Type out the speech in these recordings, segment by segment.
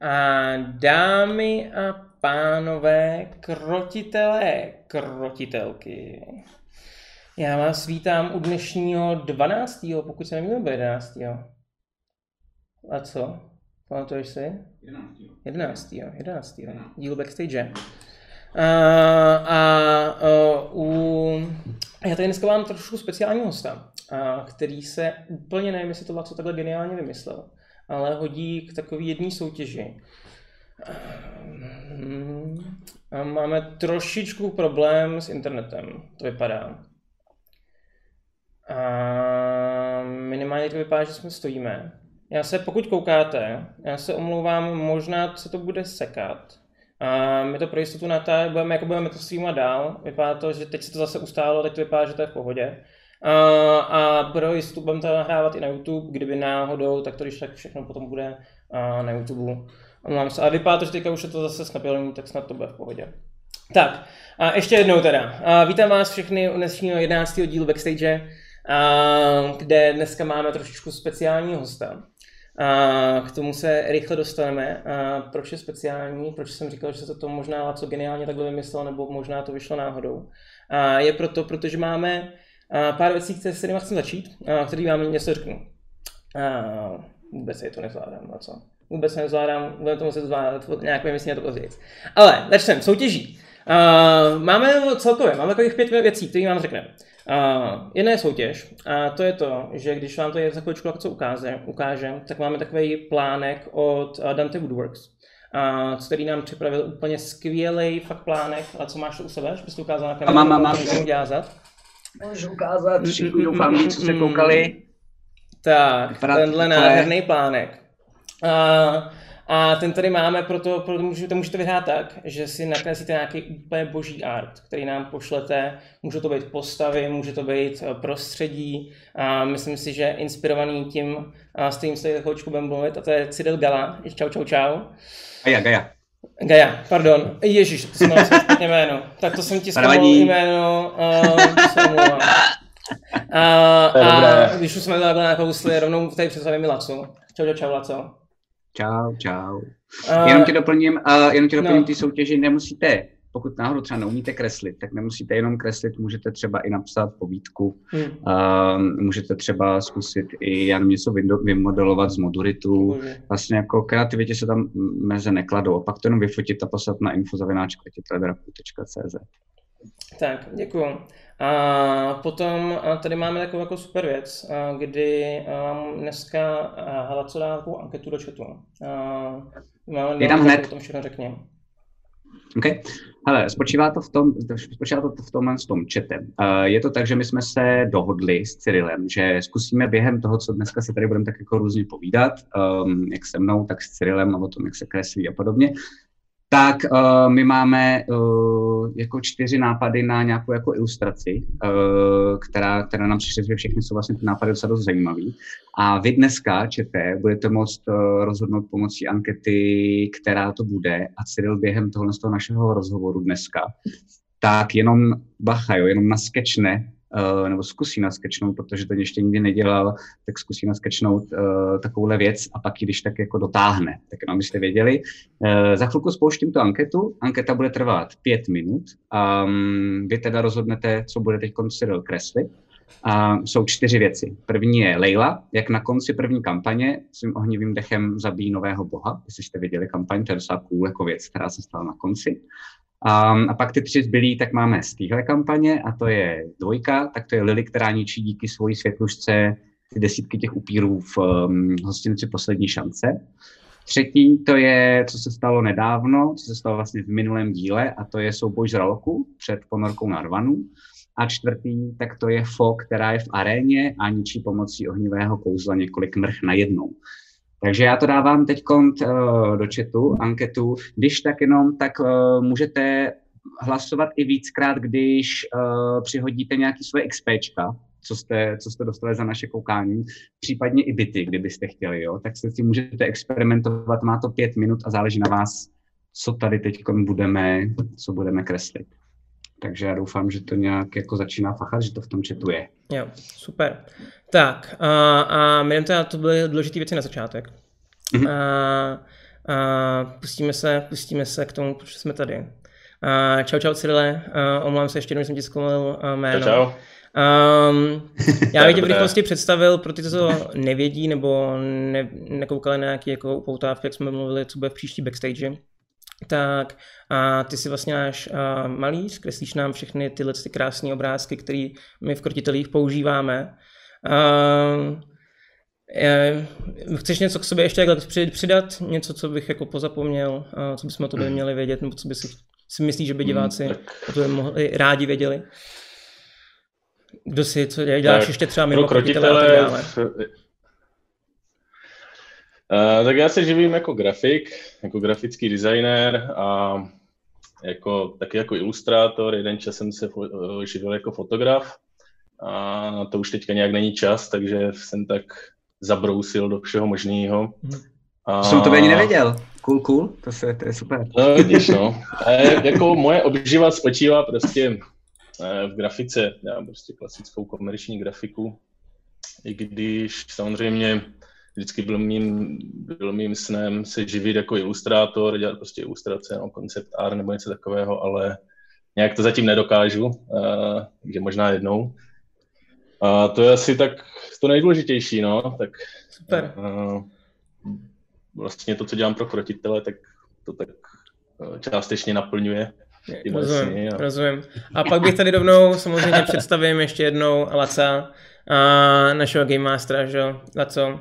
A dámy a pánové, krotitelé, krotitelky. Já vás vítám u dnešního 12. pokud se nemýlím, 11. A co? Pamatuješ si? 11. 11. 11. Díl backstage. A, a, a u, já tady dneska mám trošku speciálního hosta, a, který se úplně nevím, jestli to co takhle geniálně vymyslel, ale hodí k takové jedné soutěži. A máme trošičku problém s internetem, to vypadá. A minimálně to vypadá, že jsme stojíme. Já se, pokud koukáte, já se omlouvám, možná se to bude sekat. A my to pro jistotu natáčíme, budeme, jako budeme to streamovat dál. Vypadá to, že teď se to zase ustálo, teď to vypadá, že to je v pohodě. A, a pro jistotu budeme to nahrávat i na YouTube, kdyby náhodou, tak to když tak všechno potom bude na YouTube. Omlouvám se. A vypadá to, že teďka už je to zase snabilný, tak snad to bude v pohodě. Tak, a ještě jednou teda. A vítám vás všechny u dnešního 11. dílu Backstage, a, kde dneska máme trošičku speciální hosta. A k tomu se rychle dostaneme. A proč je speciální? Proč jsem říkal, že se to možná co geniálně takhle vymyslel, nebo možná to vyšlo náhodou. A je proto, protože máme pár věcí, které se chceme začít, a který vám něco řeknu. A vůbec je to nezvládám, a co? Vůbec nezvládám, budeme to muset zvládat, nějak vymyslím to později. Ale začneme, soutěží. Uh, máme celkově, máme takových pět věcí, které vám řekneme. Uh, jedna je soutěž a to je to, že když vám to je za chvíličku co ukáže, ukážem, tak máme takový plánek od uh, Dante Woodworks, uh, který nám připravil úplně skvělý fakt plánek. A co máš u sebe, že bys to ukázal na kameru? Mám, mám, mám. ukázat? Můžu ukázat, všichni doufám, co jste koukali. Tak, Vypadá tenhle nádherný plánek. Uh, a ten tady máme, proto, proto můžete, to můžete vyhrát tak, že si nakreslíte nějaký úplně boží art, který nám pošlete. Může to být postavy, může to být eh, prostředí. A myslím si, že inspirovaný tím, a s tím se chvíličku budeme mluvit, a to je Cyril Gala. Čau, čau, čau. Gaja, Gaja. Gaja, pardon. Ježíš, to jsem špatně jméno. Tak to jsem ti zkoumal jméno. Uh, a, a když už jsme takhle nakousli, rovnou tady představím Laco. Čau, čau, čau, Laco. Čau, čau. Uh, jenom ti doplním, uh, jenom ti doplním no. ty soutěži, nemusíte, pokud náhodou třeba neumíte kreslit, tak nemusíte jenom kreslit, můžete třeba i napsat povídku, hmm. uh, můžete třeba zkusit i já něco vymodelovat z moduritu, vlastně jako kreativitě se tam meze nekladou, a pak to jenom vyfotit a poslat na infozavináčkvetitelegrafu.cz. Tak, děkuju. A potom tady máme takovou jako super věc, kdy dneska Hala co dá takovou anketu do chatu. Máme Je tam hned. O tom všechno řekněme. OK. Hele, spočívá to v tom, spočívá to v tomhle s tom chatem. Uh, je to tak, že my jsme se dohodli s Cyrilem, že zkusíme během toho, co dneska se tady budeme tak jako různě povídat, um, jak se mnou, tak s Cyrilem a o tom, jak se kreslí a podobně, tak uh, my máme uh, jako čtyři nápady na nějakou jako ilustraci, uh, která, která nám přišly, že všechny jsou vlastně ty nápady docela dost zajímavý. A vy dneska, ČT, budete moct uh, rozhodnout pomocí ankety, která to bude a Cyril během toho našeho rozhovoru dneska, tak jenom bacha, jo, jenom naskečne uh, nebo zkusí naskečnout, protože to ještě nikdy nedělal, tak zkusí naskečnout uh, takovouhle věc a pak ji když tak jako dotáhne. Tak jenom abyste věděli. Uh, za chvilku spouštím tu anketu. Anketa bude trvat pět minut. Um, vy teda rozhodnete, co bude teď Cyril kreslit. A jsou čtyři věci. První je Leila, jak na konci první kampaně svým ohnivým dechem zabíjí nového boha. Jestli jste viděli kampaň, to je docela cool jako věc, která se stala na konci. Um, a pak ty tři zbylí, tak máme z téhle kampaně a to je dvojka, tak to je Lily, která ničí díky svojí světlušce ty desítky těch upírů v um, hostinci Poslední šance. Třetí to je, co se stalo nedávno, co se stalo vlastně v minulém díle a to je souboj žraloku před ponorkou Narvanu. A čtvrtý, tak to je Fo, která je v aréně a ničí pomocí ohnivého kouzla několik mrch na jednou. Takže já to dávám teď uh, do chatu, anketu. Když tak jenom, tak uh, můžete hlasovat i víckrát, když uh, přihodíte nějaký svoje XPčka, co jste, co jste dostali za naše koukání, případně i byty, kdybyste chtěli, jo, tak se si můžete experimentovat, má to pět minut a záleží na vás, co tady teď budeme, co budeme kreslit. Takže já doufám, že to nějak jako začíná fachat, že to v tom chatu je. Jo, super. Tak a, a my teda to byly důležité věci na začátek. Mm-hmm. A, a pustíme se, pustíme se k tomu, proč jsme tady. Uh, čau, čau Cyrile, omlouvám se ještě jednou, že jsem ti zkomil uh, jméno. Čau, čau. Um, já bych tě v rychlosti představil pro ty, co to nevědí nebo ne, nekoukali na nějaké jako upoutávky, jak jsme mluvili, co bude v příští backstage. Tak a ty si vlastně náš malíř, kreslíš nám všechny tyhle ty krásné obrázky, které my v krotitelích používáme. Uh, Chceš něco k sobě ještě takhle přidat? Něco, co bych jako pozapomněl, co bychom o tobě měli vědět, nebo co by si, si myslíš, že by diváci hmm, o tobě mohli, rádi věděli? Kdo si, co děláš tak, ještě třeba mimo krotitele, Uh, tak já se živím jako grafik, jako grafický designer a jako, taky jako ilustrátor. Jeden čas jsem se živil jako fotograf a na to už teďka nějak není čas, takže jsem tak zabrousil do všeho možného. Hmm. A... Jsem to ani nevěděl. Cool, cool, to, se, to je super. No, vidíš, no. A jako moje obživa spočívá prostě v grafice, já prostě klasickou komerční grafiku, i když samozřejmě vždycky byl mým, byl mým snem se živit jako ilustrátor, dělat prostě ilustrace, no, koncept art nebo něco takového, ale nějak to zatím nedokážu, uh, takže možná jednou. A to je asi tak to nejdůležitější, no, tak Super. Uh, vlastně to, co dělám pro krotitele, tak to tak uh, částečně naplňuje. Rozumím, a... rozumím. A pak bych tady rovnou samozřejmě představím ještě jednou Laca, a našeho Game Mastera, že Laco.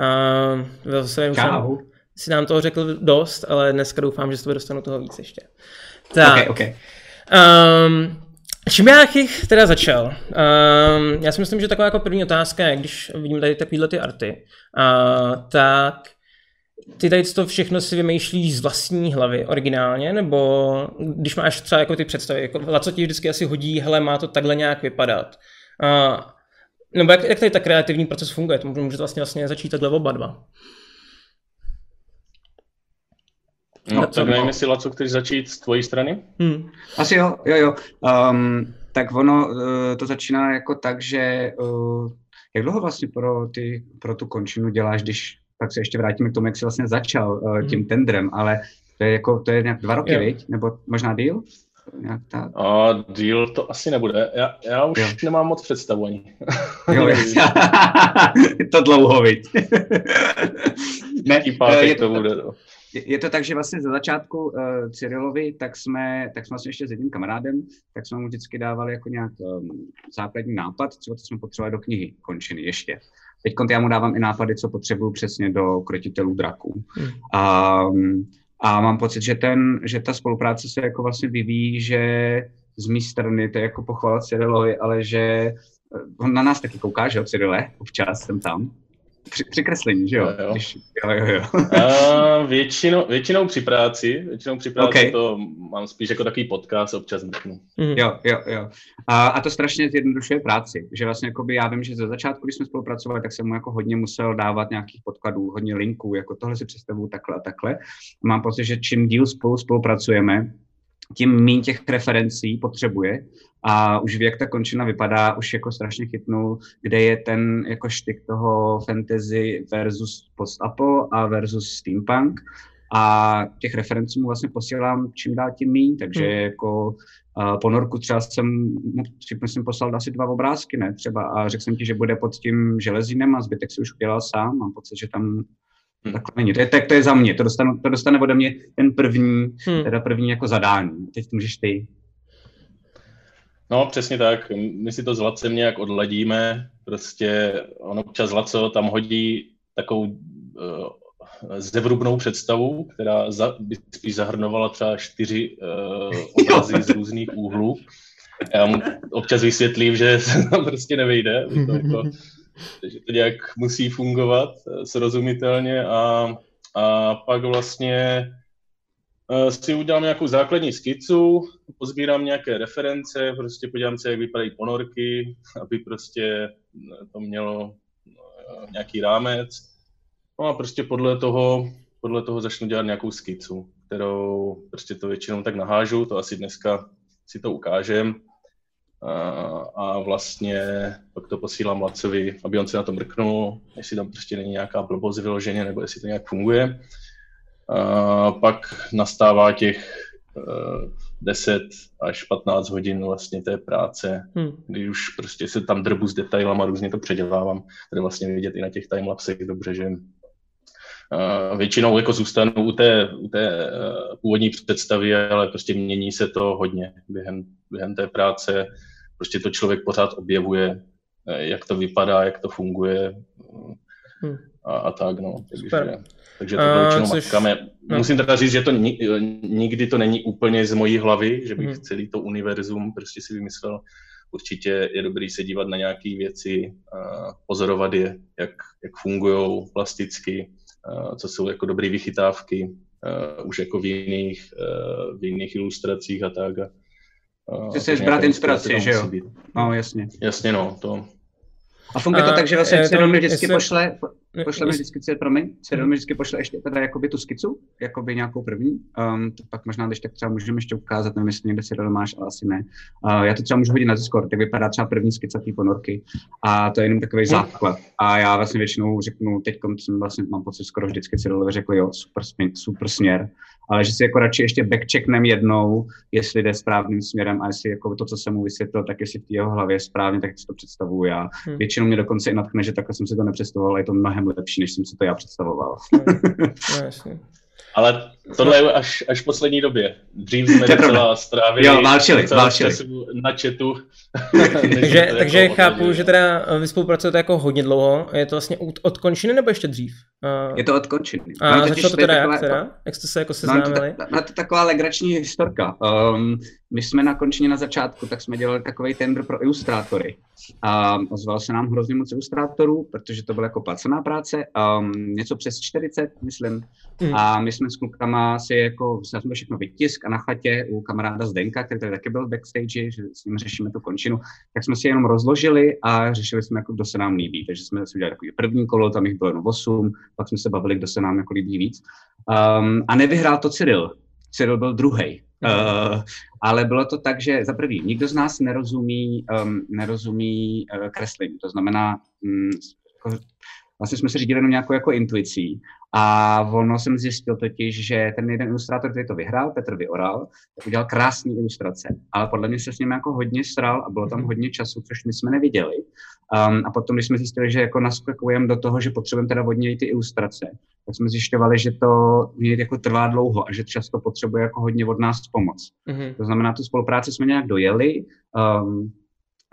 A svém Čau. si nám toho řekl dost, ale dneska doufám, že z toho dostanu toho víc ještě. Tak. Okay, okay. Um, Čím já bych teda začal? Um, já si myslím, že taková jako první otázka je, když vidím tady takovýhle ty arty, uh, tak ty tady to všechno si vymýšlíš z vlastní hlavy originálně, nebo když máš třeba jako ty představy, jako co ti vždycky asi hodí, hele, má to takhle nějak vypadat. Uh, nebo jak, jak tady ta kreativní proces funguje? To může vlastně, vlastně začít takhle oba dva. No, tak nevím, jestli Laco chceš začít z tvojí strany? Hmm. Asi jo, jo, jo. Um, tak ono uh, to začíná jako tak, že uh, jak dlouho vlastně pro, ty, pro tu končinu děláš, když pak se ještě vrátíme k tomu, jak jsi vlastně začal uh, tím hmm. tendrem, ale to je jako, to je nějak dva roky, viď? Nebo možná díl? Nějak ta... A díl to asi nebude. Já, já už jo. nemám moc představu ani. jo, to dlouho, viď? ne, pátek to, to bude. No je to tak, že vlastně za začátku uh, Cyrilovi, tak jsme, tak jsme vlastně ještě s jedním kamarádem, tak jsme mu vždycky dávali jako nějak um, základní nápad, co jsme potřebovali do knihy končiny ještě. Teď já mu dávám i nápady, co potřebuju přesně do krotitelů draků. Hmm. Um, a mám pocit, že, ten, že ta spolupráce se jako vlastně vyvíjí, že z mé strany to je jako pochvala Cyrilovi, ale že eh, on na nás taky kouká, že jo, Cyrile, občas jsem tam při, při kreslení, že jo? jo, jo. Když, jo, jo, jo. A většinou, většinou při práci, většinou při práci okay. to mám spíš jako takový podcast, občas mrknu. Mm. Jo, jo, jo. A, a to strašně zjednodušuje práci, že vlastně jakoby já vím, že ze začátku, když jsme spolupracovali, tak jsem mu jako hodně musel dávat nějakých podkladů, hodně linků, jako tohle si představuju takhle a takhle. Mám pocit, že čím díl spolu spolupracujeme, tím méně těch referencí potřebuje a už ví, jak ta končina vypadá, už jako strašně chytnul, kde je ten jako štyk toho fantasy versus post-apo a versus steampunk a těch referencí mu vlastně posílám čím dál tím méně, takže hmm. jako uh, ponorku třeba jsem, myslím, poslal asi dva obrázky, ne, třeba a řekl jsem ti, že bude pod tím železínem a zbytek si už udělal sám, mám pocit, že tam Hmm. Takhle není. To je, tak to je za mě. To, dostanu, to dostane ode mě ten první, hmm. teda první jako zadání. Teď můžeš ty. No, přesně tak. My si to s Lacem nějak odladíme. Prostě on občas Laco tam hodí takovou uh, zevrubnou představu, která za, by spíš zahrnovala třeba čtyři uh, obrazy z různých úhlů. Já mu občas vysvětlím, že se tam prostě nevejde. To jako, takže to nějak musí fungovat eh, srozumitelně a, a pak vlastně uh, si udělám nějakou základní skicu, pozbírám nějaké reference, prostě podívám se, jak vypadají ponorky, aby prostě eh, to mělo nějaký rámec. No a prostě podle toho, podle toho začnu dělat nějakou skicu, kterou prostě to většinou tak nahážu, to asi dneska si to ukážem a vlastně pak to posílám Lacovi, aby on se na to mrknul, jestli tam prostě není nějaká blbost vyloženě, nebo jestli to nějak funguje. A pak nastává těch 10 až 15 hodin vlastně té práce, hmm. kdy už prostě se tam drbu s detailama, různě to předělávám. Tady vlastně vidět i na těch timelapsech dobře, že většinou jako zůstanu u té, u té uh, původní představy, ale prostě mění se to hodně během, během té práce. Prostě to člověk pořád objevuje, uh, jak to vypadá, jak to funguje hmm. a, a tak, no. Takže, Super. Takže to většinou což... No. Musím teda říct, že to ni, nikdy to není úplně z mojí hlavy, že bych hmm. celý to univerzum prostě si vymyslel. Určitě je dobrý se dívat na nějaké věci, pozorovat je, jak, jak fungují plasticky, co jsou jako dobré vychytávky, už jako v jiných, v jiných ilustracích a tak. Ty chceš brát inspiraci, že jo? No, jasně. Jasně, no, to, a funguje to tak, že vlastně Cyril mi vždycky jestli... pošle, pošle mi vždycky, promiň, Cyril mi vždycky pošle ještě teda jakoby tu skicu, jakoby nějakou první, um, to pak možná, když tak třeba můžeme ještě ukázat, nevím, jestli někde Cyril máš, ale asi ne. Uh, já to třeba můžu hodit na Discord, tak vypadá třeba první skica té ponorky a to je jenom takový základ. A já vlastně většinou řeknu, teď jsem vlastně mám pocit skoro vždycky Cyrilovi řekl, jo, super, super směr, ale že si jako radši ještě backchecknem jednou, jestli jde správným směrem a jestli jako to, co jsem mu vysvětlil, tak jestli v jeho hlavě je správně, tak si to představuju já. Hmm. Většinou mě dokonce i natkne, že takhle jsem si to nepředstavoval, je to mnohem lepší, než jsem si to já představoval. No, Ale tohle je až, až v poslední době. Dřív jsme docela strávili jo, válčili, válčili. na chatu. takže takže jako chápu, že teda vy spolupracujete jako hodně dlouho. Je to vlastně od, od končiny nebo ještě dřív? Uh, je to od končiny. A začalo to teda jak teda? Jak jste se jako seznámili? Na to, to taková legrační historka. Um, my jsme na končině na začátku, tak jsme dělali takový tender pro ilustrátory. A ozval se nám hrozně moc ilustrátorů, protože to byla jako placená práce, um, něco přes 40, myslím. Mm. A my jsme s klukama si jako, jsme všechno vytisk a na chatě u kamaráda Zdenka, který tady taky byl v backstage, že s ním řešíme tu končinu, tak jsme si jenom rozložili a řešili jsme, jako, kdo se nám líbí. Takže jsme si udělali takový první kolo, tam jich bylo jenom 8, pak jsme se bavili, kdo se nám jako líbí víc. Um, a nevyhrál to Cyril. Cyril byl druhý. Uh, ale bylo to tak, že za prvý, nikdo z nás nerozumí, um, nerozumí uh, kreslení. To znamená, um, jako, vlastně jsme se řídili jenom nějakou jako intuicí a ono jsem zjistil totiž, že ten jeden ilustrátor, který to vyhrál, Petr Vyoral, udělal krásné ilustrace, ale podle mě se s ním jako hodně sral a bylo tam mhm. hodně času, což my jsme neviděli. Um, a potom, když jsme zjistili, že jako naskakujeme do toho, že potřebujeme teda od něj ty ilustrace, tak jsme zjišťovali, že to mě jako trvá dlouho a že často potřebuje jako hodně od nás pomoc. Mm-hmm. To znamená, tu spolupráci jsme nějak dojeli, um,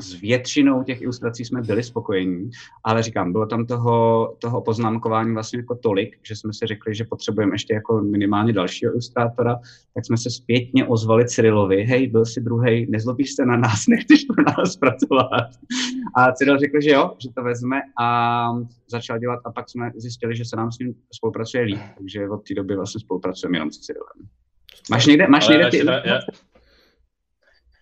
s většinou těch ilustrací jsme byli spokojení, ale říkám, bylo tam toho, toho poznámkování vlastně jako tolik, že jsme si řekli, že potřebujeme ještě jako minimálně dalšího ilustrátora, tak jsme se zpětně ozvali Cyrilovi, hej, byl jsi druhý, nezlobíš se na nás, nechceš pro nás pracovat. A Cyril řekl, že jo, že to vezme a začal dělat a pak jsme zjistili, že se nám s ním spolupracuje líp, takže od té doby vlastně spolupracujeme jenom s Cyrilem. Máš někde, máš někde ty...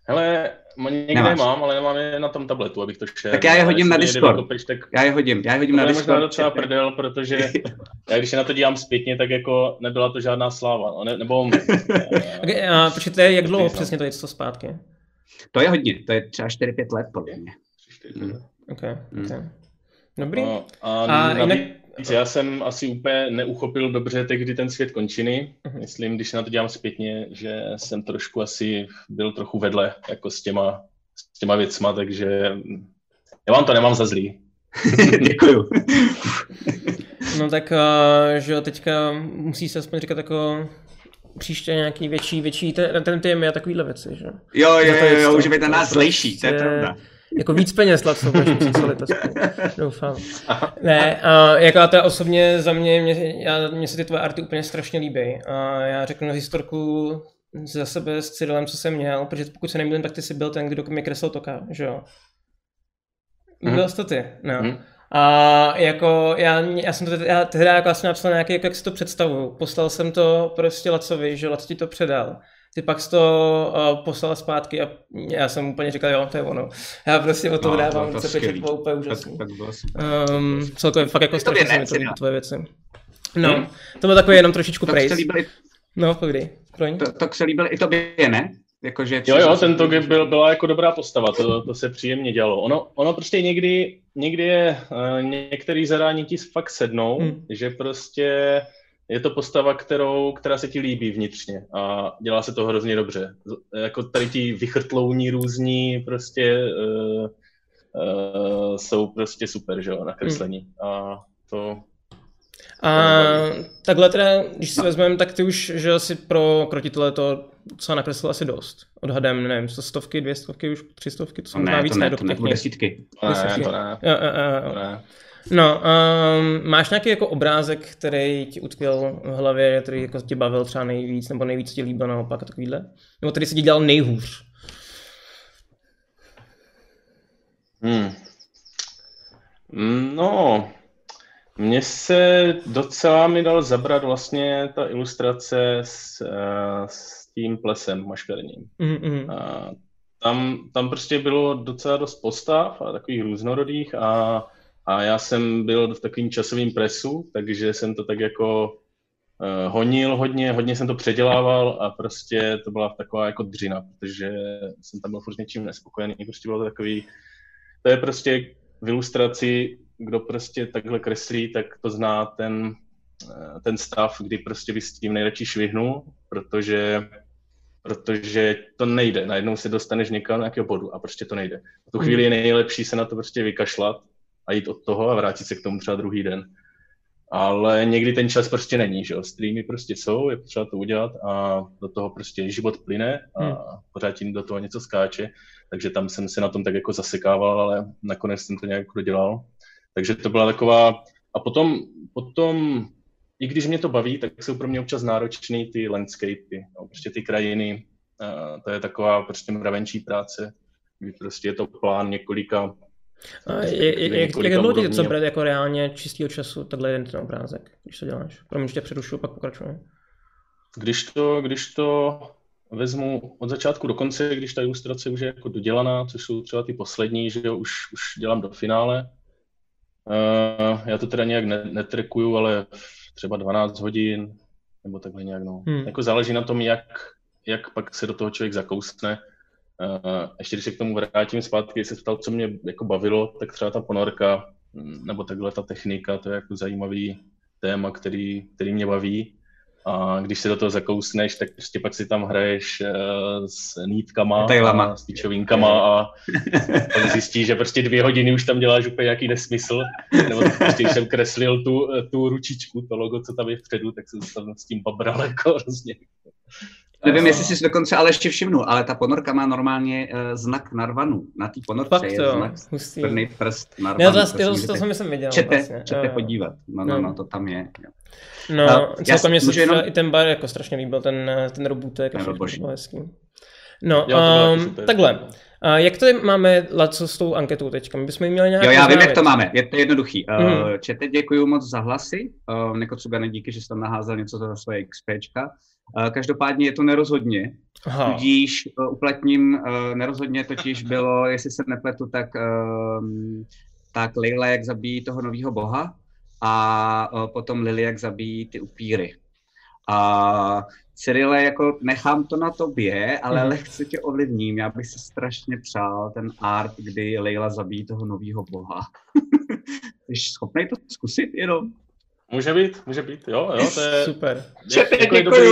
Hele, někde Nemáš. mám, ale nemám je na tom tabletu, abych to šel. Tak já je hodím na Discord. Vykopeš, tak... Já je hodím, já je hodím na Discord. To je docela prdel, protože já když se na to dívám zpětně, tak jako nebyla to žádná sláva, no, ne, nebo... okay, a počkejte, jak dlouho přesně to je to zpátky? To je hodně, to je třeba 4-5 let podle mě. Hmm. Okay, okay. Dobrý. No, a, a jinak... Já jsem asi úplně neuchopil dobře tehdy ten svět končiny. Uh-huh. Myslím, když se na to dělám zpětně, že jsem trošku asi byl trochu vedle jako s těma, s těma věcma, takže já vám to nemám za zlý. Děkuju. no tak, uh, že teďka musí se aspoň říkat jako příště nějaký větší, větší, ten, ten tým je takovýhle věci, že? Jo, jo, jo, jo, už by ten nás zlejší, to je pravda jako víc peněz Laco, než museli Doufám. Ne, a jako to je osobně za mě, mě, já, mě se ty tvoje arty úplně strašně líbí. A já řeknu historku za sebe s Cyrilem, co jsem měl, protože pokud se nemýlím, tak ty jsi byl ten, kdo mi kreslil toka, že jo? Mm. Byl jsi to ty, no. Mm. A jako já, já jsem to teda, já teda jako asi napsal nějaký, jak, jak si to představuju. Poslal jsem to prostě Lacovi, že Lac ti to předal. Ty pak jsi to uh, poslal zpátky a já jsem úplně říkal, jo, to je ono. Já prostě o toho no, dávám to, to cepeček, bylo úplně úžasný. Tak, tak um, celkově fakt jako strašně se mi to líbí tvoje věci. No, hmm. to bylo takové jenom trošičku praise. No, povídej. To, to se líbil i tobě, ne? Jako, že jo, jo, ten Tog byl, byla jako dobrá postava, to, to se příjemně dělalo. Ono, ono prostě někdy, někdy je, uh, některý zadání ti fakt sednou, hmm. že prostě je to postava, kterou, která se ti líbí vnitřně a dělá se to hrozně dobře. Jako tady ti vychrtlouní různí prostě uh, uh, jsou prostě super, že jo, nakreslení. Hmm. A to, a takhle teda, když si vezmeme, tak ty už, že asi pro krotitele to co nakreslil asi dost. Odhadem, nevím, to stovky, dvě stovky, už tři stovky, to jsou ne, víc to ne, to ne, to desítky. Ne, to ne. Jo, jo, jo. To ne. No, um, máš nějaký jako obrázek, který ti utkvěl v hlavě, který jako tě bavil třeba nejvíc, nebo nejvíc ti líbil naopak a takovýhle? Nebo který se ti dělal nejhůř? Hmm. No, mně se docela mi dal zabrat vlastně ta ilustrace s, uh, s tím plesem maškarním. Mm-hmm. Uh, tam, tam prostě bylo docela dost postav a takových různorodých a a já jsem byl v takovým časovým presu, takže jsem to tak jako uh, honil hodně, hodně jsem to předělával a prostě to byla taková jako dřina, protože jsem tam byl furt něčím nespokojený. Prostě bylo to takový, to je prostě v ilustraci, kdo prostě takhle kreslí, tak to zná ten, uh, ten stav, kdy prostě by s tím nejradši švihnul, protože protože to nejde. Najednou se dostaneš někam na nějakého bodu a prostě to nejde. V tu chvíli je nejlepší se na to prostě vykašlat a jít od toho a vrátit se k tomu třeba druhý den. Ale někdy ten čas prostě není, že jo. Streamy prostě jsou, je potřeba to udělat a do toho prostě život plyne a hmm. pořád tím do toho něco skáče. Takže tam jsem se na tom tak jako zasekával, ale nakonec jsem to nějak dodělal. Takže to byla taková... A potom, potom i když mě to baví, tak jsou pro mě občas náročný ty landscapy, no, prostě ty krajiny. Uh, to je taková prostě mravenčí práce, kdy prostě je to plán několika a je, je, jak, jak dlouho ti to brát jako reálně čistého času, takhle jeden ten obrázek, když to děláš? Promiň, že tě přerušu, pak pokračujeme. Když to, když to vezmu od začátku do konce, když ta ilustrace už je jako dodělaná, což jsou třeba ty poslední, že jo, už, už dělám do finále. Uh, já to teda nějak ne, netrekuju, ale třeba 12 hodin, nebo takhle nějak, no. Hmm. Jako záleží na tom, jak, jak pak se do toho člověk zakousne. Uh, ještě když se k tomu vrátím zpátky, se ptal, co mě jako bavilo, tak třeba ta ponorka, mm, nebo takhle ta technika, to je jako zajímavý téma, který, který mě baví. A když se do toho zakousneš, tak prostě pak si tam hraješ uh, s nítkama, a s tyčovinkama a pak zjistíš, že prostě dvě hodiny už tam děláš úplně nějaký nesmysl. Nebo prostě, když jsem kreslil tu, tu ručičku, to logo, co tam je vpředu, tak jsem se tam s tím babral jako hrozně. Nevím, jestli jsi dokonce ale ještě všimnul, ale ta ponorka má normálně uh, znak narvanu. Na té ponorce Fakt, je jo. znak první prst narvanu. Ne, to, to, to, to jsem jsem viděl. Čete, vlastně. čete jo. podívat. No, no, no, to tam je. Jo. No, uh, celkem mě se jenom... i ten bar jako strašně líbil, ten, ten robutek. Ten hezký. No, jo, um, takhle. A jak to máme, Laco, s tou anketou teďka? My bychom měli nějak. Jo, já vím, jak to máme. Je to jednoduchý. Mm. Uh, čete, děkuji moc za hlasy. Uh, Nekocugane, díky, že jsi tam naházel něco za svoje XPčka. Každopádně je to nerozhodně, Aha. tudíž e, uplatním e, nerozhodně totiž bylo, jestli se nepletu, tak, e, tak Leila, jak zabíjí toho nového boha a potom Lily, jak zabíjí ty upíry. A Cyrile, jako nechám to na tobě, ale hmm. lehce tě ovlivním. Já bych si strašně přál ten art, kdy Leila zabíjí toho nového boha. Jsi schopný to zkusit jenom? Může být, může být, jo, jo, to je... Super. Je, jako je, dobrý,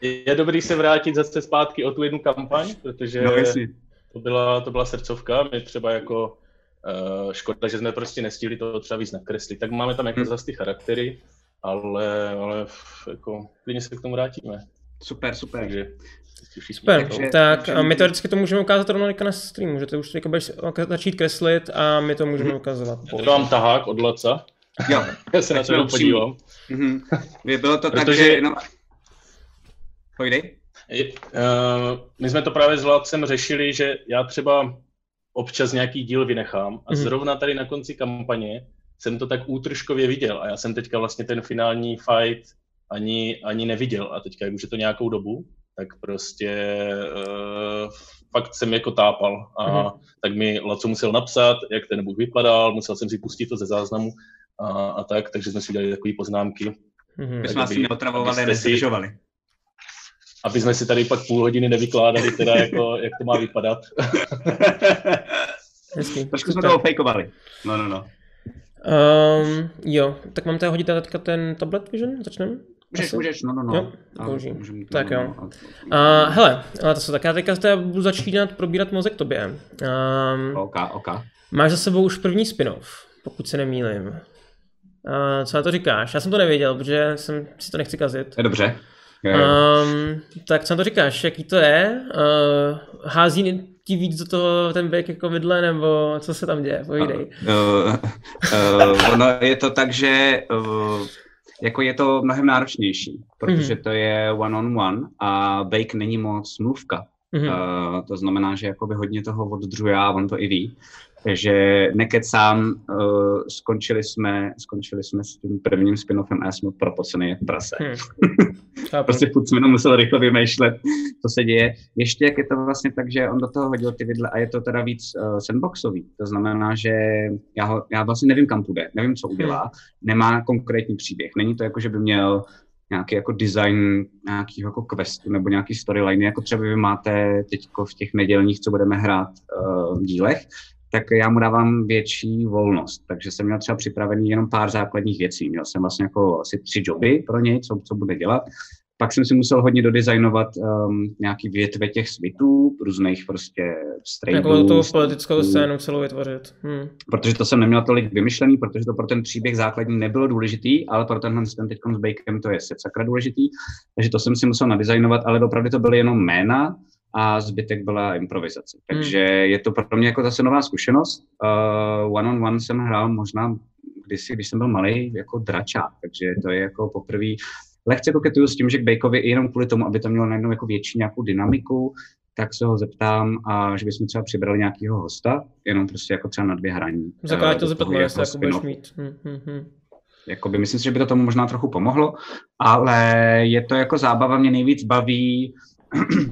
je dobrý se vrátit zase zpátky o tu jednu kampaň, protože no, to, byla, to byla srdcovka, my třeba jako uh, škoda, že jsme prostě nestihli to třeba víc nakreslit, tak máme tam jako hmm. zase ty charaktery, ale, ale jako klidně se k tomu vrátíme. Super, super. Takže, Super, takže, tak a my teoreticky to můžeme ukázat rovnou na streamu, že to už jako začít kreslit a my to můžeme ukazovat. Já to mám tahák od Laca. Jo, já se na to podívám. Mm-hmm. Bylo to Protože... tak, že jenom... Pojdej. Uh, my jsme to právě s Vládcem řešili, že já třeba občas nějaký díl vynechám a mm-hmm. zrovna tady na konci kampaně jsem to tak útržkově viděl a já jsem teďka vlastně ten finální fight ani, ani neviděl a teďka, jak už je to nějakou dobu, tak prostě uh, fakt jsem jako tápal a mm-hmm. tak mi Laco musel napsat, jak ten Bůh vypadal, musel jsem si pustit to ze záznamu a, a tak, takže jsme si udělali takové poznámky. Mm-hmm. My jsme asi neotravovali, nezdržovali. Aby jsme si tady pak půl hodiny nevykládali, teda jako, jak to má vypadat. Hezky. Trošku jsme to ofejkovali. No, no, no. Um, jo, tak mám tady hodit teďka ten tablet vision? Začneme? Můžeš, můžeš, no, no, no. Jo, použij. Můžem, tak no, jo. No, uh, hele, ale to jsou tak já teďka budu začínat probírat mozek tobě. Um, ok, ok. Máš za sebou už první spin-off, pokud se nemýlim. Uh, co na to říkáš? Já jsem to nevěděl, protože jsem si to nechci kazit. Je dobře. Um, tak co na to říkáš, jaký to je? Uh, hází ti víc do toho ten běh jako vidle, nebo co se tam děje? Povídej. Uh, uh, ono je to tak, že uh, jako je to mnohem náročnější, protože mm-hmm. to je one-on-one a bake není moc mluvka. Mm-hmm. Uh, to znamená, že jakoby hodně toho oddržuje a on to i ví. Takže nekecám, uh, skončili, jsme, skončili jsme s tím prvním spin-offem a já jsem propocený jak prase. Hmm. prostě furt jsem jenom musel rychle vymýšlet, co se děje. Ještě jak je to vlastně tak, že on do toho hodil ty vidle a je to teda víc uh, sandboxový. To znamená, že já, ho, já vlastně nevím, kam půjde, nevím, co udělá, hmm. nemá konkrétní příběh. Není to jako, že by měl nějaký jako design nějakého jako questu nebo nějaký storyline, jako třeba vy máte teď v těch nedělních, co budeme hrát uh, dílech, tak já mu dávám větší volnost. Takže jsem měl třeba připravený jenom pár základních věcí. Měl jsem vlastně jako asi tři joby pro něj, co, co bude dělat. Pak jsem si musel hodně dodesignovat um, nějaký větve těch svitů, různých prostě strejdů. Jako tu politickou scénu celou vytvořit. Hmm. Protože to jsem neměl tolik vymyšlený, protože to pro ten příběh základní nebylo důležitý, ale pro tenhle ten teď s Bakem to je sakra důležitý. Takže to jsem si musel nadizajnovat, ale opravdu to byly jenom jména, a zbytek byla improvizace. Hmm. Takže hmm. je to pro mě jako zase nová zkušenost. Uh, one on one jsem hrál možná kdysi, když jsem byl malý, jako dračák, takže to je jako poprvé lehce koketuju s tím, že k Bakeovi i jenom kvůli tomu, aby to mělo najednou jako větší nějakou dynamiku, tak se ho zeptám, a že bychom třeba přibrali nějakého hosta, jenom prostě jako třeba na dvě hraní. Zakládá to zeptat, jestli jako budeš mít. Hmm, hmm, hmm. Jakoby, myslím si, že by to tomu možná trochu pomohlo, ale je to jako zábava, mě nejvíc baví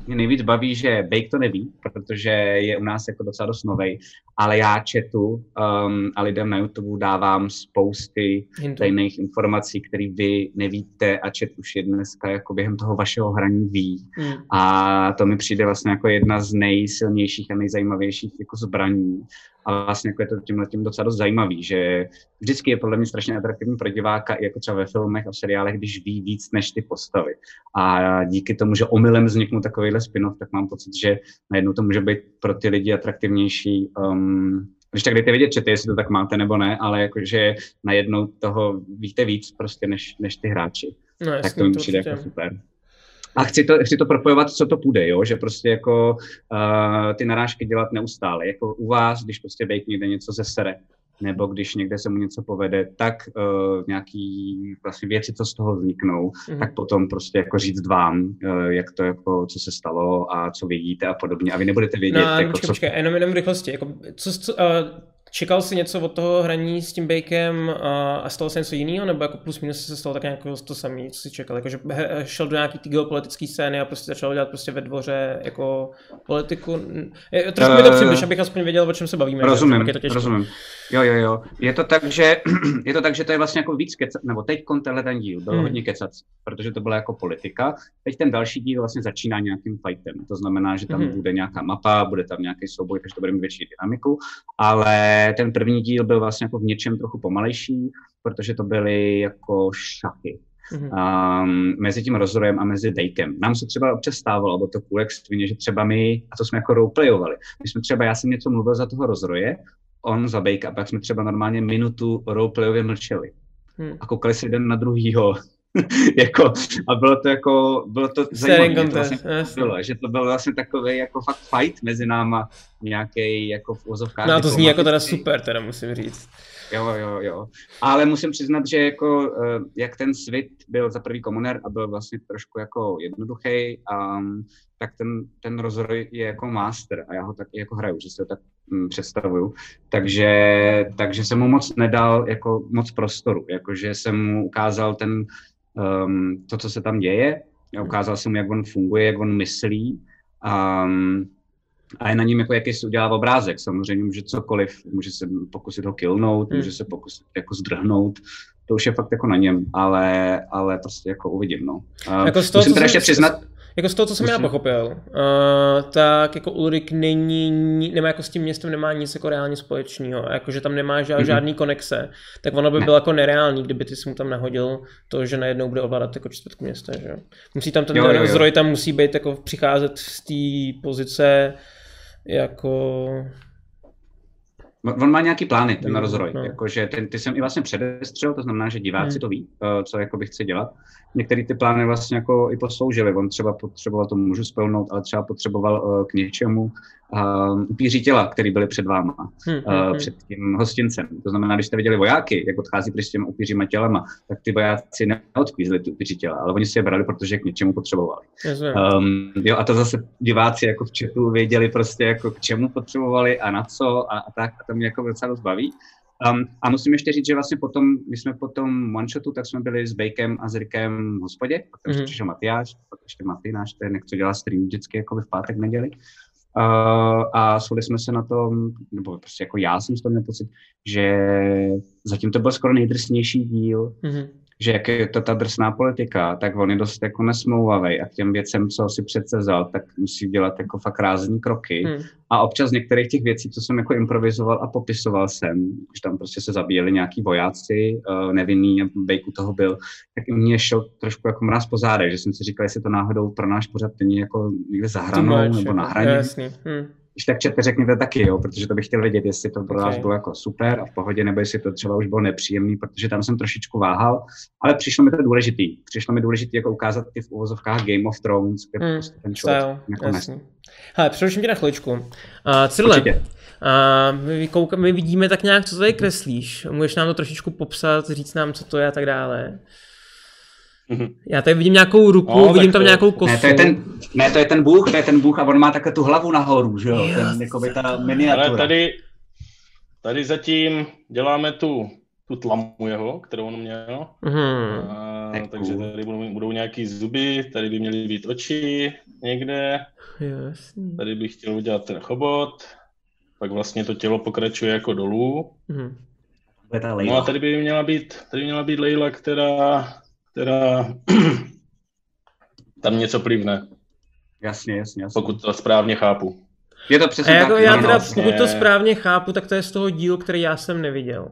mě nejvíc baví, že Bake to neví, protože je u nás jako docela dost novej, ale já četu um, a lidem na YouTube dávám spousty tajných informací, které vy nevíte a čet už je dneska jako během toho vašeho hraní ví. Mm. A to mi přijde vlastně jako jedna z nejsilnějších a nejzajímavějších jako zbraní a vlastně jako je to tímhle tím docela dost zajímavý, že vždycky je podle mě strašně atraktivní pro diváka, i jako třeba ve filmech a v seriálech, když ví víc než ty postavy. A díky tomu, že omylem vzniknul takovýhle spin-off, tak mám pocit, že najednou to může být pro ty lidi atraktivnější. Um, když tak dejte vědět, čety, jestli to tak máte nebo ne, ale jakože najednou toho víte víc prostě než, než ty hráči. No, jasný, tak to mi přijde jako super. A chci to, chci to propojovat, co to půjde, jo? že prostě jako uh, ty narážky dělat neustále. Jako u vás, když prostě Bake někde něco ze sere, nebo když někde se mu něco povede, tak uh, nějaký vlastně věci, co z toho vzniknou, mm. tak potom prostě jako říct vám, uh, jak to jako, co se stalo a co vidíte a podobně. A vy nebudete vědět, no, jako, počkej, co... Počkej, jenom, jenom v rychlosti. Jako, co, co, uh, Čekal jsi něco od toho hraní s tím Bakem a, a stalo se něco jiného, nebo jako plus minus se stalo tak jako to samé, co jsi čekal? Jako, že šel do nějaký ty geopolitické scény a prostě začal dělat prostě ve dvoře jako politiku. Trošku mi to přibliž, abych aspoň věděl, o čem se bavíme. Rozumím, je to rozumím. Jo, jo, jo. Je to tak, že je to tak, že to je vlastně jako víc kecat, nebo teď tenhle ten díl byl hmm. hodně kecat, protože to byla jako politika. Teď ten další díl vlastně začíná nějakým fightem. To znamená, že tam hmm. bude nějaká mapa, bude tam nějaký souboj, takže to bude mít větší dynamiku, ale ten první díl byl vlastně jako v něčem trochu pomalejší, protože to byly jako šachy. Mm-hmm. Um, mezi tím rozrojem a mezi Dejkem. Nám se třeba občas stávalo, nebo to kvůli extrémně, že třeba my, a to jsme jako roleplayovali, my jsme třeba, já jsem něco mluvil za toho rozroje, on za Bake a pak jsme třeba normálně minutu roleplayově mlčeli. Hmm. A koukali se jeden na druhýho jako, a bylo to jako, bylo to zajímavé, to vlastně bylo, že to byl vlastně takový jako fakt fight mezi náma, nějaký jako v úzovkách. No to zní jako teda super, teda musím říct. Jo, jo, jo. Ale musím přiznat, že jako, eh, jak ten svit byl za prvý komuner a byl vlastně trošku jako jednoduchý, um, tak ten, ten rozroj je jako master a já ho tak jako hraju, že se tak um, představuju. Takže, takže jsem mu moc nedal jako moc prostoru, jakože jsem mu ukázal ten um, to, co se tam děje. Ukázal jsem mu, jak on funguje, jak on myslí. Um, a je na něm, jako jaký si udělá obrázek. Samozřejmě může cokoliv, může se pokusit ho killnout, hmm. může se pokusit jako zdrhnout. To už je fakt jako na něm, ale, ale prostě jako uvidím, no. Jako z toho, musím teda ještě přiznat, Jako z toho, co jsem já pochopil, uh, tak jako Ulrik není, nemá jako s tím městem nemá nic jako reálně společného, jako že tam nemá žád, mm-hmm. žádný konexe, tak ono by ne. bylo jako nereálný, kdyby ty si mu tam nahodil to, že najednou bude ovládat jako čtvrtku města, že Musí tam ten jo, jo, jo. zdroj tam musí být jako přicházet z té pozice jako On má nějaký plány, ten no, rozroj. No. Jakože ten, ty jsem i vlastně předestřel, to znamená, že diváci hmm. to ví, uh, co jako by chce dělat. Některé ty plány vlastně jako i posloužily. On třeba potřeboval, to můžu spolnout, ale třeba potřeboval uh, k něčemu uh, upíří těla, který byly před váma, hmm, uh, před tím hostincem. To znamená, když jste viděli vojáky, jak odchází s těmi upíříma tělama, tak ty vojáci neodkvízli ty upíří těla, ale oni si je brali, protože k něčemu potřebovali. Um, jo, a to zase diváci jako v chatu věděli prostě jako k čemu potřebovali a na co a, a tak. A to mě jako docela dost baví. Um, a musím ještě říct, že vlastně potom, my jsme po tom one-shotu, tak jsme byli s Bejkem a s Rikem v hospodě, pak tam mm-hmm. přišel Matyáš, pak ještě Maty, náš ten, co dělá stream vždycky jako v pátek, neděli. Uh, a shodli jsme se na tom, nebo prostě jako já jsem z toho měl pocit, že zatím to byl skoro nejdrsnější díl, mm-hmm že jak je to ta drsná politika, tak on je dost jako nesmlouvavý a k těm věcem, co si přece vzal, tak musí dělat jako fakt rázní kroky. Hmm. A občas některých těch věcí, co jsem jako improvizoval a popisoval jsem, když tam prostě se zabíjeli nějaký vojáci, uh, nevinný, bejku toho byl, tak i mě šel trošku jako mraz po zádech, že jsem si říkal, jestli to náhodou pro náš pořad není jako někde za hranou nebo na hraně. Jasný. Hmm když tak čete, řekněte taky, jo, protože to bych chtěl vědět, jestli to pro okay. nás bylo jako super a v pohodě, nebo jestli to třeba už bylo nepříjemný, protože tam jsem trošičku váhal, ale přišlo mi to důležitý. Přišlo mi důležitý jako ukázat ty v uvozovkách Game of Thrones, kde hmm, prostě ten člověk so, jako Hele, přeruším tě na chviličku. Uh, Cyrle, uh, my, kouka, my vidíme tak nějak, co tady kreslíš. Můžeš nám to trošičku popsat, říct nám, co to je a tak dále. Mm-hmm. Já tady vidím nějakou ruku, no, vidím tam to... nějakou kosu. Ne to, je ten, ne, to je ten bůh, to je ten bůh a on má také tu hlavu nahoru, že jo? Yes. Ten, jako by ta miniatura. Ale tady, tady zatím děláme tu, tu tlamu jeho, kterou on měl. Mm-hmm. A, takže tady budou, budou nějaký zuby, tady by měly být oči někde. Jasný. Tady bych chtěl udělat ten chobot. Pak vlastně to tělo pokračuje jako dolů. Mm-hmm. No a tady by měla být, tady by měla být Leila, která která tam něco plivne. Jasně, jasně, jasně. Pokud to správně chápu. Je to přesně A jako tak. já teda, vlastně... pokud to správně chápu, tak to je z toho dílu, který já jsem neviděl.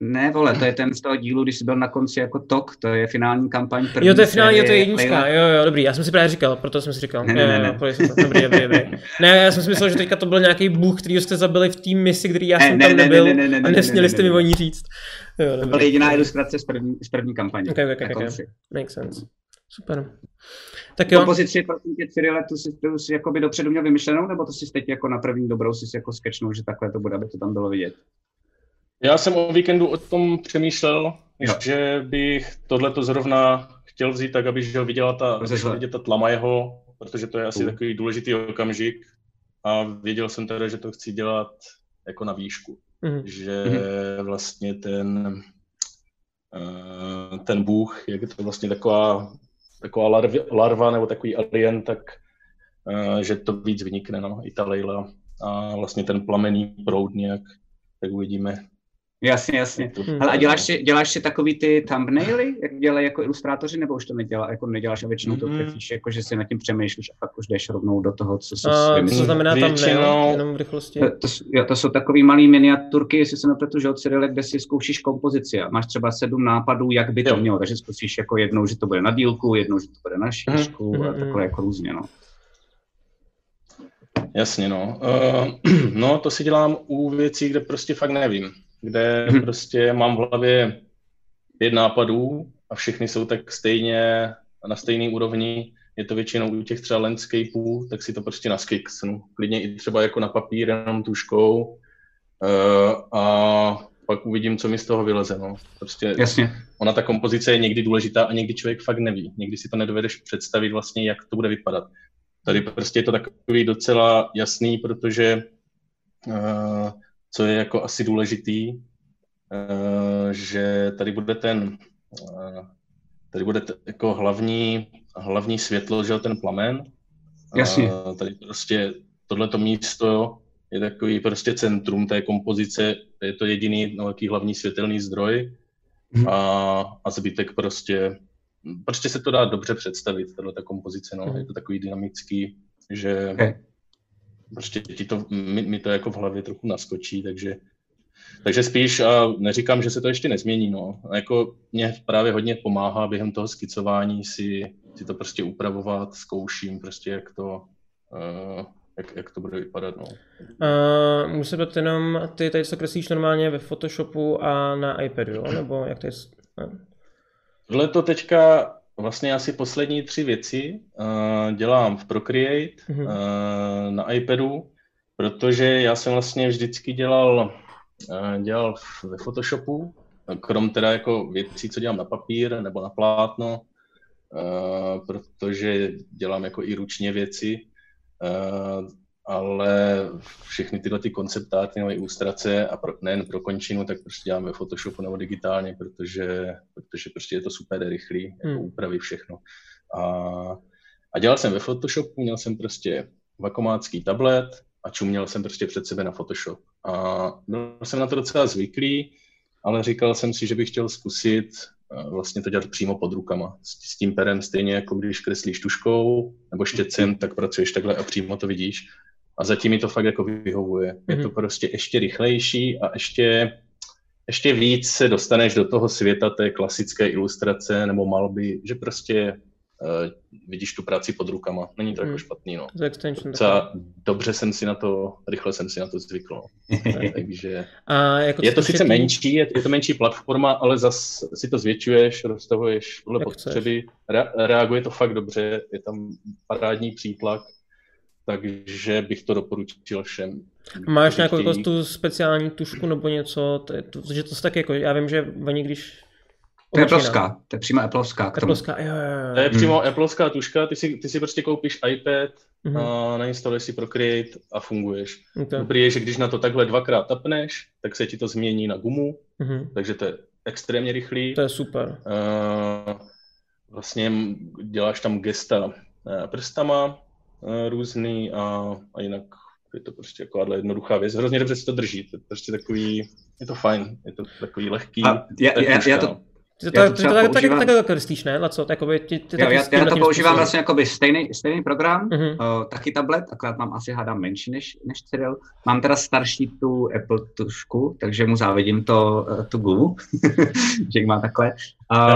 Ne, vole, to je ten z toho dílu, když jsi byl na konci jako tok, to je finální kampaň první Jo, to je finální, to je jednička, jo, jo, dobrý, já jsem si právě říkal, proto jsem si říkal. Ne, ne, ne, ne. Dobrý, dobrý, dobrý. Ne, já jsem si myslel, že teďka to byl nějaký bůh, který jste zabili v té misi, který já jsem ne, tam ne, nebyl ne, ne, ne, ne, a nesměli jste mi o ní říct. Jo, dobrý. To byla jediná ilustrace z první, z první kampaně. Okay, okay, okay, okay. Makes sense. Super. Tak jo. Kompozici, prosím tě, Cyrile, tu si, tu si jako by dopředu měl vymyšlenou, nebo to si teď jako na první dobrou si jako skečnul, že takhle to bude, aby to tam bylo vidět? Já jsem o víkendu o tom přemýšlel, jo. že bych tohleto zrovna chtěl vzít tak, aby ho viděla ta, vidět ta tlama jeho, protože to je asi uh. takový důležitý okamžik a věděl jsem teda, že to chci dělat jako na výšku. Mm. Že mm. vlastně ten, eh, ten bůh, jak je to vlastně taková, taková larvy, larva nebo takový alien, tak eh, že to víc vynikne, no, i ta Leila. A vlastně ten plamený proud nějak, tak uvidíme, Jasně, jasně. Hmm. Ale a děláš si, děláš si takový ty thumbnaily, jak dělají jako ilustrátoři, nebo už to nedělá, jako neděláš a většinou to trefíš, jako že si nad tím přemýšlíš a pak už jdeš rovnou do toho, co jsi uh, vymyslel. Co znamená thumbnail, jenom v rychlosti? To, to, jo, to jsou takový malý miniaturky, jestli se nepletu, že od Cyrille, kde si zkoušíš kompozici a máš třeba sedm nápadů, jak by to jo. mělo, takže zkusíš jako jednou, že to bude na dílku, jednou, že to bude na šířku mm, a mhm, takhle mhm. jako různě, no. Jasně, no. Uh, no, to si dělám u věcí, kde prostě fakt nevím kde hmm. prostě mám v hlavě pět nápadů a všechny jsou tak stejně na stejné úrovni. Je to většinou u těch třeba landscapeů, tak si to prostě naskixnu. Klidně i třeba jako na papír, jenom tuškou. Uh, a pak uvidím, co mi z toho vyleze. No. Prostě Jasně. Ona ta kompozice je někdy důležitá a někdy člověk fakt neví. Někdy si to nedovedeš představit vlastně, jak to bude vypadat. Tady prostě je to takový docela jasný, protože uh, co je jako asi důležitý, eh, že tady bude ten, eh, tady bude jako hlavní, hlavní světlo, že ten plamen. Jasně. Tady prostě tohleto místo je takový prostě centrum té kompozice, je to jediný no, hlavní světelný zdroj hmm. a, a zbytek prostě prostě se to dá dobře představit, tato kompozice, no. Mm. Je to takový dynamický, že okay. Prostě ti to, mi, mi to jako v hlavě trochu naskočí, takže takže spíš, a neříkám, že se to ještě nezmění, no. A jako mě právě hodně pomáhá během toho skicování si, si to prostě upravovat, zkouším prostě, jak to, uh, jak, jak to bude vypadat, no. Uh, musím být jenom, ty tady to kreslíš normálně ve Photoshopu a na iPadu, jo? nebo jak to je? Tohle to teďka vlastně asi poslední tři věci uh, dělám v Procreate, uh-huh. uh, na iPadu, protože já jsem vlastně vždycky dělal dělal ve Photoshopu, krom teda jako věcí, co dělám na papír nebo na plátno, protože dělám jako i ručně věci, ale všechny tyhle ty konceptáty nebo ilustrace a pro, nejen pro končinu, tak prostě dělám ve Photoshopu nebo digitálně, protože, protože prostě je to super rychlý, jako hmm. úpravy všechno. A, a dělal jsem ve Photoshopu, měl jsem prostě vakomácký tablet, a čuměl jsem prostě před sebe na Photoshop. A byl jsem na to docela zvyklý, ale říkal jsem si, že bych chtěl zkusit eh, vlastně to dělat přímo pod rukama. S, s tím perem stejně jako když kreslíš tuškou nebo štětcem, tak pracuješ takhle a přímo to vidíš. A zatím mi to fakt jako vyhovuje. Mm-hmm. Je to mhm. prostě ještě rychlejší a ještě, ještě víc se dostaneš do toho světa té klasické ilustrace nebo malby, že prostě uh, vidíš tu práci pod rukama. Není to hmm. jako špatný, no. Docela dobře jsem si na to, rychle jsem si na to zvykl, no. Takže A jako je to sice ty... menší, je, je to menší platforma, ale zas si to zvětšuješ, rozstavuješ podle potřeby, re, reaguje to fakt dobře, je tam parádní přítlak, takže bych to doporučil všem. Máš nějakou jako tu speciální tušku nebo něco, to, to, že to se tak jako, já vím, že oni když to je Appleovská, to je přímo Appleovská. Appleovská, jo, jo, jo. To je přímo hmm. Appleovská tuška, ty si, ty si prostě koupíš iPad, mm-hmm. a nainstaluješ si Procreate a funguješ. Okay. Dobrý je, že když na to takhle dvakrát tapneš, tak se ti to změní na gumu, mm-hmm. takže to je extrémně rychlý. To je super. Uh, vlastně děláš tam gesta uh, prstama různý a, a jinak je to prostě jako jednoduchá věc. Hrozně dobře se to drží. To je prostě takový, je to fajn, je to takový lehký. A já, já, já, to, ty to, ty to tak, používám... tak, ne? Laco, jakoby, ty, ty jo, já, já to používám vlastně jakoby stejný, stejný program, uh-huh. uh, taky tablet, akorát mám asi hádám menší než, než Cyril. Mám teda starší tu Apple tušku, takže mu závidím to, uh, tu Google, že má takhle.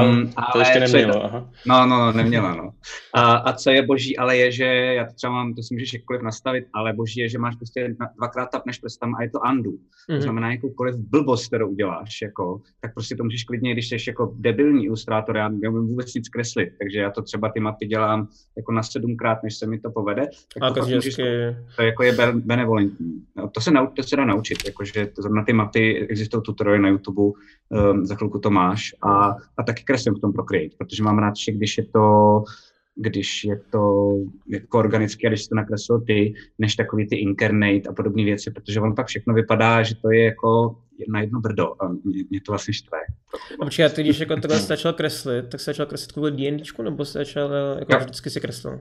Um, no, to ale ještě nemělo, je, aha. No, no, no, neměla, no. A, a co je boží, ale je, že já to třeba mám, to si můžeš jakkoliv nastavit, ale boží je, že máš prostě dvakrát tapneš prstem a je to undo. Mm-hmm. To mhm. znamená, jakoukoliv blbost, kterou uděláš, jako, tak prostě to můžeš klidně, když jsi jako debilní ilustrátor, já neumím vůbec nic kreslit, takže já to třeba ty mapy dělám jako na sedmkrát, než se mi to povede. Tak a to, můžeš, to, to jako je benevolentní. No, to, se nau, to se dá naučit, jakože to, na ty mapy existují tutoriály na YouTube, um, za chvilku to máš a a taky kreslím v tom Procreate, protože mám rád, že když je to když je to jako organické, když to nakreslil ty, než takový ty incarnate a podobné věci, protože on pak všechno vypadá, že to je jako na jedno brdo a mě, mě to vlastně štve. A počkej, a ty když jako takhle začal kreslit, tak se začal kreslit kvůli D&Dčku, nebo se začal, jako jo. vždycky si kreslil?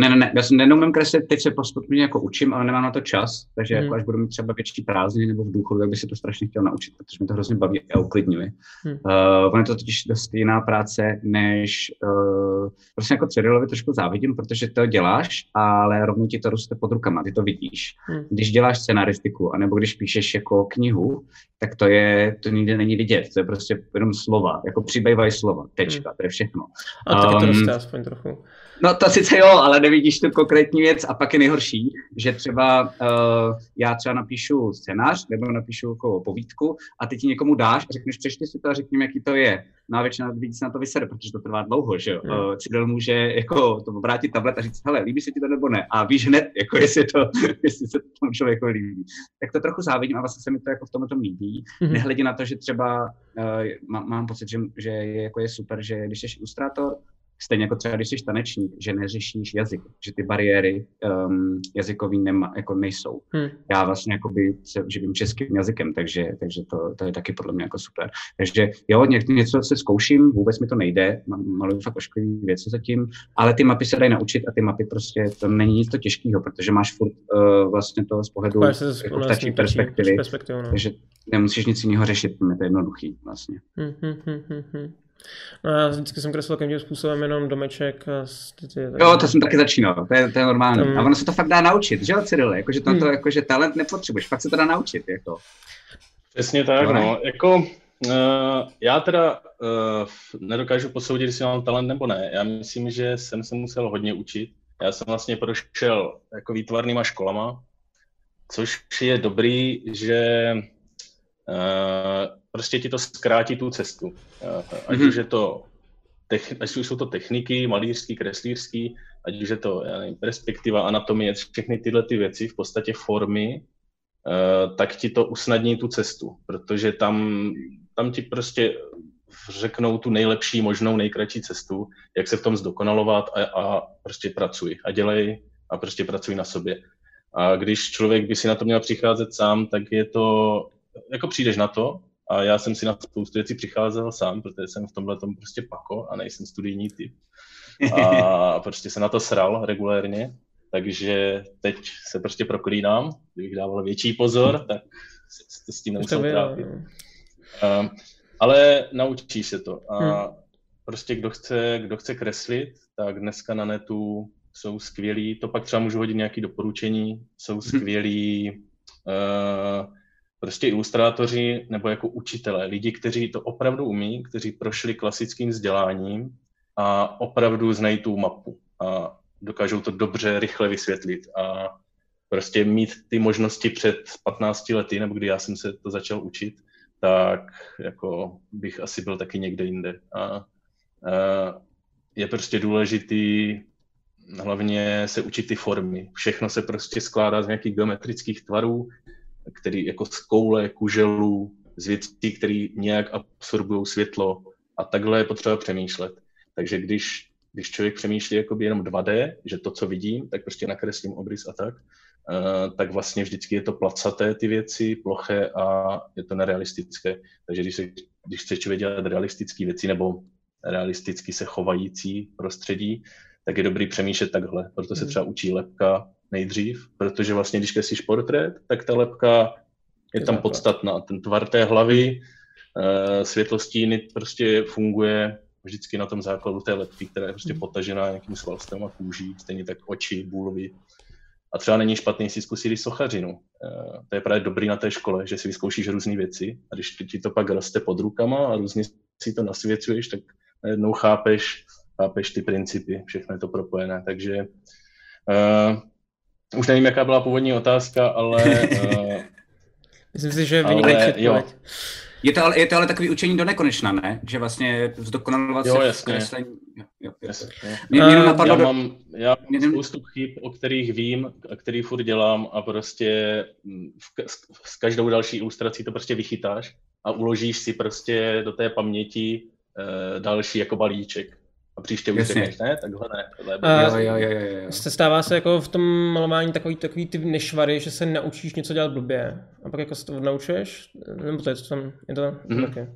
Ne, ne, ne, já jsem neumím kreslit, teď se postupně jako učím, ale nemám na to čas, takže hmm. jako až budu mít třeba větší prázdniny nebo v důchodu, tak bych si to strašně chtěl naučit, protože mi to hrozně baví a uklidňuje. Hmm. Uh, on je to totiž dost jiná práce, než uh, prostě jako Cyrilovi trošku závidím, protože to děláš, ale rovnou ti to roste pod rukama, ty to vidíš. Hmm. Když děláš scenaristiku, anebo když píšeš jako knihu, tak to je, to nikdy není vidět, to je prostě jenom slova, jako přibývají slova, tečka, hmm. to je všechno. A taky to roste aspoň trochu. No to sice jo, ale nevidíš tu konkrétní věc a pak je nejhorší, že třeba uh, já třeba napíšu scénář nebo napíšu jako povídku a ty ti někomu dáš a řekneš, přečti si to a řekni, jaký to je. No a většina lidí se na to vysede, protože to trvá dlouho, že jo. Hmm. Uh, Cidel může jako to obrátit tablet a říct, hele, líbí se ti to nebo ne. A víš hned, jako jestli, to, jestli se to tomu člověku líbí. Tak to trochu závidím a vlastně se mi to jako v tomhle tom líbí. Hmm. Nehledě na to, že třeba uh, má, mám pocit, že, že je, jako je super, že když jsi ilustrátor, Stejně jako třeba, když jsi tanečník, že neřešíš jazyk, že ty bariéry um, jazykový nema, jako nejsou. Hmm. Já vlastně jakoby se živím českým jazykem, takže, takže to, to, je taky podle mě jako super. Takže jo, ně, něco se zkouším, vůbec mi to nejde, maluju fakt ošklivý věci zatím, ale ty mapy se dají naučit a ty mapy prostě, to není nic to těžkého, protože máš furt uh, vlastně to z pohledu jako vlastně perspektivy, no. takže nemusíš nic jiného řešit, je to jednoduchý vlastně. Hmm, hmm, hmm, hmm. No já vždycky jsem kreslil takovým způsobem jenom domeček a ty, ty, Jo, to jsem taky začínal, to je, to je normální. Tam... A ono se to fakt dá naučit, že jo, Cyril? Jakože to, hmm. to, jakože talent nepotřebuješ, fakt se to dá naučit, jako. Přesně tak, no. no. Jako, uh, já teda uh, nedokážu posoudit, jestli mám talent nebo ne. Já myslím, že jsem se musel hodně učit. Já jsem vlastně prošel jako výtvarnýma školama, což je dobrý, že prostě ti to zkrátí tu cestu. Uh, ať mm-hmm. už je to ať už jsou to techniky, malířský, kreslířský, ať už je to já nevím, perspektiva, anatomie, všechny tyhle ty věci, v podstatě formy, uh, tak ti to usnadní tu cestu, protože tam, tam ti prostě řeknou tu nejlepší možnou, nejkratší cestu, jak se v tom zdokonalovat a, a prostě pracuj a dělej a prostě pracuj na sobě. A když člověk by si na to měl přicházet sám, tak je to, jako přijdeš na to a já jsem si na spoustu věcí přicházel sám, protože jsem v tomhle tom prostě pako a nejsem studijní typ. A prostě se na to sral regulérně, takže teď se prostě proklínám. Kdybych dával větší pozor, tak se s tím nemusel trápit. Um, ale naučíš se to. A hmm. prostě kdo chce, kdo chce kreslit, tak dneska na netu jsou skvělí, to pak třeba můžu hodit nějaké doporučení, jsou hm. skvělí uh, prostě ilustrátoři nebo jako učitelé, lidi, kteří to opravdu umí, kteří prošli klasickým vzděláním a opravdu znají tu mapu a dokážou to dobře, rychle vysvětlit a prostě mít ty možnosti před 15 lety, nebo kdy já jsem se to začal učit, tak jako bych asi byl taky někde jinde. A, a je prostě důležitý hlavně se učit ty formy. Všechno se prostě skládá z nějakých geometrických tvarů, který jako z koule, kuželů, z věcí, které nějak absorbují světlo a takhle je potřeba přemýšlet. Takže když, když člověk přemýšlí jakoby jenom 2D, že to, co vidím, tak prostě nakreslím obrys a tak, uh, tak vlastně vždycky je to placaté ty věci, ploché a je to nerealistické. Takže když, se, když chce člověk dělat realistické věci nebo realisticky se chovající prostředí, tak je dobrý přemýšlet takhle. Proto se hmm. třeba učí lepka nejdřív, protože vlastně, když kreslíš portrét, tak ta lepka je tam podstatná. Ten tvar té hlavy, eh, světlostíny prostě funguje vždycky na tom základu té lepky, která je prostě hmm. potažená nějakým svalstem a kůží, stejně tak oči, bulvy. A třeba není špatný si zkusit i sochařinu. Eh, to je právě dobrý na té škole, že si vyzkoušíš různé věci a když ti to pak roste pod rukama a různě si to nasvěcuješ, tak najednou chápeš, chápeš ty principy, všechno je to propojené. Takže uh, už nevím, jaká byla původní otázka, ale... Uh, Myslím si, že vynikající odpověď. Je to, ale, je to ale takový učení do nekonečna, ne? Že vlastně zdokonalovat jo, se jasně. kreslení. Jo, jo, jasně. Mě, mě napadlo já mám, já mám spoustu chyb, o kterých vím, a který furt dělám a prostě v, s každou další ilustrací to prostě vychytáš a uložíš si prostě do té paměti uh, další jako balíček. A příště už řekneš, ne, takhle ne. Tohle jo, jo, jo, jo, jo. Stává se jako v tom malování takový, takový ty nešvary, že se naučíš něco dělat blbě a pak jako se to odnaučuješ? Nebo to je, to tam, je to mm-hmm. taky?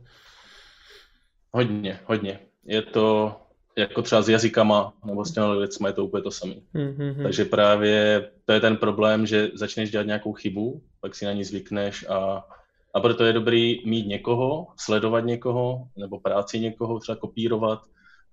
Hodně, hodně. Je to jako třeba s jazykama nebo s těmi věcmi je to úplně to samé. Mm-hmm. Takže právě to je ten problém, že začneš dělat nějakou chybu, pak si na ní zvykneš a, a proto je dobrý mít někoho, sledovat někoho, nebo práci někoho, třeba kopírovat,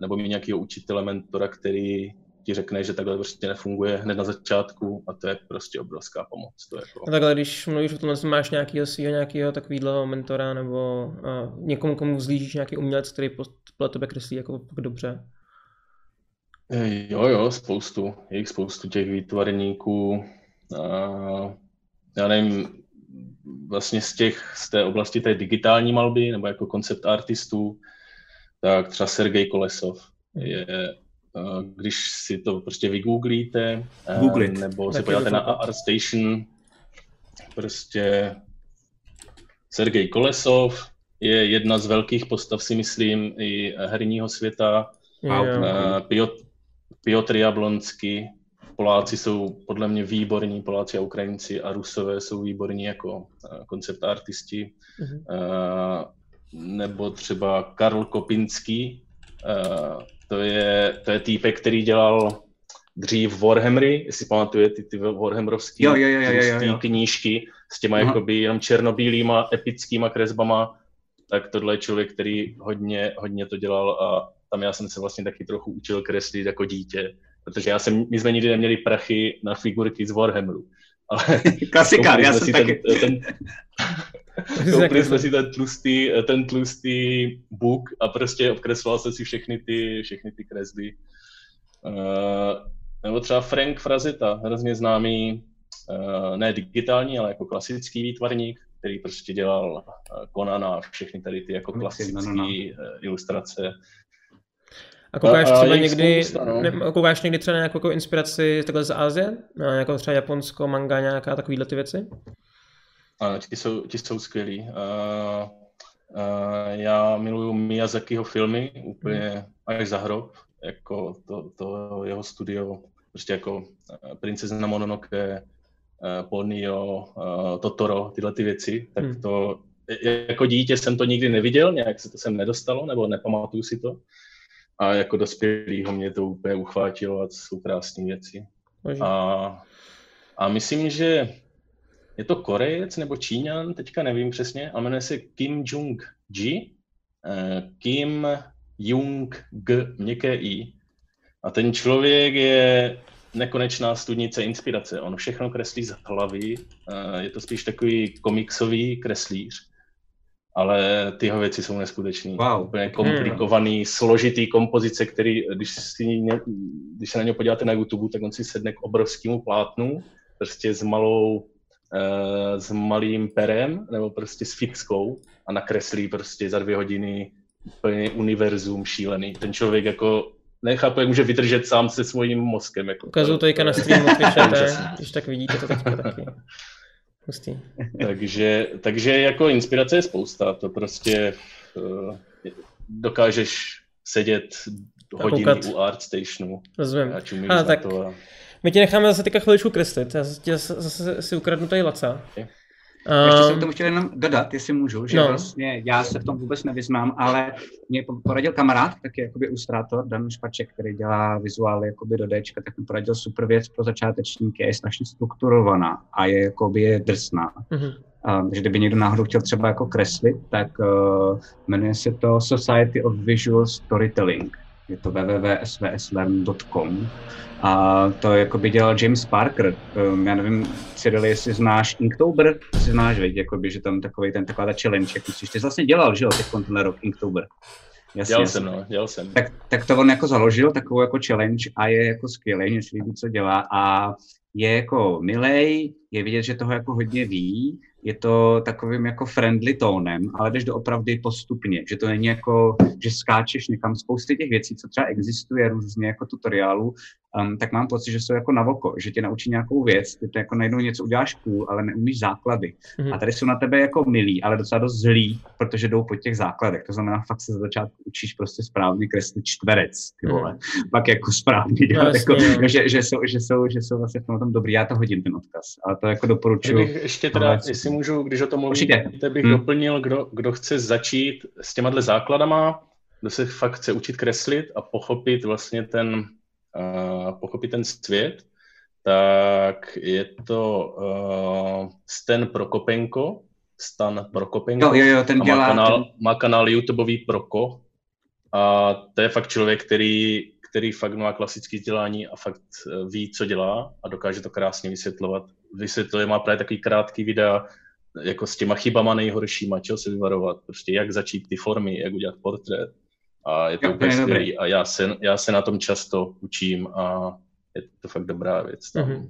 nebo mít nějakého učitele, mentora, který ti řekne, že takhle prostě nefunguje hned na začátku a to je prostě obrovská pomoc. To je jako... A takhle, když mluvíš o tom, že máš nějakého svého nějakého takového mentora nebo uh, někomu, komu vzlížíš nějaký umělec, který podle tebe kreslí jako dobře? Jo, jo, spoustu. Je jich spoustu těch výtvarníků. Uh, já nevím, vlastně z těch, z té oblasti té digitální malby, nebo jako koncept artistů, tak třeba Sergej Kolesov je, eh, když si to prostě vygooglíte, eh, Googlit. nebo se podíváte na ArtStation, prostě Sergej Kolesov je jedna z velkých postav, si myslím, i herního světa. Yeah. Piotr, Piotr Jablonsky, Poláci jsou podle mě výborní, Poláci a Ukrajinci a Rusové jsou výborní jako eh, koncept artisti. Mm-hmm nebo třeba Karl Kopinský, uh, to je, to je týpek, který dělal dřív Warhammery, jestli pamatujete ty, ty Warhammerovské jo, jo, jo, jo, jo, jo. knížky s těma Aha. jakoby jenom černobílýma epickýma kresbama. tak tohle je člověk, který hodně, hodně to dělal a tam já jsem se vlastně taky trochu učil kreslit jako dítě, protože já jsem, my jsme nikdy neměli prachy na figurky z Warhammeru. Ale Klasika, já jsem taky. Ten, ten, koupili jsme si ten tlustý, ten tlustý book a prostě obkresloval jsem si všechny ty, všechny ty kresby. Uh, nebo třeba Frank Frazetta, hrozně známý, uh, ne digitální, ale jako klasický výtvarník, který prostě dělal Conan a všechny tady ty jako klasické no, no, no. ilustrace. A koukáš a, třeba a někdy, spousta, no. ne, koukáš někdy třeba nějakou jako inspiraci takhle z Asie? Jako třeba Japonsko, manga, nějaká takovýhle ty věci? Ano, ti jsou, ti jsou skvělí. Uh, uh, já miluju Miyazakiho filmy úplně hmm. až za hrob, jako to, to jeho studio, prostě jako Princezna Mononoke, uh, Ponyo, uh, Totoro, tyhle ty věci, tak hmm. to jako dítě jsem to nikdy neviděl, nějak se to sem nedostalo, nebo nepamatuju si to a jako dospělýho mě to úplně uchvátilo a to jsou krásné věci. A, a myslím, že je to Korejec nebo Číňan, teďka nevím přesně, a jmenuje se Kim Jung-ji, eh, Kim Jung-g, měkké i. A ten člověk je nekonečná studnice inspirace. On všechno kreslí z hlavy, eh, je to spíš takový komiksový kreslíř ale tyho věci jsou neskutečné. Wow. Úplně komplikovaný, hmm. složitý kompozice, který, když, si, když se na něj podíváte na YouTube, tak on si sedne k obrovskému plátnu, prostě s malou, uh, s malým perem, nebo prostě s fixkou a nakreslí prostě za dvě hodiny úplně univerzum šílený. Ten člověk jako nechápu, jak může vydržet sám se svým mozkem. Jako, Ukazuju to na streamu když tak vidíte to teďka taky. Hustý. takže, takže jako inspirace je spousta, to prostě uh, dokážeš sedět hodiny u ArtStationu. Rozumím. A, tak to a... my ti necháme zase teďka chviličku kreslit, já zase, zase si ukradnu tady laca. Okay. Um, Ještě jsem tomu chtěl jenom dodat, jestli můžu, že no. vlastně já se v tom vůbec nevyznám, ale mě poradil kamarád, taky jakoby ilustrátor, Dan Špaček, který dělá vizuály jakoby do Dčka, tak mi poradil super věc pro začátečníky, je strašně strukturovaná a je jakoby je drsná. Mm-hmm. Um, že kdyby někdo náhodou chtěl třeba jako kreslit, tak uh, jmenuje se to Society of Visual Storytelling. Je to www.svslam.com a to jako by dělal James Parker. Um, já nevím, Cyril, jestli znáš Inktober, jestli znáš, veď, jakoby, že tam takový ten, taková ta challenge, jak myslíš, ty jsi vlastně dělal, že jo, teď ten rok Inktober. Jasně, dělal jsem, no, dělal jsem. Tak, tak to on jako založil takovou jako challenge a je jako skvělý, mě se líbí, co dělá a je jako milej, je vidět, že toho jako hodně ví je to takovým jako friendly tónem, ale jdeš do opravdy postupně, že to není jako, že skáčeš někam spousty těch věcí, co třeba existuje různě jako tutoriálu, um, tak mám pocit, že jsou jako na voko, že tě naučí nějakou věc, ty to jako najednou něco uděláš cool, ale neumíš základy. Mm-hmm. A tady jsou na tebe jako milí, ale docela dost zlí, protože jdou po těch základech. To znamená, fakt se za začátku učíš prostě správně kreslit čtverec, ty vole. Mm-hmm. Pak jako správně dělat, no, jako, no. že, že, jsou, že, jsou, že jsou vlastně v tom, tom dobrý. Já to hodím ten odkaz, ale to jako doporučuji. Ještě teda, jestli můžu, když o tom mluvíte, bych hmm. doplnil, kdo, kdo chce začít s těma zzákladama, kdo se fakt chce učit kreslit a pochopit vlastně ten, uh, pochopit ten svět, tak je to uh, Stan Prokopenko, Stan Prokopenko. Jo, jo, jo, ten dělá, má kanál, ten... má kanál YouTubeový Proko a to je fakt člověk, který, který fakt má klasické vzdělání a fakt eh, ví, co dělá a dokáže to krásně vysvětlovat. Vysvětluje, má právě takový krátký videa, jako s těma chybama nejhoršíma, čeho se vyvarovat, prostě jak začít ty formy, jak udělat portrét. A je to jo, úplně skvělý. A já se, já se na tom často učím a je to fakt dobrá věc. Tam. Mm-hmm.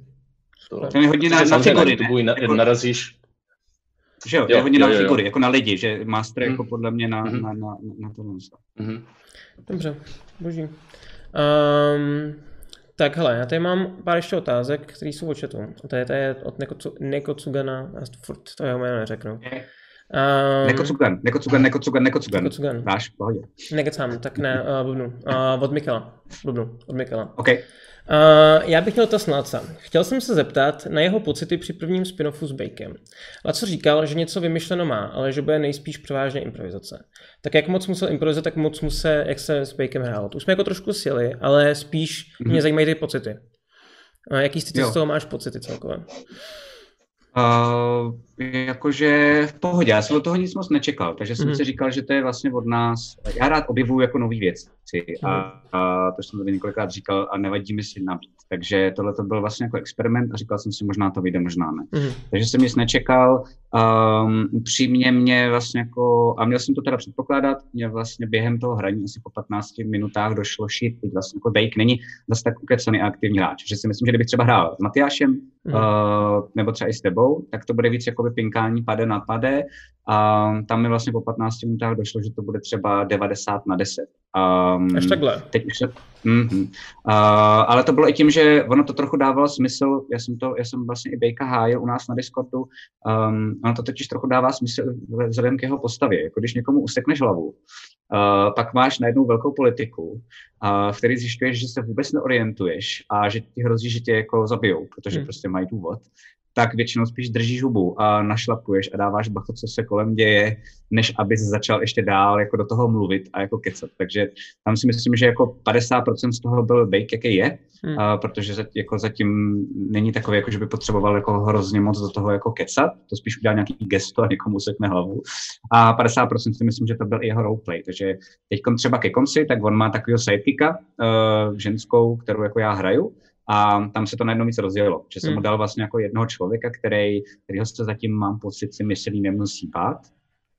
To, to je hodně na, na figury, ne? Na, jako... narazíš, že jo, jo, je hodně jo, na figury, jo. jako na lidi, že master mm. jako podle mě na, mm. na, na, na to. Mm. Dobře, boží. Um, tak hele, já tady mám pár ještě otázek, které jsou o chatu. To je, to je od Nekocugana, já furt to jeho jméno neřeknu. Um, Nekocugan, Nekocugan, Nekocugan, Nekocugan. Nekocugan. Dáš, pohodě. Nekecám, tak ne, uh, blbnu. Uh, od Mikala. Blbnu, od Mikala. Okay. Uh, já bych měl to snadca. Chtěl jsem se zeptat na jeho pocity při prvním spin-offu s Bakem. co říkal, že něco vymyšleno má, ale že bude nejspíš převážně improvizace. Tak jak moc musel improvizovat, tak moc musel, jak se s Bakem hrál. Už jsme jako trošku sili, ale spíš mm-hmm. mě zajímají ty pocity. A jaký ty z toho máš pocity celkově? Uh, jakože v pohodě, já jsem od toho nic moc nečekal, takže jsem mm. si říkal, že to je vlastně od nás, já rád objevuju jako nové věci mm. a, a to jsem tady několikrát říkal a nevadí mi si nabít, takže tohle to byl vlastně jako experiment a říkal jsem si, možná to vyjde, možná ne. Mm. Takže jsem nic nečekal, um, upřímně mě vlastně jako, a měl jsem to teda předpokládat, mě vlastně během toho hraní asi po 15 minutách došlo šít, teď vlastně jako Bake není zase tak ukecený a aktivní hráč, že si myslím, že kdybych třeba hrál s Matyášem, mm. uh, nebo třeba i s tebou, tak to bude víc jako pinkání pade na pade a tam mi vlastně po 15 minutách došlo, že to bude třeba 90 na 10. Um, Až takhle. Teď už se, mm-hmm. uh, ale to bylo i tím, že ono to trochu dávalo smysl, já jsem, to, já jsem vlastně i Bejka hájil u nás na Discordu, um, ono to totiž trochu dává smysl vzhledem k jeho postavě, jako když někomu usekneš hlavu, uh, pak máš najednou velkou politiku, uh, v který zjišťuješ, že se vůbec neorientuješ a že ti hrozí, že tě jako zabijou, protože hmm. prostě mají důvod tak většinou spíš držíš hubu a našlapuješ a dáváš bacha, co se kolem děje, než aby se začal ještě dál jako do toho mluvit a jako kecat. Takže tam si myslím, že jako 50% z toho byl bake, jaký je, hmm. a, protože za, jako zatím není takový, jako že by potřeboval jako hrozně moc do toho jako kecat, to spíš udělal nějaký gesto a někomu sekne hlavu. A 50% si myslím, že to byl i jeho roleplay. Takže teď třeba ke konci, tak on má takového sidekicka, uh, ženskou, kterou jako já hraju, a tam se to najednou víc rozjelo, že jsem hmm. mu dal vlastně jako jednoho člověka, který, kterýho se zatím mám pocit si myslí nemusí bát,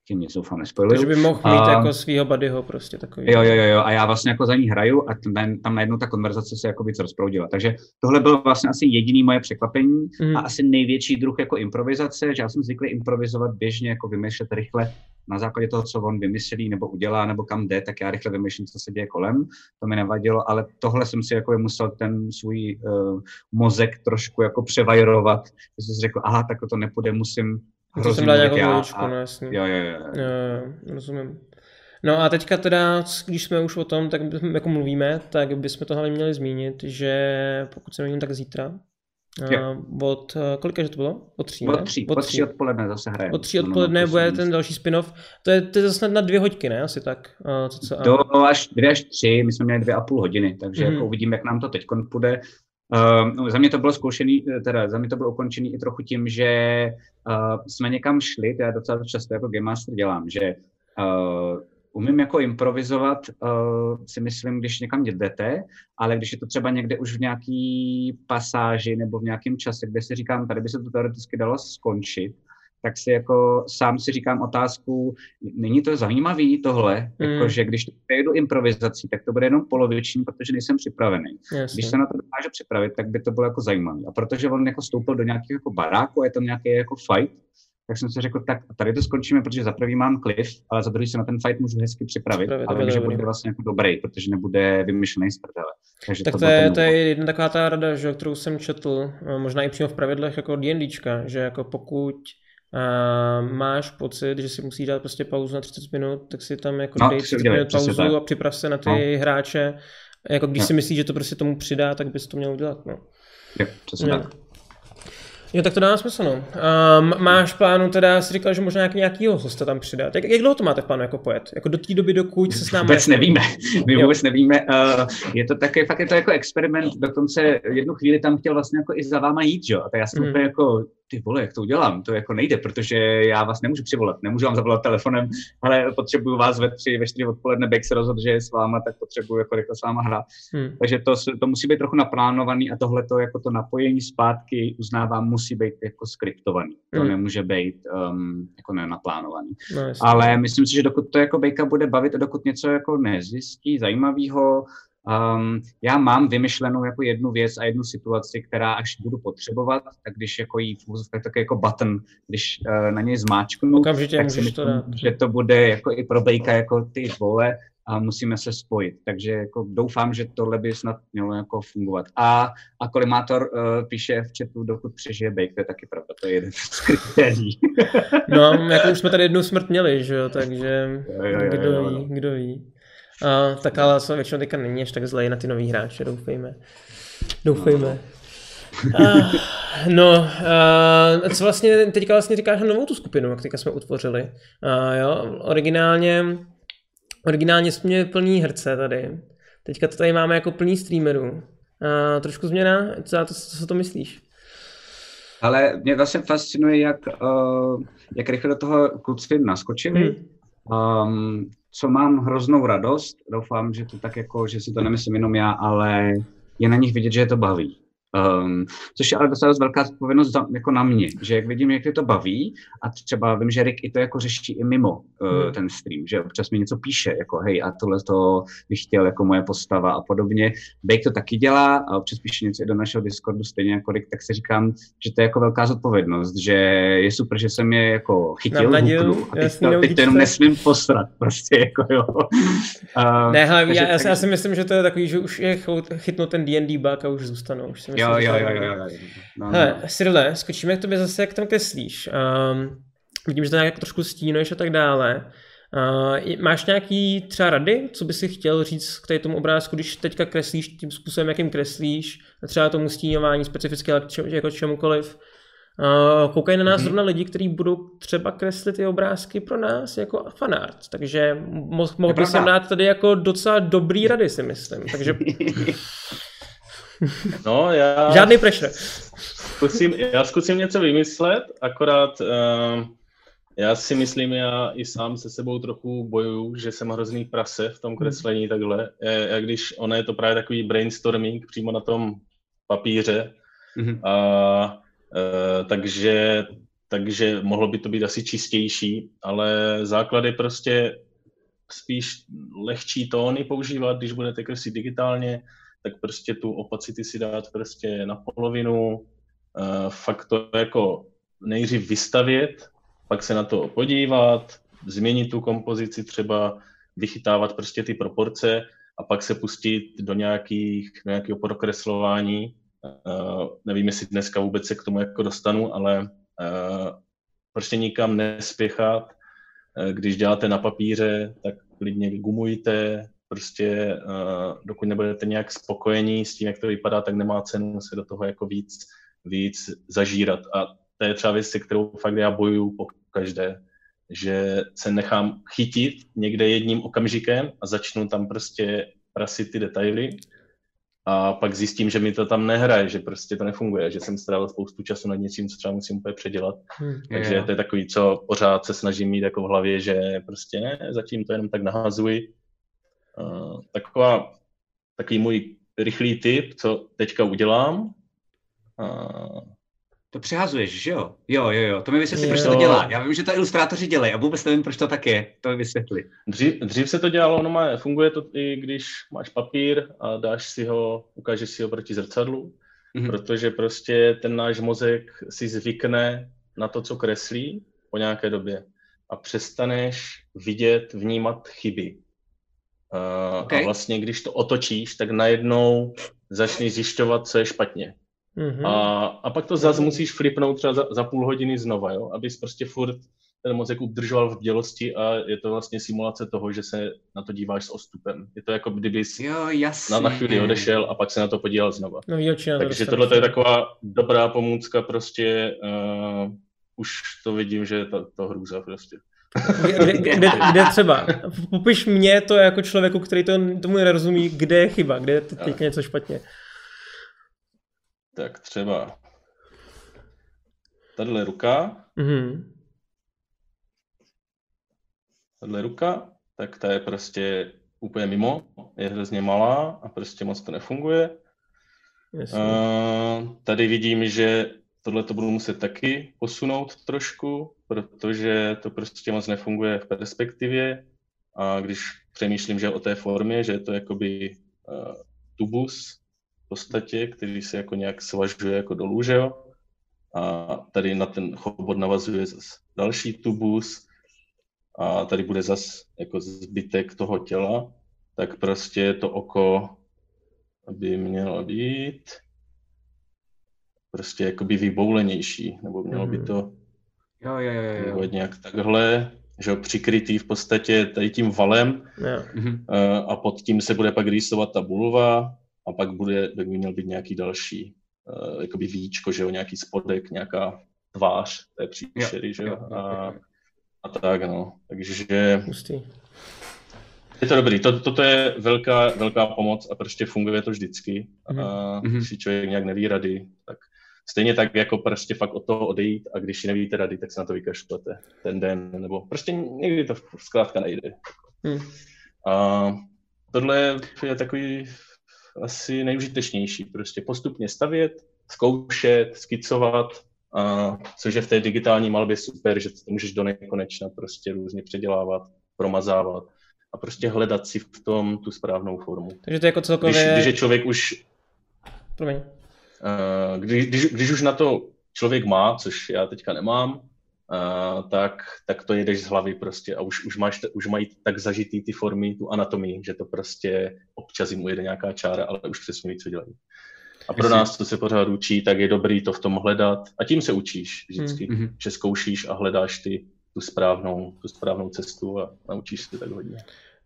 tím nic doufám nespojuju. Takže by mohl mít a, jako svýho buddyho prostě takový. Jo, jo, jo, a já vlastně jako za ní hraju a tam, tam najednou ta konverzace se jako víc rozproudila. Takže tohle bylo vlastně asi jediný moje překvapení mm. a asi největší druh jako improvizace, že já jsem zvyklý improvizovat běžně, jako vymýšlet rychle na základě toho, co on vymyslí nebo udělá, nebo kam jde, tak já rychle vymýšlím, co se děje kolem. To mi nevadilo, ale tohle jsem si jako musel ten svůj uh, mozek trošku jako převajrovat, že jsem si řekl, aha, tak to nepůjde, musím to jsem dal nějakou no jasně. Jo, jo, jo. jo, jo rozumím. No a teďka teda, když jsme už o tom, tak jako mluvíme, tak bychom to hlavně měli zmínit, že pokud se nevím, tak zítra, jo. od, kolika že to bylo? Od tří, Od tří, od tří odpoledne zase hraje. Od tří odpoledne bude ten další spin-off. To je, to je zase na dvě hodiny, ne? Asi tak. Co, co, Do až dvě až tři, my jsme měli dvě a půl hodiny, takže mm. jako uvidíme, jak nám to teď půjde. Uh, za mě to bylo zkoušený, teda za mě to bylo ukončený i trochu tím, že uh, jsme někam šli, to já docela často jako Game Master dělám, že uh, umím jako improvizovat, uh, si myslím, když někam jdete, ale když je to třeba někde už v nějaký pasáži nebo v nějakém čase, kde si říkám, tady by se to teoreticky dalo skončit, tak si jako sám si říkám otázku, není to zajímavý tohle, mm. jako, že když to přejdu improvizací, tak to bude jenom poloviční, protože nejsem připravený. Jasně. Když se na to dokáže připravit, tak by to bylo jako zajímavé. A protože on jako stoupil do nějakého jako baráku je to nějaký jako fight, tak jsem si řekl, tak tady to skončíme, protože za prvý mám cliff, ale za druhý se na ten fight můžu hezky připravit, připravit ale vím, že bude vlastně jako dobrý, protože nebude vymyšlený z prdele. Takže tak to, to, je, to je jedna taková ta rada, že, kterou jsem četl, možná i přímo v pravidlech jako D&Dčka, že jako pokud a máš pocit, že si musí dát prostě pauzu na 30 minut, tak si tam jako no, dej 30 minut pauzu tak. a připrav se na ty no. hráče. Jako když no. si myslíš, že to prostě tomu přidá, tak bys to měl udělat. No. Jo, přesně tak. Jo, tak to dá smysl, no. Um, máš plánu teda, jsi říkal, že možná nějaký, nějakýho hosta tam přidat. Jak, jak dlouho to máte v plánu jako pojet? Jako do té doby, dokud se s námi... Vůbec nevíme, my jo. vůbec nevíme. Uh, je to také, fakt je to jako experiment, dokonce jednu chvíli tam chtěl vlastně jako i za váma jít, jo. A tak já jsem mm. jako, ty vole, jak to udělám, to jako nejde, protože já vás nemůžu přivolat, nemůžu vám zavolat telefonem, ale potřebuju vás ve tři, ve čtyři odpoledne, Beck se rozhodl, že je s váma, tak potřebuju jako rychle s váma hrát. Hmm. Takže to, to musí být trochu naplánovaný a tohle to jako to napojení zpátky uznávám, musí být jako skriptovaný. To hmm. nemůže být um, jako nenaplánovaný. No, ale myslím si, že dokud to jako Bejka bude bavit a dokud něco jako nezjistí zajímavého, Um, já mám vymyšlenou jako jednu věc a jednu situaci, která až budu potřebovat, tak když jako jí v tak jako button, když uh, na něj zmáčknu, Okamžitě tak si myslím, to dát. že to bude jako i pro Bejka jako ty vole a musíme se spojit. Takže jako doufám, že tohle by snad mělo jako fungovat. A, a kolimátor uh, píše v chatu, dokud přežije Bake, to je taky pravda, to je jeden z kritérií. no, jako už jsme tady jednu smrt měli, že jo, takže jo, jo, jo, kdo jo, ví, no. kdo ví. Uh, tak ale co většinou teďka není až tak zlej na ty nový hráče, doufejme. Doufejme. Uh, no, uh, co vlastně teďka vlastně říkáš na novou tu skupinu, jak teďka jsme utvořili. Uh, jo, originálně, originálně jsme měli plný herce tady. Teďka to tady máme jako plný streamerů. Uh, trošku změna, co, to, co, co to myslíš? Ale mě vlastně fascinuje, jak, uh, jak rychle do toho kluci naskočili. Hmm. Um, co mám hroznou radost, doufám, že to tak jako, že si to nemyslím jenom já, ale je na nich vidět, že je to baví. Um, což je ale docela velká odpovědnost za, jako na mě, že jak vidím, jak je to baví a třeba vím, že Rick i to jako řeší i mimo uh, ten stream, že občas mi něco píše, jako hej a tohle to bych chtěl jako moje postava a podobně. Bake to taky dělá a občas píše něco i do našeho Discordu stejně jako Rick, tak si říkám, že to je jako velká zodpovědnost, že je super, že jsem je jako chytil huknu, a teď, to, teď to jenom nesmím posrat, prostě jako jo. Uh, ne, hele, já, já, já, si myslím, že to je takový, že už je chytnout ten D&D bug a už zůstanou. Už si jo, jo, jo, jo, jo, jo. No, Hele, no. Cyrille, skočíme k tobě zase, jak tam kreslíš. Um, vidím, že to nějak trošku stínuješ a tak dále. Uh, máš nějaký třeba rady, co by si chtěl říct k tomu obrázku, když teďka kreslíš tím způsobem, jakým kreslíš, třeba tomu stínování specificky jako čemukoliv. Uh, koukají na nás mm-hmm. zrovna lidi, kteří budou třeba kreslit ty obrázky pro nás jako fanart, takže mohl mo- bych sem dát tady jako docela dobrý rady, si myslím. Takže No, já... Žádný pressure. Zkusím, já zkusím něco vymyslet, akorát uh, já si myslím, já i sám se sebou trochu bojuju, že jsem hrozný prase v tom kreslení takhle. Já, když ono je to právě takový brainstorming přímo na tom papíře, mm-hmm. a, uh, takže, takže mohlo by to být asi čistější, ale základ je prostě spíš lehčí tóny používat, když budete kreslit digitálně, tak prostě tu opacity si dát prostě na polovinu, uh, fakt to jako nejdřív vystavět, pak se na to podívat, změnit tu kompozici třeba, vychytávat prostě ty proporce a pak se pustit do, nějakých, nějakého prokreslování. Uh, nevím, jestli dneska vůbec se k tomu jako dostanu, ale uh, prostě nikam nespěchat. Uh, když děláte na papíře, tak klidně gumujte, prostě uh, dokud nebudete nějak spokojení s tím, jak to vypadá, tak nemá cenu se do toho jako víc, víc zažírat. A to je třeba věc, se kterou fakt já bojuju po každé, že se nechám chytit někde jedním okamžikem a začnu tam prostě prasit ty detaily a pak zjistím, že mi to tam nehraje, že prostě to nefunguje, že jsem strávil spoustu času nad něčím, co třeba musím úplně předělat. Hmm, Takže je. to je takový, co pořád se snažím mít jako v hlavě, že prostě ne, zatím to jenom tak nahazuji Uh, taková, takový můj rychlý tip, co teďka udělám. Uh, to přehazuješ, že jo? Jo, jo, jo. To mi vysvětli, proč to dělá. Já vím, že to ilustrátoři dělají a vůbec nevím, proč to tak je. To mi vysvětli. Dřív, dřív se to dělalo, no má, funguje to i když máš papír a dáš si ho, ukážeš si ho proti zrcadlu, mm-hmm. protože prostě ten náš mozek si zvykne na to, co kreslí po nějaké době a přestaneš vidět, vnímat chyby. Uh, okay. A vlastně, když to otočíš, tak najednou začneš zjišťovat, co je špatně. Mm-hmm. A, a pak to zase musíš flipnout třeba za, za půl hodiny znova, jo? abys prostě furt ten mozek udržoval v bdělosti a je to vlastně simulace toho, že se na to díváš s ostupem. Je to jako kdybys jo, na, na chvíli odešel a pak se na to podíval znova. No, jo, Takže tohle je taková dobrá pomůcka, prostě uh, už to vidím, že je to, to hrůza prostě. Kde, kde, kde třeba? Popiš mě to jako člověku, který to, tomu nerozumí, kde je chyba, kde je teď něco špatně. Tak třeba tahle ruka. Mm-hmm. Tahle ruka, tak ta je prostě úplně mimo, je hrozně malá a prostě moc to nefunguje. Uh, tady vidím, že tohle to budu muset taky posunout trošku, protože to prostě moc nefunguje v perspektivě a když přemýšlím, že o té formě, že je to jakoby uh, tubus v podstatě, který se jako nějak svažuje jako dolů, že jo? A tady na ten chobot navazuje zase další tubus a tady bude zase jako zbytek toho těla, tak prostě to oko by mělo být prostě jakoby vyboulenější, nebo mělo by mhm. to jo, jo, jo, jo. nějak takhle, že přikrytý v podstatě tady tím valem jo. Mhm. Eh, a pod tím se bude pak rýsovat ta bulva a pak bude, by měl být nějaký další uh, jakoby víčko, že jo, nějaký spodek, nějaká tvář té příšery, že jo, a, a tak, no, takže... Pustý. Je to dobrý, to, toto je velká, velká pomoc a prostě funguje to vždycky. Mm-hmm. A mhm. když si člověk nějak neví rady, tak Stejně tak jako prostě fakt od toho odejít a když nevíte rady, tak se na to vykašlete ten den, nebo prostě někdy to zkrátka nejde. Hmm. A tohle je takový asi nejužitečnější, prostě postupně stavět, zkoušet, skicovat, a což je v té digitální malbě super, že to můžeš do nekonečna prostě různě předělávat, promazávat a prostě hledat si v tom tu správnou formu. Takže to je jako celkově... Když, když je člověk už... Promiň. Uh, když, když, když už na to člověk má, což já teďka nemám, uh, tak, tak to jedeš z hlavy prostě a už, už, máš, už mají tak zažitý ty formy, tu anatomii, že to prostě občas jim ujede nějaká čára, ale už přesně ví, co dělají. A pro nás, co se pořád učí, tak je dobrý to v tom hledat. A tím se učíš vždycky, mm-hmm. že zkoušíš a hledáš ty tu správnou, tu správnou cestu a naučíš se tak hodně.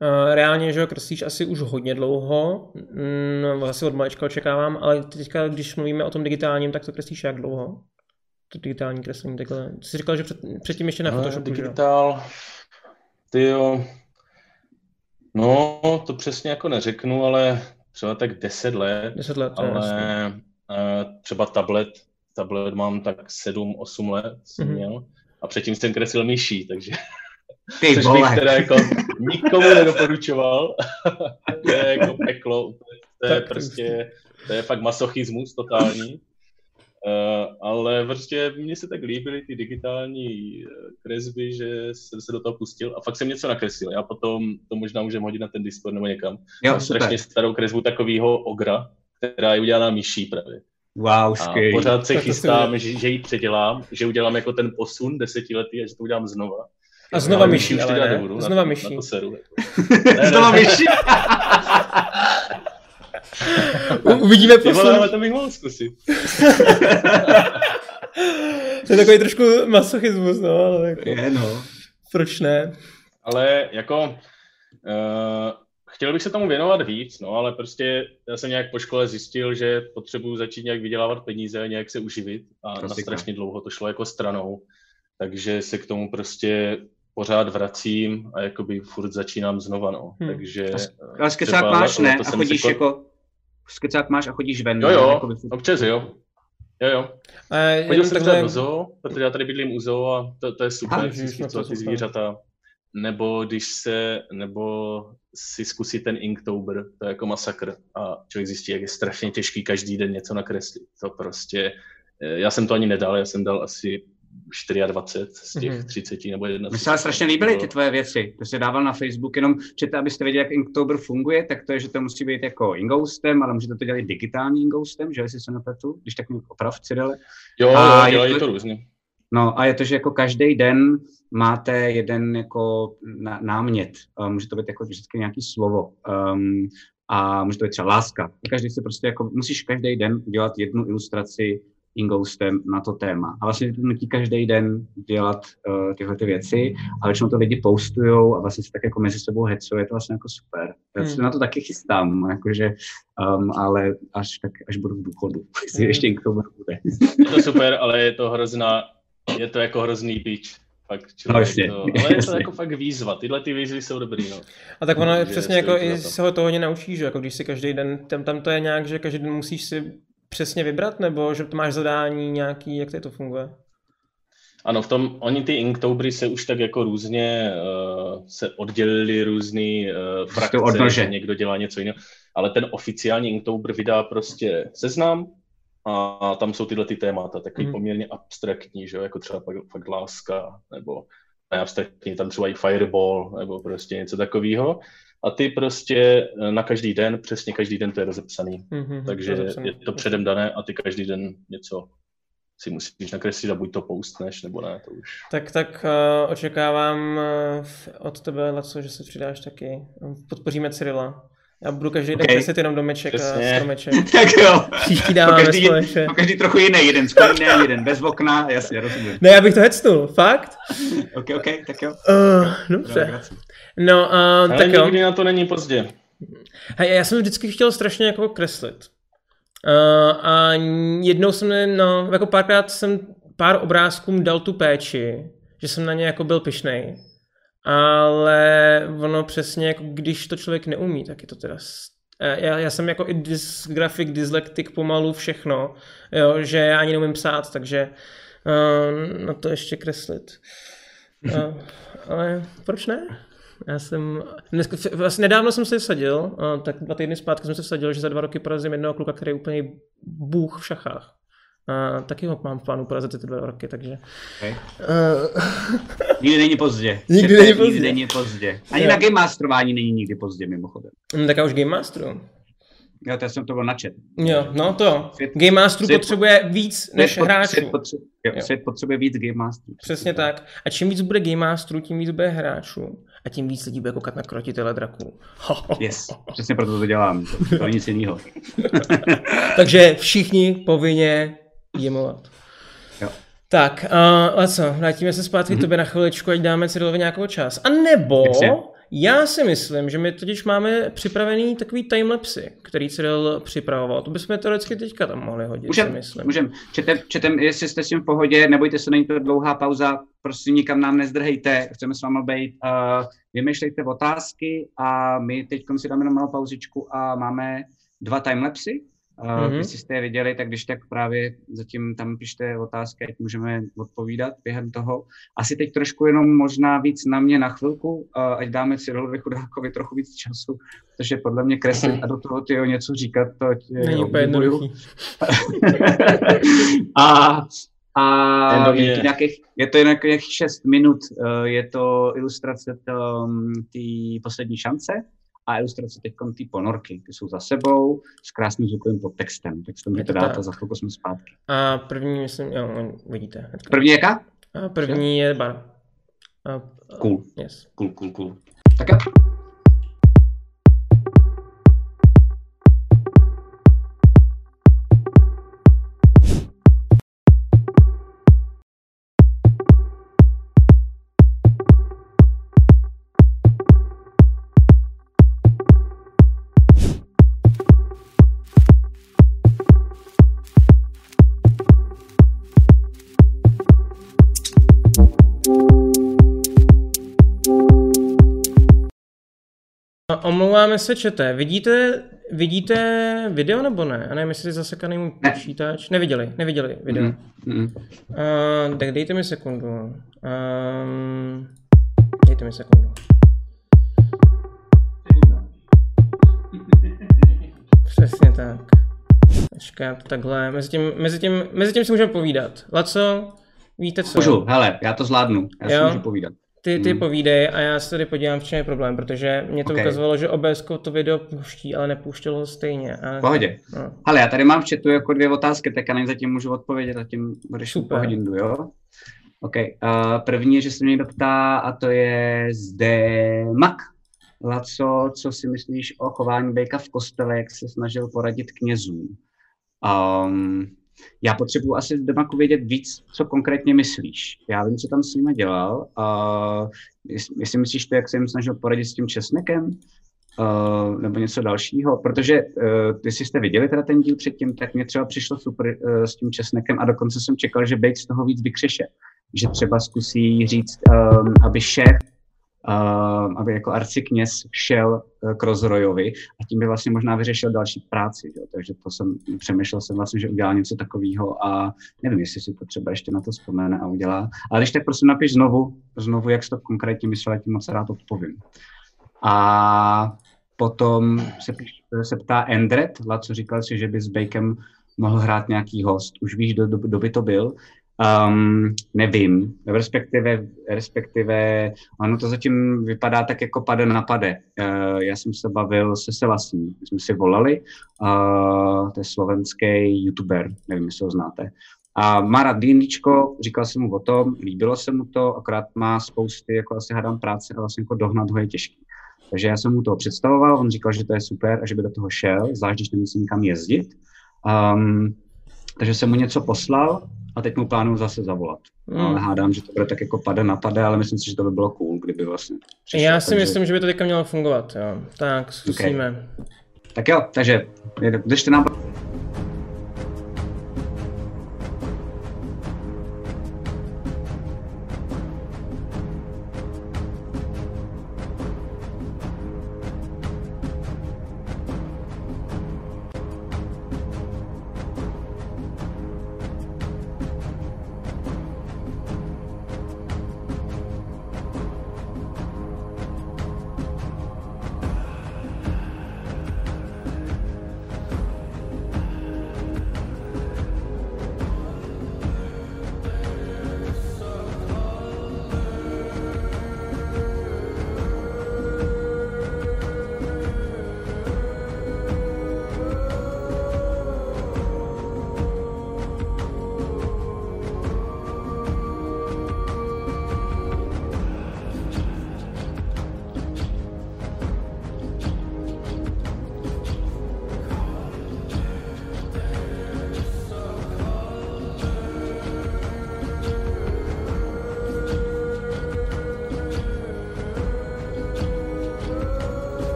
Uh, reálně, že ho kreslíš asi už hodně dlouho, mm, asi od malička očekávám, ale teďka, když mluvíme o tom digitálním, tak to kreslíš jak dlouho? To digitální kreslení takhle. Jsi říkal, že před, předtím ještě na Photoshopu, Digitál, ty jo. No, to přesně jako neřeknu, ale třeba tak 10 let. 10 let, ale uh, třeba tablet, tablet mám tak 7-8 let mm-hmm. měl a předtím jsem kreslil myší, takže Ty což bych teda jako nikomu nedoporučoval. to je jako peklo, to je tak prostě, to je fakt masochismus totální. Uh, ale prostě mně se tak líbily ty digitální eh, kresby, že jsem se do toho pustil a fakt jsem něco nakreslil. Já potom to možná můžeme hodit na ten Discord nebo někam. Jo, Mám strašně starou kresbu takového ogra, která je udělaná myší právě. Wow, a pořád se chystám, že, že ji předělám, že udělám jako ten posun desetiletý a že to udělám znova. A znova myší, ale ne? Nebudu, znova na, myší. Na to seru, jako. ne, znova myší. Uvidíme posun. ale to bych mohl zkusit. to je takový trošku masochismus, no, ale jako... Je, no. Proč ne? Ale jako... Uh, chtěl bych se tomu věnovat víc, no, ale prostě já jsem nějak po škole zjistil, že potřebuji začít nějak vydělávat peníze, nějak se uživit a na strašně dlouho to šlo jako stranou, takže se k tomu prostě pořád vracím a jakoby furt začínám znova, no. Hmm. Takže... Ale skecák máš, ne? A chodíš jako... jako... Skecák máš a chodíš ven. Jo, jo, jakoby... občas jo. Jo, jo. A Chodil jsem takhle... do zoo, protože já tady bydlím u zoo a to, to je super, Aha, si ty zvířata. Nebo když se, nebo si zkusit ten Inktober, to je jako masakr a člověk zjistí, jak je strašně těžký každý den něco nakreslit. To prostě, eh, já jsem to ani nedal, já jsem dal asi 24 z těch mm-hmm. 30 nebo 21. Mně se strašně líbily ty tvoje věci. To jsi dával na Facebook, jenom čete, abyste věděli, jak Inktober funguje, tak to je, že to musí být jako ingoustem, ale můžete to dělat digitální ingoustem, že jestli se nepletu, když tak mi oprav, Cyrile. Jo, a jo, dělají to, to různě. No a je to, že jako každý den máte jeden jako námět. Může to být jako vždycky nějaký slovo. Um, a může to být třeba láska. Každý si prostě jako, musíš každý den dělat jednu ilustraci Ingoustem na to téma. A vlastně to nutí každý den dělat uh, tyhle ty věci, a většinou to lidi postujou a vlastně se tak jako mezi sebou hecuje, je to vlastně jako super. Já hmm. se na to taky chystám, jakože, um, ale až, tak, až budu v důchodu, jestli hmm. ještě k tomu bude. Je to super, ale je to hrozná, je to jako hrozný bič. Fakt, no, jasně, to, ale je to jako fakt výzva, tyhle ty výzvy jsou dobrý, no. A tak ono je přesně jako i se ho toho hodně naučíš, že jako když si každý den, tam, tam to je nějak, že každý den musíš si přesně vybrat, nebo že to máš zadání nějaký, jak to funguje? Ano, v tom, oni ty Inktobery se už tak jako různě uh, se oddělili různý uh, frakce, že někdo dělá něco jiného, ale ten oficiální Inktober vydá prostě seznam a, a tam jsou tyhle ty témata, takový mm. poměrně abstraktní, že jo, jako třeba fakt, fakt láska, nebo abstraktní, tam třeba i fireball, nebo prostě něco takového a ty prostě eh, na každý den, přesně každý den to je rozepsaný. Mm-hmm, Takže rozepsaný. je to předem dané a ty každý den něco si musíš nakreslit a buď to postneš, nebo ne, to už. Tak, tak uh, očekávám uh, od tebe, Laco, že se přidáš taky. Podpoříme Cyrila. Já budu každý okay. den kreslit jenom domeček Přesně. a stromeček. tak jo. Příští dáváme každý, společně. každý trochu jiný, jeden sklený, jeden bez okna, jasně, rozumím. Ne, já bych to hecnul, fakt? ok, ok, tak jo. Uh, dobře. No, uh, Ale tak jo. nikdy na to není pozdě. Hej, já jsem vždycky chtěl strašně jako kreslit. Uh, a jednou jsem, no, jako párkrát jsem pár obrázkům dal tu péči, že jsem na ně jako byl pišnej ale ono přesně, jako když to člověk neumí, tak je to teda Eh, já, já jsem jako i dysgrafik, dyslektik pomalu všechno, jo, že já ani neumím psát, takže uh, na to ještě kreslit. Uh, ale proč ne? Já jsem, dneska, vlastně nedávno jsem se sadil, uh, tak dva týdny zpátky jsem se sadil, že za dva roky porazím jednoho kluka, který je úplně bůh v šachách. A taky ho mám v plánu porazit ty dva roky, takže... Okay. Uh... nikdy není pozdě. Nikdy není pozdě. Nikdy není pozdě. Ani jo. na Game Masterování není nikdy pozdě, mimochodem. No, tak já už Game Masteru. Jo, to jsem to byl načet. Jo, no to. Svět, Game Masteru svět, potřebuje víc než svět, hráčů. Svět, potřebuje, jo, jo. svět potřebuje víc Game Masterů. Přesně tak. tak. A čím víc bude Game Masterů, tím víc bude hráčů. A tím víc lidí bude koukat na krotitele draků. yes, přesně proto to dělám. To, to nic jiného. Takže všichni povinně jimovat. Jo. Tak, uh, a co, vrátíme se zpátky mm-hmm. tobě na chviličku, ať dáme Cyrilovi nějakou čas. A nebo já si myslím, že my totiž máme připravený takový timelapsy, který Cyril připravoval. To bychom teoreticky teďka tam mohli hodit, můžem, si myslím. Můžem. Četem, četem, jestli jste s tím v pohodě, nebojte se, není to dlouhá pauza, prosím nikam nám nezdrhejte, chceme s vámi být. Uh, vymýšlejte otázky a my teď si dáme na malou pauzičku a máme dva timelapsy, Mm-hmm. Jestli jste je viděli, tak když tak právě zatím tam pište otázky, ať můžeme odpovídat během toho. Asi teď trošku jenom možná víc na mě na chvilku, ať dáme Cyrilovi Chudákovi trochu víc času, protože podle mě kreslit a do toho tyjo, něco říkat, to Není úplně a a je to, nějakých, je to nějakých 6 minut, e, je to ilustrace té poslední šance, a ilustrace teď ty ponorky, ty jsou za sebou s krásným zvukovým podtextem. Tak to mi to dát a za chvilku jsme zpátky. A první, myslím, jo, vidíte. Hnedka. První jaká? A první je bar. A, cool. Yes. Cool, cool, cool. Tak jo. Omlouváme se, čete. Vidíte, vidíte video nebo ne? A nevím, jestli zasekaný můj počítač. Neviděli, neviděli video. Mm-hmm. Uh, tak dejte mi sekundu. Um, dejte mi sekundu. Přesně tak. Počkat, takhle. Mezi tím, mezi tím, mezi tím si můžeme povídat. Laco, víte co? Můžu, hele, já to zvládnu. Já jo? si můžu povídat. Ty, ty hmm. povídej a já se tady podívám, v čem je problém, protože mě to okay. ukazovalo, že OBS to video pouští, ale nepouštělo ho stejně. A... Pohodě. No. Ale já tady mám v chatu jako dvě otázky, tak já na zatím můžu odpovědět, zatím budeš po hodinu, jo? OK. Uh, první, že se mě někdo ptá, a to je zde Mak. Laco, co si myslíš o chování Bejka v kostele, jak se snažil poradit knězům? Um, já potřebuji asi Demaku vědět víc, co konkrétně myslíš. Já vím, co tam s nimi dělal. Uh, jestli myslíš to, jak se jim snažil poradit s tím česnekem, uh, nebo něco dalšího, protože uh, ty jste viděli teda ten díl předtím, tak mě třeba přišlo super uh, s tím česnekem a dokonce jsem čekal, že Bake z toho víc vykřeše. Že třeba zkusí říct, um, aby šéf aby jako arcikněz šel uh, k Rozrojovi a tím by vlastně možná vyřešil další práci. Jo? Takže to jsem, přemýšlel jsem vlastně, že udělá něco takového a nevím, jestli si to třeba ještě na to vzpomene a udělá. Ale když tak prosím napiš znovu, znovu, jak jsi to konkrétně myslel, tím moc rád odpovím. A potom se, se ptá Endret, co říkal si, že by s Bakem mohl hrát nějaký host. Už víš, kdo, kdo by to byl. Um, nevím, respektive, respektive, ono to zatím vypadá tak jako pade na pade. Uh, já jsem se bavil se Selasní, my jsme si volali, uh, to je slovenský youtuber, nevím, jestli ho znáte. A má rád D&Dčko, říkal jsem mu o tom, líbilo se mu to, akorát má spousty, jako asi hádám práce a vlastně jako dohnat ho je těžký. Takže já jsem mu to představoval, on říkal, že to je super a že by do toho šel, zvlášť když nemusí nikam jezdit. Um, takže jsem mu něco poslal a teď mu plánuju zase zavolat. Hmm. Ale hádám, že to bude tak jako pade na pade, ale myslím si, že to by bylo cool, kdyby vlastně přišel, Já si takže... myslím, že by to teďka mělo fungovat, jo. Tak, zkusíme. Okay. Tak jo, takže držte nám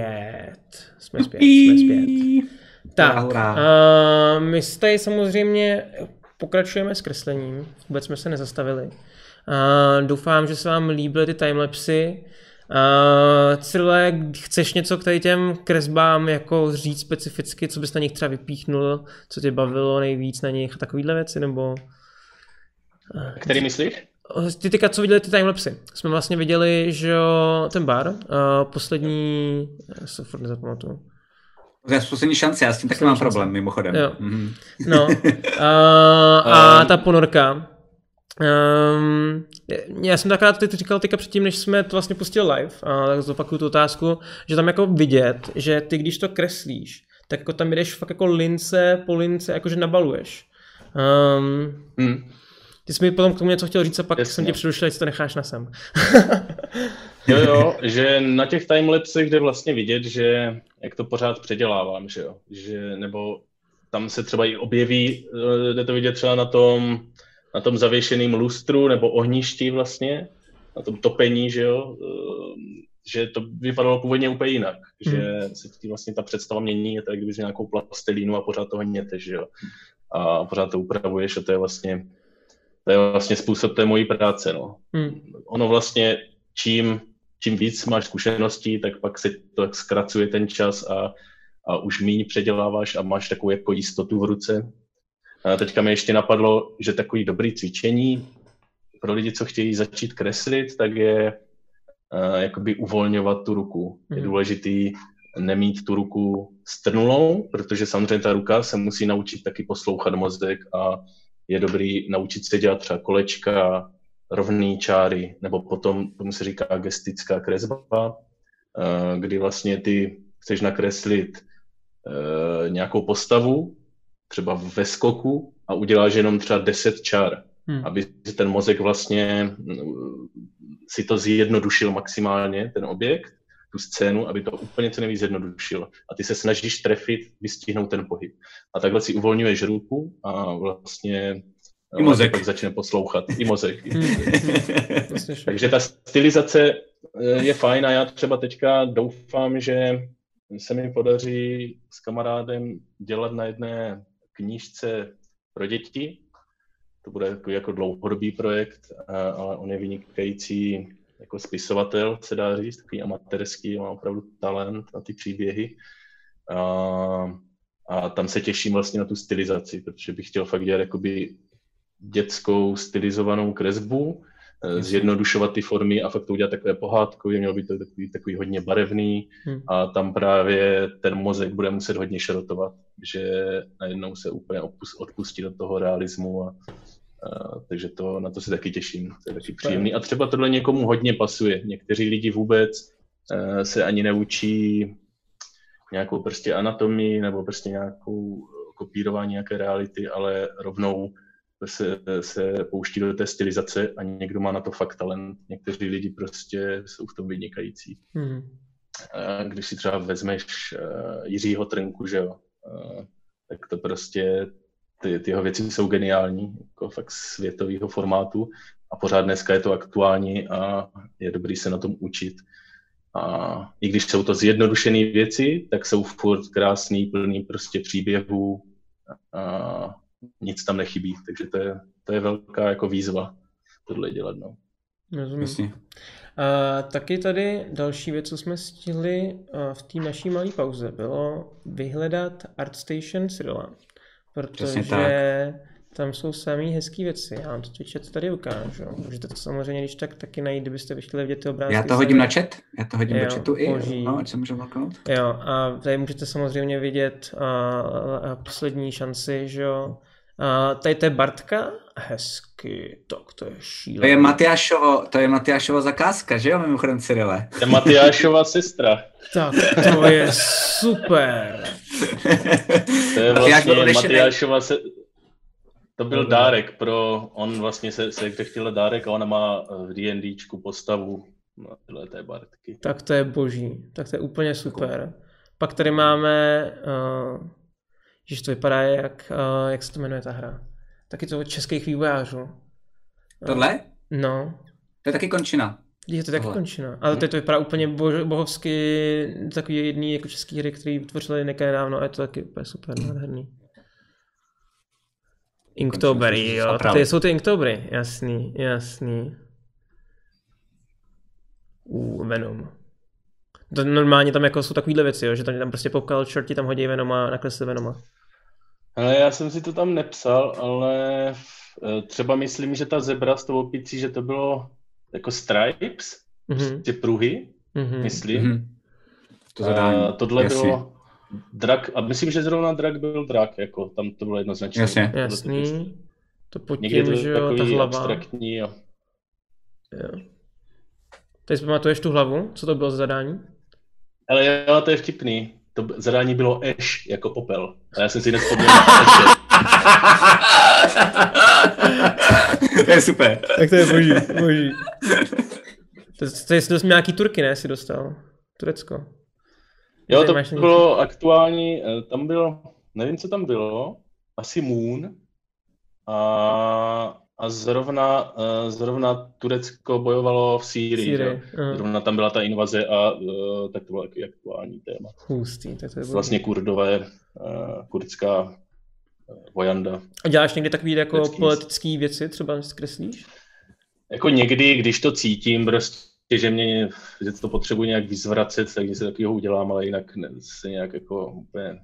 Zpět. Jsme zpět, jsme zpět. Tak, a my tady samozřejmě pokračujeme s kreslením, vůbec jsme se nezastavili. A doufám, že se vám líbily ty timelapsy. Uh, Cyrle, chceš něco k tady těm kresbám jako říct specificky, co bys na nich třeba vypíchnul, co tě bavilo nejvíc na nich a takovýhle věci, nebo... Který myslíš? Ty teďka, co viděli ty timelapsy? Jsme vlastně viděli, že ten bar, uh, poslední, já se furt nezapamatuju. Poslední šance, já s tím taky mám problém, mimochodem. Jo. Mhm. No, uh, a ta ponorka. Um, já jsem takrát teď říkal teďka předtím, než jsme to vlastně pustili live, a tak zopakuju tu otázku, že tam jako vidět, že ty když to kreslíš, tak jako tam jdeš fakt jako lince po lince, jakože nabaluješ. Um, Hm. Ty jsi mi potom k tomu něco chtěl říct a pak Jasně. jsem tě přerušil, jestli to necháš na sem. Jo, jo, že na těch timelapsech jde vlastně vidět, že jak to pořád předělávám, že jo, že nebo tam se třeba i objeví, eh, jde to vidět třeba na tom, na tom zavěšeném lustru nebo ohništi vlastně, na tom topení, že jo, eh, že to vypadalo původně úplně jinak, že se ti vlastně ta představa mění, je to, jak kdybys měl nějakou plastelínu a pořád toho hněte, že jo, a pořád to upravuješ a to je vlastně, to je vlastně způsob té mojí práce, no Hmm. ono vlastně čím, čím víc máš zkušeností, tak pak se to tak zkracuje ten čas a, a už míň předěláváš a máš takovou jako jistotu v ruce. A teďka mi ještě napadlo, že takový dobrý cvičení pro lidi, co chtějí začít kreslit, tak je uh, jakoby uvolňovat tu ruku. Je Mhm. důležitý nemít tu ruku strnulou, protože samozřejmě ta ruka se musí naučit taky poslouchat mozek a je dobrý naučit se dělat třeba kolečka, rovný čáry, nebo potom tomu se říká gestická kresba, eh, kdy vlastně ty chceš nakreslit eh, nějakou postavu, třeba ve skoku a uděláš jenom třeba 10 čár, Hmm. aby ten mozek vlastně mm, si to zjednodušil maximálně, ten objekt, tu scénu, aby to úplně co nejvíc zjednodušil. A ty se snažíš trefit, vystihnout ten pohyb. A takhle si uvolňuješ ruku a vlastně I mozek. tě pak začne poslouchat. I mozek. I mozek. Vlastně šlo. Takže ta stylizace eh, je fajn a já třeba teďka doufám, že se mi podaří s kamarádem dělat na jedné knížce pro děti. To bude jako, jako dlouhodobý projekt, a- ale on je vynikající jako spisovatel, se dá říct, takový amatérský, má opravdu talent na ty příběhy. A, a tam se těším vlastně na tu stylizaci, protože bych chtěl fakt dělat jakoby dětskou stylizovanou kresbu, eh, zjednodušovat ty formy a fakt to udělat takové pohádkové, mělo by to takový, takový hodně barevný Hmm. a tam právě ten mozek bude muset hodně šrotovat, že najednou se úplně odpus- odpustí do toho realismu a takže to, na to se taky těším, to je taky příjemný a třeba tohle někomu hodně pasuje, někteří lidi vůbec eh, se ani neučí nějakou prostě anatomii nebo prostě nějakou kopírování nějaké reality, ale rovnou se, se pouští do té stylizace a někdo má na to fakt talent. Někteří lidi prostě jsou v tom vynikající. Hmm. A Když si třeba vezmeš uh, Jiřího Trnku, že jo, uh, tak to prostě, ty, ty jeho věci jsou geniální, jako fakt světového formátu a pořád dneska je to aktuální a je dobrý se na tom učit. A i když jsou to zjednodušené věci, tak jsou furt krásný, plný prostě příběhů a nic tam nechybí. Takže to je, to je velká jako výzva tohle dělat. No. Rozumím. Jasně. A taky tady další věc, co jsme stihli v té naší malé pauze, bylo vyhledat ArtStation Cyrila. Přesně Protože tam jsou samé hezké věci. Já vám to teď tady ukážu. Můžete to samozřejmě, když tak taky najít, kdybyste chtěli vidět ty obrázky. Já to hodím na chat, já to hodím jo, do chatu i, no, ať se můžu Jo, a tady můžete samozřejmě vidět a, a poslední šanci, že jo. A tady to je Bartka, hezky, tak to je šílené. To je Matyášovo, to je Matyášova zakázka, že jo, mimochodem Cyrile? To je Matyášova sestra. tak to je super. to je vlastně Matyášova se, to byl dárek pro, on vlastně se, se kde chtěl dárek a ona má v D&Dčku postavu na tyhle té Bartky. Tak to je boží, tak to je úplně super. Pak tady máme, uh, že to vypadá jak, uh, jak se to jmenuje ta hra. Taky to od českých vývojářů. Tohle? No. To je taky končina. Je to taky Tohle. končina. Ale to, to vypadá úplně bož, bohovsky takový jedný jako český hry, který vytvořili nedávno a je to taky úplně super, nádherný. Inktober, jo. Ty jsou ty Inktobery, jasný, jasný. Uh, Venom. To normálně tam jako jsou takovýhle věci, jo, že tam, tam prostě popkal čerti tam hodí Venoma a nakresli Venoma. Ale já jsem si to tam nepsal, ale eh, třeba myslím, že ta zebra s tou opicí, že to bylo jako stripes, mm-hmm. ty pruhy, mm-hmm. myslím. Mm-hmm. To zadání. A tohle Jasně. bylo drak, a myslím, že zrovna drak byl drak, jako tam to bylo jednoznačně. Jasně. Jasný. To pod tím, to že jo, ta hlava. abstraktní, jo. jo. Teď si pamatuješ tu hlavu? Co to bylo za zadání? Ale jo, to je vtipný. To zadání bylo Ash jako popel. A já jsem si nespomněl To je super. Tak to je boží, boží. To, to je dost nějaký Turky, ne, si dostal? Turecko. Jo, to bylo aktuální, eh, tam bylo, nevím, co tam bylo, asi Moon a, a zrovna, eh, zrovna Turecko bojovalo v Sýrii. Sýrii zrovna tam byla ta invaze a uh, tak to bylo taky aktuální téma. Hustý, tak to je Vlastně kurdové, uh, kurdská vojanda. A děláš někdy takové jako politické věci, třeba zkreslíš? Jako někdy, když to cítím, prostě že mě, že to potřebuji nějak vyzvracet, tak něco takového udělám, ale jinak se nějak jako úplně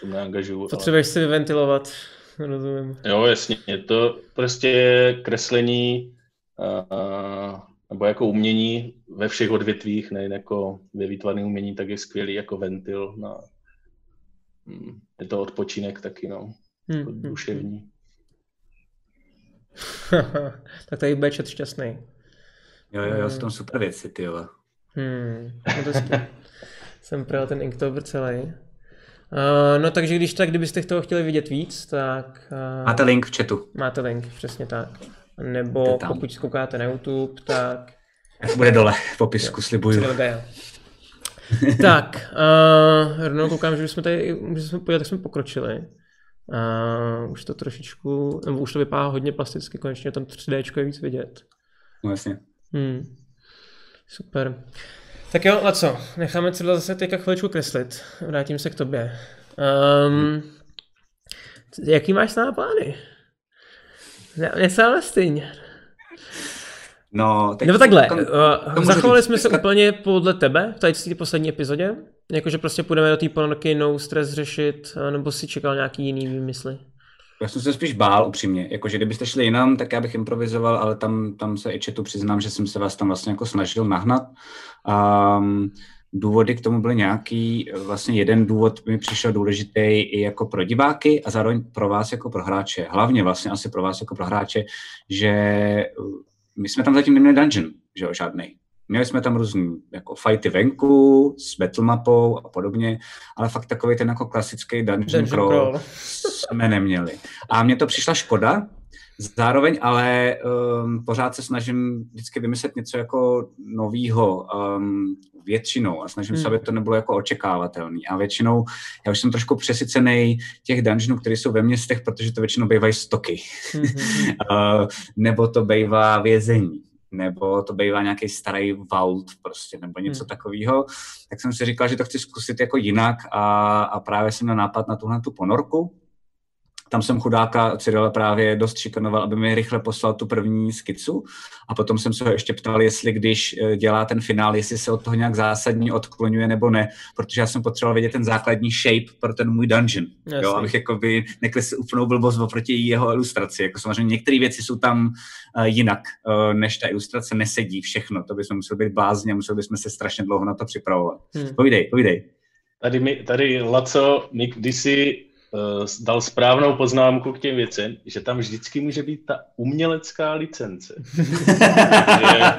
to neangažuju. Potřebuješ ale... si vyventilovat, rozumím. Jo, jasně, je to prostě kreslení a, nebo jako umění ve všech odvětvích, nejen jako ve výtvarném umění, tak je skvělý jako ventil na, hm, je to odpočinek taky, no, hmm. jako hmm, duševní. Hmm. tak tady bude čet šťastný. Jo, jo, jo, jsou tam super věci, ty jo. Hmm, no to jsem projel ten Inktober celý. Uh, no takže když tak, kdybyste toho chtěli vidět víc, tak... Uh, máte link v chatu. Máte link, přesně tak. Nebo pokud skoukáte na YouTube, tak... Bude dole v popisku, slibuju. tak, uh, rovnou koukám, že jsme tady, že jsme pojeli, tak jsme pokročili. Uh, už to trošičku, nebo už to vypadá hodně plasticky, konečně tam 3D je víc vidět. No jasně. Hmm. Super. Tak jo, a co? Necháme třeba zase teďka chviličku kreslit. Vrátím se k tobě. Um, jaký máš na plány? Mě ale stejně. No, teď Nebo takhle, kom, uh, zachovali jsme se úplně podle tebe v té poslední epizodě? Jakože prostě půjdeme do té ponorky no stres řešit, nebo si čekal nějaký jiný výmysly? Já jsem se spíš bál upřímně, jakože kdybyste šli jinam, tak já bych improvizoval, ale tam, tam se i četu přiznám, že jsem se vás tam vlastně jako snažil nahnat. Um, důvody k tomu byly nějaký, vlastně jeden důvod mi přišel důležitý i jako pro diváky a zároveň pro vás jako pro hráče. Hlavně vlastně asi pro vás jako pro hráče, že my jsme tam zatím neměli dungeon, že jo, žádný. Měli jsme tam různý jako fighty venku s battle mapou a podobně, ale fakt takový ten jako klasický dungeon, dungeon crawl, crawl jsme neměli. A mně to přišla škoda, zároveň ale um, pořád se snažím vždycky vymyslet něco jako novýho um, většinou a snažím hmm. se, aby to nebylo jako očekávatelný. A většinou, já už jsem trošku přesycený těch dungeonů, které jsou ve městech, protože to většinou bývají stoky. Hmm. uh, nebo to bývá vězení nebo to bývá nějaký starý vault prostě, nebo něco hmm. takového, tak jsem si říkal, že to chci zkusit jako jinak a, a právě jsem měl nápad na tuhle tu ponorku, tam jsem chudáka Cyrila právě dost šikanoval, aby mi rychle poslal tu první skicu a potom jsem se ho ještě ptal, jestli když eh, dělá ten finál, jestli se od toho nějak zásadně odklonuje nebo ne, protože já jsem potřeboval vědět ten základní shape pro ten můj dungeon, jo, abych jakoby nekles úplnou blbost oproti jeho ilustraci. Jako samozřejmě některé věci jsou tam uh, jinak, uh, než ta ilustrace nesedí všechno, to bychom museli být blázně, museli bychom se strašně dlouho na to připravovat. Hmm. Povídej, povídej. Tady, mi, tady Laco mi kdysi dal správnou poznámku k těm věcem, že tam vždycky může být ta umělecká licence. je,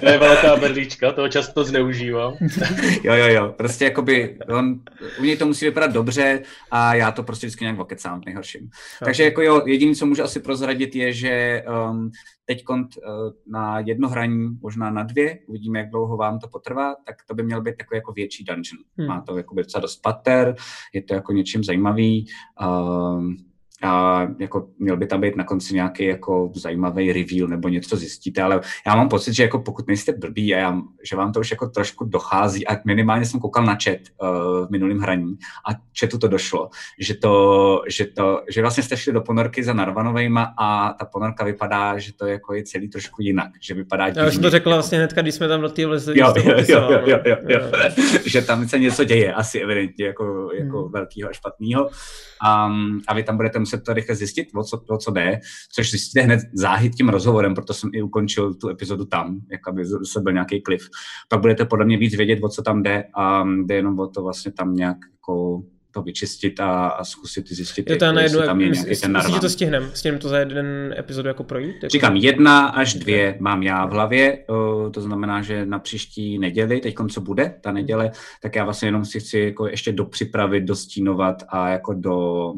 to je velká berlička, toho často zneužívám. jo, jo, jo, prostě jakoby, on, u něj to musí vypadat dobře a já to prostě vždycky nějak okecám nejhorším. Takže jako jo, jediné, co můžu asi prozradit, je, že um, teď eh, na jedno hraní, možná na dvě, uvidíme, jak dlouho vám to potrvá, tak to by měl být takový jako větší dungeon. Hmm. Má to jako docela dost pater, je to jako něčím zajímavý. Um, a jako měl by tam být na konci nějaký jako zajímavý reveal nebo něco zjistíte, ale já mám pocit, že jako pokud nejste blbí a já, že vám to už jako trošku dochází a minimálně jsem koukal na chat uh, v minulém hraní a chatu to došlo, že to, že to, že vlastně jste šli do ponorky za Narvanovejma a ta ponorka vypadá, že to jako je celý trošku jinak, že vypadá Já už to řekla vlastně hnedka, když jsme tam do té vlezli. Jo, jo, jo, jo, jo, jo, jo, že tam se něco děje, asi evidentně jako, jako hmm. velkýho a špatného a, a vy tam budete muset to rychle zjistit, o co, o co jde, což zjistíte hned záhy tím rozhovorem, proto jsem i ukončil tu epizodu tam, jak aby se byl nějaký klif. Pak budete podle mě víc vědět, o co tam jde a jde jenom o to vlastně tam nějak jako to vyčistit a, a zkusit zjistit, je to na jednu, tam je nějaký ten narvan. Myslíte, to stihnem? Stihnem to za jeden epizodu jako projít? Jako... Říkám, jedna až dvě mám já v hlavě, to znamená, že na příští neděli, teď co bude ta neděle, tak já vlastně jenom si chci jako ještě dopřipravit, dostínovat a jako do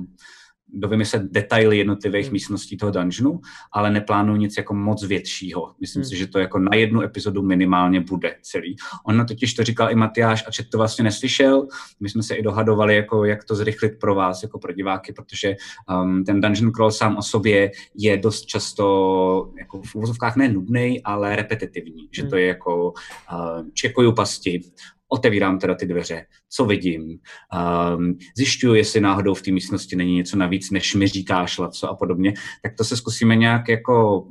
dovymyslet detaily jednotlivých hmm. místností toho dungeonu, ale neplánuju nic jako moc většího. Myslím hmm. si, že to jako na jednu epizodu minimálně bude celý. On totiž to říkal i Matyáš a Čet to vlastně neslyšel. My jsme se i dohadovali, jako, jak to zrychlit pro vás, jako pro diváky, protože um, ten dungeon crawl sám o sobě je dost často jako v úvozovkách ne nudný, ale repetitivní. Že to hmm. je jako uh, čekuju pasti, otevírám teda ty dveře, co vidím, um, zjišťuju, jestli náhodou v té místnosti není něco navíc, než mi říká šlaco a podobně, tak to se zkusíme nějak jako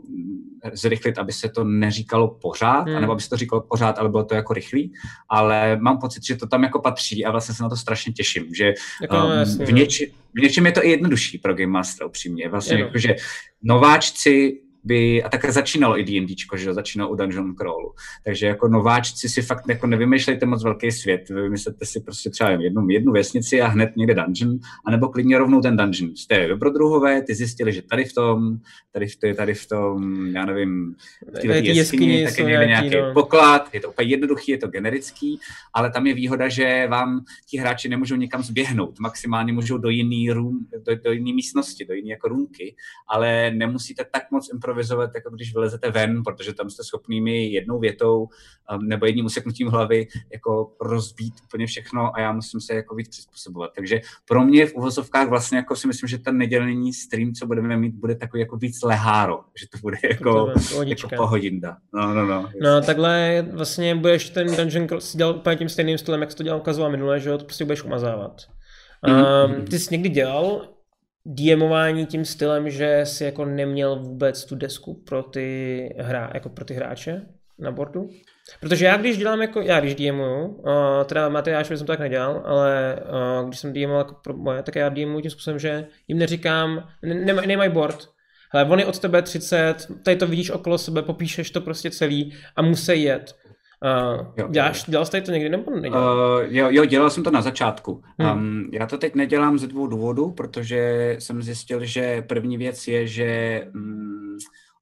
zrychlit, aby se to neříkalo pořád, hmm. anebo aby se to říkalo pořád, ale bylo to jako rychlý, ale mám pocit, že to tam jako patří a vlastně se na to strašně těším, že jako, um, v, něči, v něčem je to i jednodušší pro Game Master upřímně, vlastně jako, že nováčci by, a tak začínalo i D&Dčko, že začínalo u Dungeon Crawlu. Takže jako nováčci si fakt jako nevymýšlejte moc velký svět, vymyslete si prostě třeba jednu, jednu vesnici a hned někde dungeon, anebo klidně rovnou ten dungeon. Jste dobrodruhové, ty zjistili, že tady v tom, tady v, tady, tady v tom, já nevím, v této jeskyni, tak je někde nějaký no. poklad, je to úplně jednoduchý, je to generický, ale tam je výhoda, že vám ti hráči nemůžou nikam zběhnout, maximálně můžou do jiný room, do, do jiné místnosti, do jiné jako růmky, ale nemusíte tak moc improvizovat, jako když vylezete ven, protože tam jste schopnými jednou větou um, nebo jedním useknutím hlavy jako rozbít úplně všechno a já musím se jako víc přizpůsobovat. Takže pro mě v uvozovkách vlastně jako si myslím, že ten nedělní stream, co budeme mít, bude takový jako víc leháro, že to bude jako, to jako pohodinda. No, no, no. No, takhle vlastně budeš ten Dungeon Cross dělat úplně tím stejným stylem, jak jsi to dělal ukazoval minule, že jo, to prostě budeš umazávat. Mm-hmm. Um, ty jsi někdy dělal DMování tím stylem, že si jako neměl vůbec tu desku pro ty, hra, jako pro ty hráče na bordu? Protože já když dělám jako, já když DMuju, uh, teda Matyáš jsem to tak nedělal, ale uh, když jsem DMoval jako pro moje, tak já DMuju tím způsobem, že jim neříkám, nemaj, nemaj board, ale on je od tebe 30, tady to vidíš okolo sebe, popíšeš to prostě celý a musí jet. Uh, děláš, dělal jsi to někdy nebo nedělal? Uh, jo, jo, dělal jsem to na začátku. Hmm. Um, já to teď nedělám ze dvou důvodů, protože jsem zjistil, že první věc je, že um,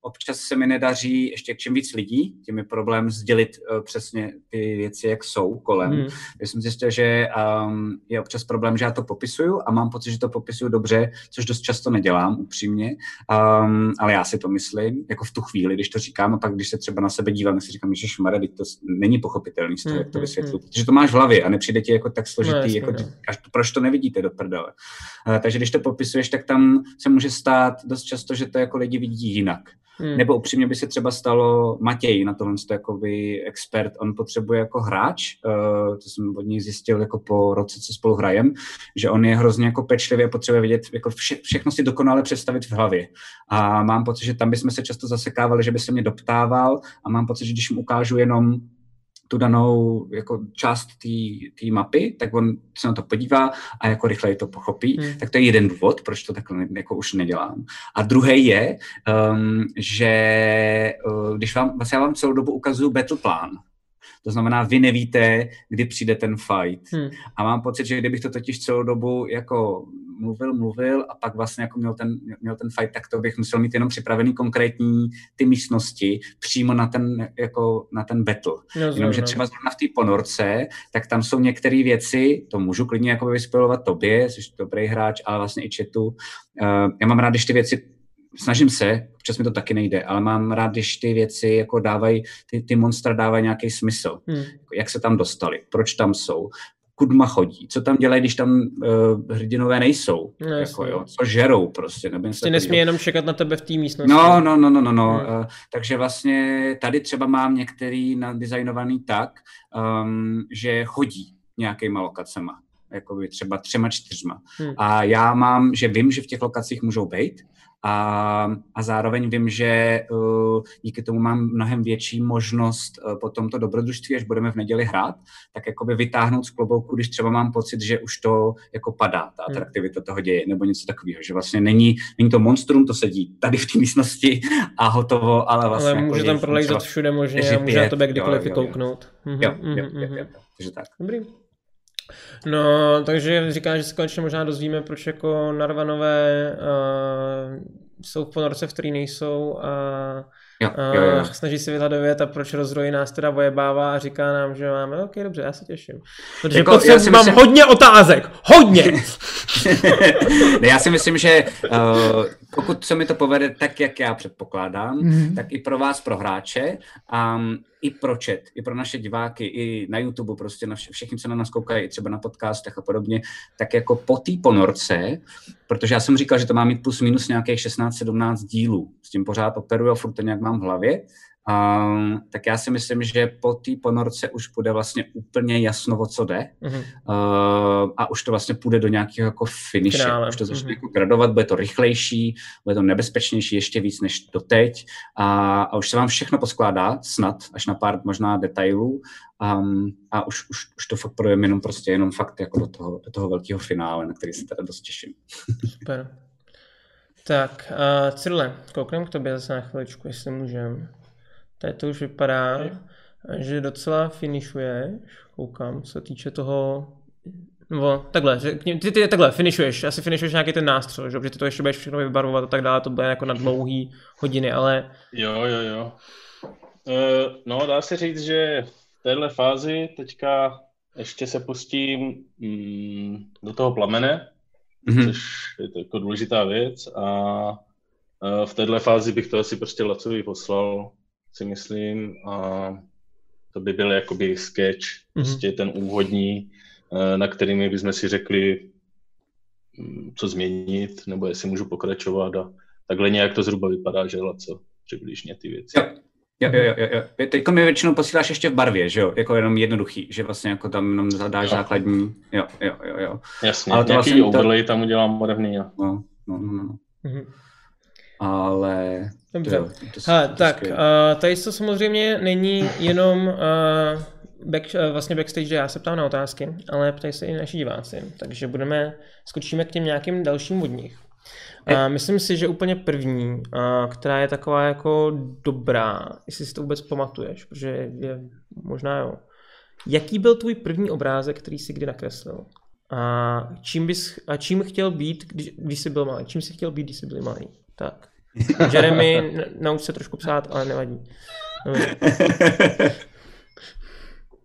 občas se mi nedaří ještě k čem víc lidí, tím je problém sdělit uh, přesně ty věci, jak jsou kolem. Hmm. Já jsem zjistil, že um, je občas problém, že já to popisuju a mám pocit, že to popisuju dobře, což dost často nedělám, upřímně, um, ale já si to myslím, jako v tu chvíli, když to říkám, a pak když se třeba na sebe dívám, tak si říkám, že šmare, to není pochopitelný z toho, hmm, jak to hmm, vysvětlu, hmm. protože to máš v hlavě a nepřijde ti jako tak složitý, no, jasný, jako, no. až, proč to nevidíte do prdele. Uh, takže když to popisuješ, tak tam se může stát dost často, že to jako lidi vidí jinak. Hmm. Nebo upřímně by se třeba stalo Matěj, na tohle to jakoby expert, on potřebuje jako hráč, uh, to jsem od něj zjistil jako po roce, co spolu hrajem, že on je hrozně jako pečlivý a potřebuje vidět, jako vše, všechno si dokonale představit v hlavě. A mám pocit, že tam bychom se často zasekávali, že by se mě doptával a mám pocit, že když mu ukážu jenom tu danou jako část té mapy, tak on se na to podívá a jako rychleji to pochopí. Hmm. Tak to je jeden důvod, proč to takhle jako už nedělám. A druhý je, um, že uh, když vám, vlastně já vám celou dobu ukazuju battle plán, to znamená, vy nevíte, kdy přijde ten fight. Hmm. A mám pocit, že kdybych to totiž celou dobu jako mluvil, mluvil a pak vlastně jako měl ten, měl ten fight, tak to bych musel mít jenom připravený konkrétní ty místnosti přímo na ten, jako na ten battle. No, Jenomže třeba zrovna v té ponorce, tak tam jsou některé věci, to můžu klidně jako vyspělovat tobě, jsi dobrý hráč, ale vlastně i chatu. Uh, já mám rád, když ty věci snažím se, občas mi to taky nejde, ale mám rád, když ty věci jako dávají, ty, ty monstra dávají nějaký smysl. Hmm. Jak se tam dostali, proč tam jsou, kudma chodí, co tam dělají, když tam uh, hrdinové nejsou, no, jako, jo, co žerou prostě. Nebo prostě nesmí jenom čekat na tebe v té místnosti. No, no, no, no, no, no. Hmm. Uh, takže vlastně tady třeba mám některý nadizajnovaný tak, um, že chodí nějakýma lokacema, jako třeba třema, čtyřma. Hmm. A já mám, že vím, že v těch lokacích můžou být, a, a zároveň vím, že uh, díky tomu mám mnohem větší možnost uh, po tomto dobrodružství, až budeme v neděli hrát, tak jakoby vytáhnout z klobouku, když třeba mám pocit, že už to jako padá, ta hmm. atraktivita toho děje, nebo něco takového, že vlastně není, není to monstrum, to sedí tady v té místnosti a hotovo, ale vlastně... Ale může jako tam prolejzat všude možně a může na tebe kdykoliv vykouknout. Jo, jo, jo, jo, jo, jo, takže tak. Dobrý. No, takže říká, že se konečně možná dozvíme, proč jako narvanové uh, jsou v ponorce, v který nejsou a Jo, jo, jo. snaží se vyhledat a proč rozroji nás teda vojebává a říká nám, že máme, ok, dobře, já se těším. Protože jako, já si mám myslím... hodně otázek, hodně! ne, já si myslím, že uh, pokud se mi to povede tak, jak já předpokládám, mm-hmm. tak i pro vás, pro hráče, um, i pro chat, i pro naše diváky, i na YouTube, prostě na vše, všichni, co na nás koukají, třeba na podcastech a podobně, tak jako po té ponorce, protože já jsem říkal, že to má mít plus minus nějakých 16-17 dílů, s tím pořád operuju a furt to nějak mám v hlavě, Um, tak já si myslím, že po té ponorce už bude vlastně úplně jasno, o co jde. Mm-hmm. Uh, a už to vlastně půjde do nějakého jako finiše. Už to začne mm-hmm. jako gradovat, bude to rychlejší, bude to nebezpečnější ještě víc než doteď. A, a už se vám všechno poskládá, snad, až na pár možná detailů. Um, a už, už, už to fakt projeme jenom prostě jenom fakt jako do toho, do toho velkého finále, na který se teda dost těším. Super. Tak, uh, Cyrle, koukneme k tobě zase na chviličku, jestli můžeme. Tady to už vypadá, že docela finišuješ, koukám, co se týče toho, nebo takhle, ty, ty takhle, finišuješ, asi finišuješ nějaký ten nástřel, že? protože ty to ještě budeš všechno vybarvovat a tak dále, to bude jako na dlouhý hodiny, ale... Jo, jo, jo. Uh, no, dá se říct, že v téhle fázi teďka ještě se pustím mm, do toho plamene, mm-hmm. což je to jako důležitá věc a uh, v téhle fázi bych to asi prostě Lacovi poslal si myslím. A to by byl jakoby sketch, mm-hmm. prostě ten úvodní, eh, na kterými bychom si řekli, mm, co změnit, nebo jestli můžu pokračovat a takhle nějak to zhruba vypadá, že co přibližně ty věci. Jo. Jo, jo, jo, jo. Teď mi většinou posíláš ještě v barvě, že jo? Jako jenom jednoduchý, že vlastně jako tam jenom zadáš jo. základní, jo, jo, jo, jo. Jasně, Ale to nějaký vlastně overlay to... tam udělám barevný. Jo. No, no, no, no. Mm-hmm. Ale Dobře. Jo, to ha, tak, uh, tady to samozřejmě není jenom uh, back, uh, vlastně backstage, že já se ptám na otázky, ale ptají se i naši diváci, takže budeme, skočíme k těm nějakým dalším od nich. Uh, myslím si, že úplně první, uh, která je taková jako dobrá, jestli si to vůbec pamatuješ, protože je možná jo. Jaký byl tvůj první obrázek, který jsi kdy nakreslil? A čím, bys, a čím chtěl být, když, když jsi byl malý? Čím jsi chtěl být, když jsi byl malý? Tak. Jeremy, nauč se trošku psát, ale nevadí.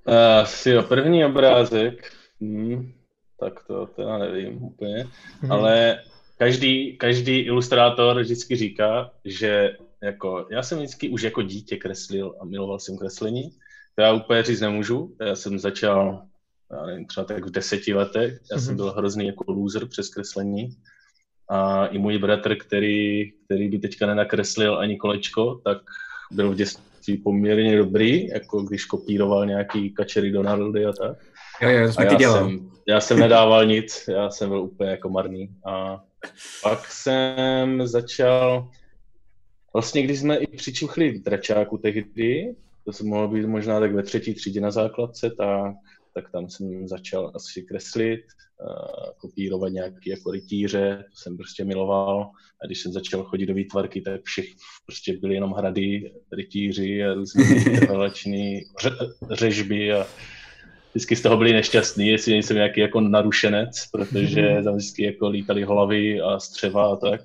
Uh, jo, první obrázek, hmm, tak to teda nevím úplně, hmm. ale každý, každý ilustrátor vždycky říká, že jako, já jsem vždycky už jako dítě kreslil a miloval jsem kreslení. To já úplně říct nemůžu, já jsem začal já nevím, třeba tak v deseti letech, já jsem mhm. byl hrozný jako loser přes kreslení a i můj bratr, který, který by teďka nenakreslil ani kolečko, tak byl v dětství poměrně dobrý, jako když kopíroval nějaký kačery Donaldy a tak. Jo, jo, jsme já, dělal. jsem, já jsem nedával nic, já jsem byl úplně jako marný. A pak jsem začal, vlastně když jsme i přičuchli v dračáku tehdy, to se mohlo být možná tak ve třetí třídě na základce, tak, tak tam jsem začal asi kreslit, kopírovat nějaký jako rytíře, to jsem prostě miloval. A když jsem začal chodit do výtvarky, tak všech prostě byly jenom hrady, rytíři a různé relační ře, řežby a vždycky z toho byli nešťastní, jestli nejsem nějaký jako narušenec, protože tam vždycky jako lítali hlavy a střeva a tak.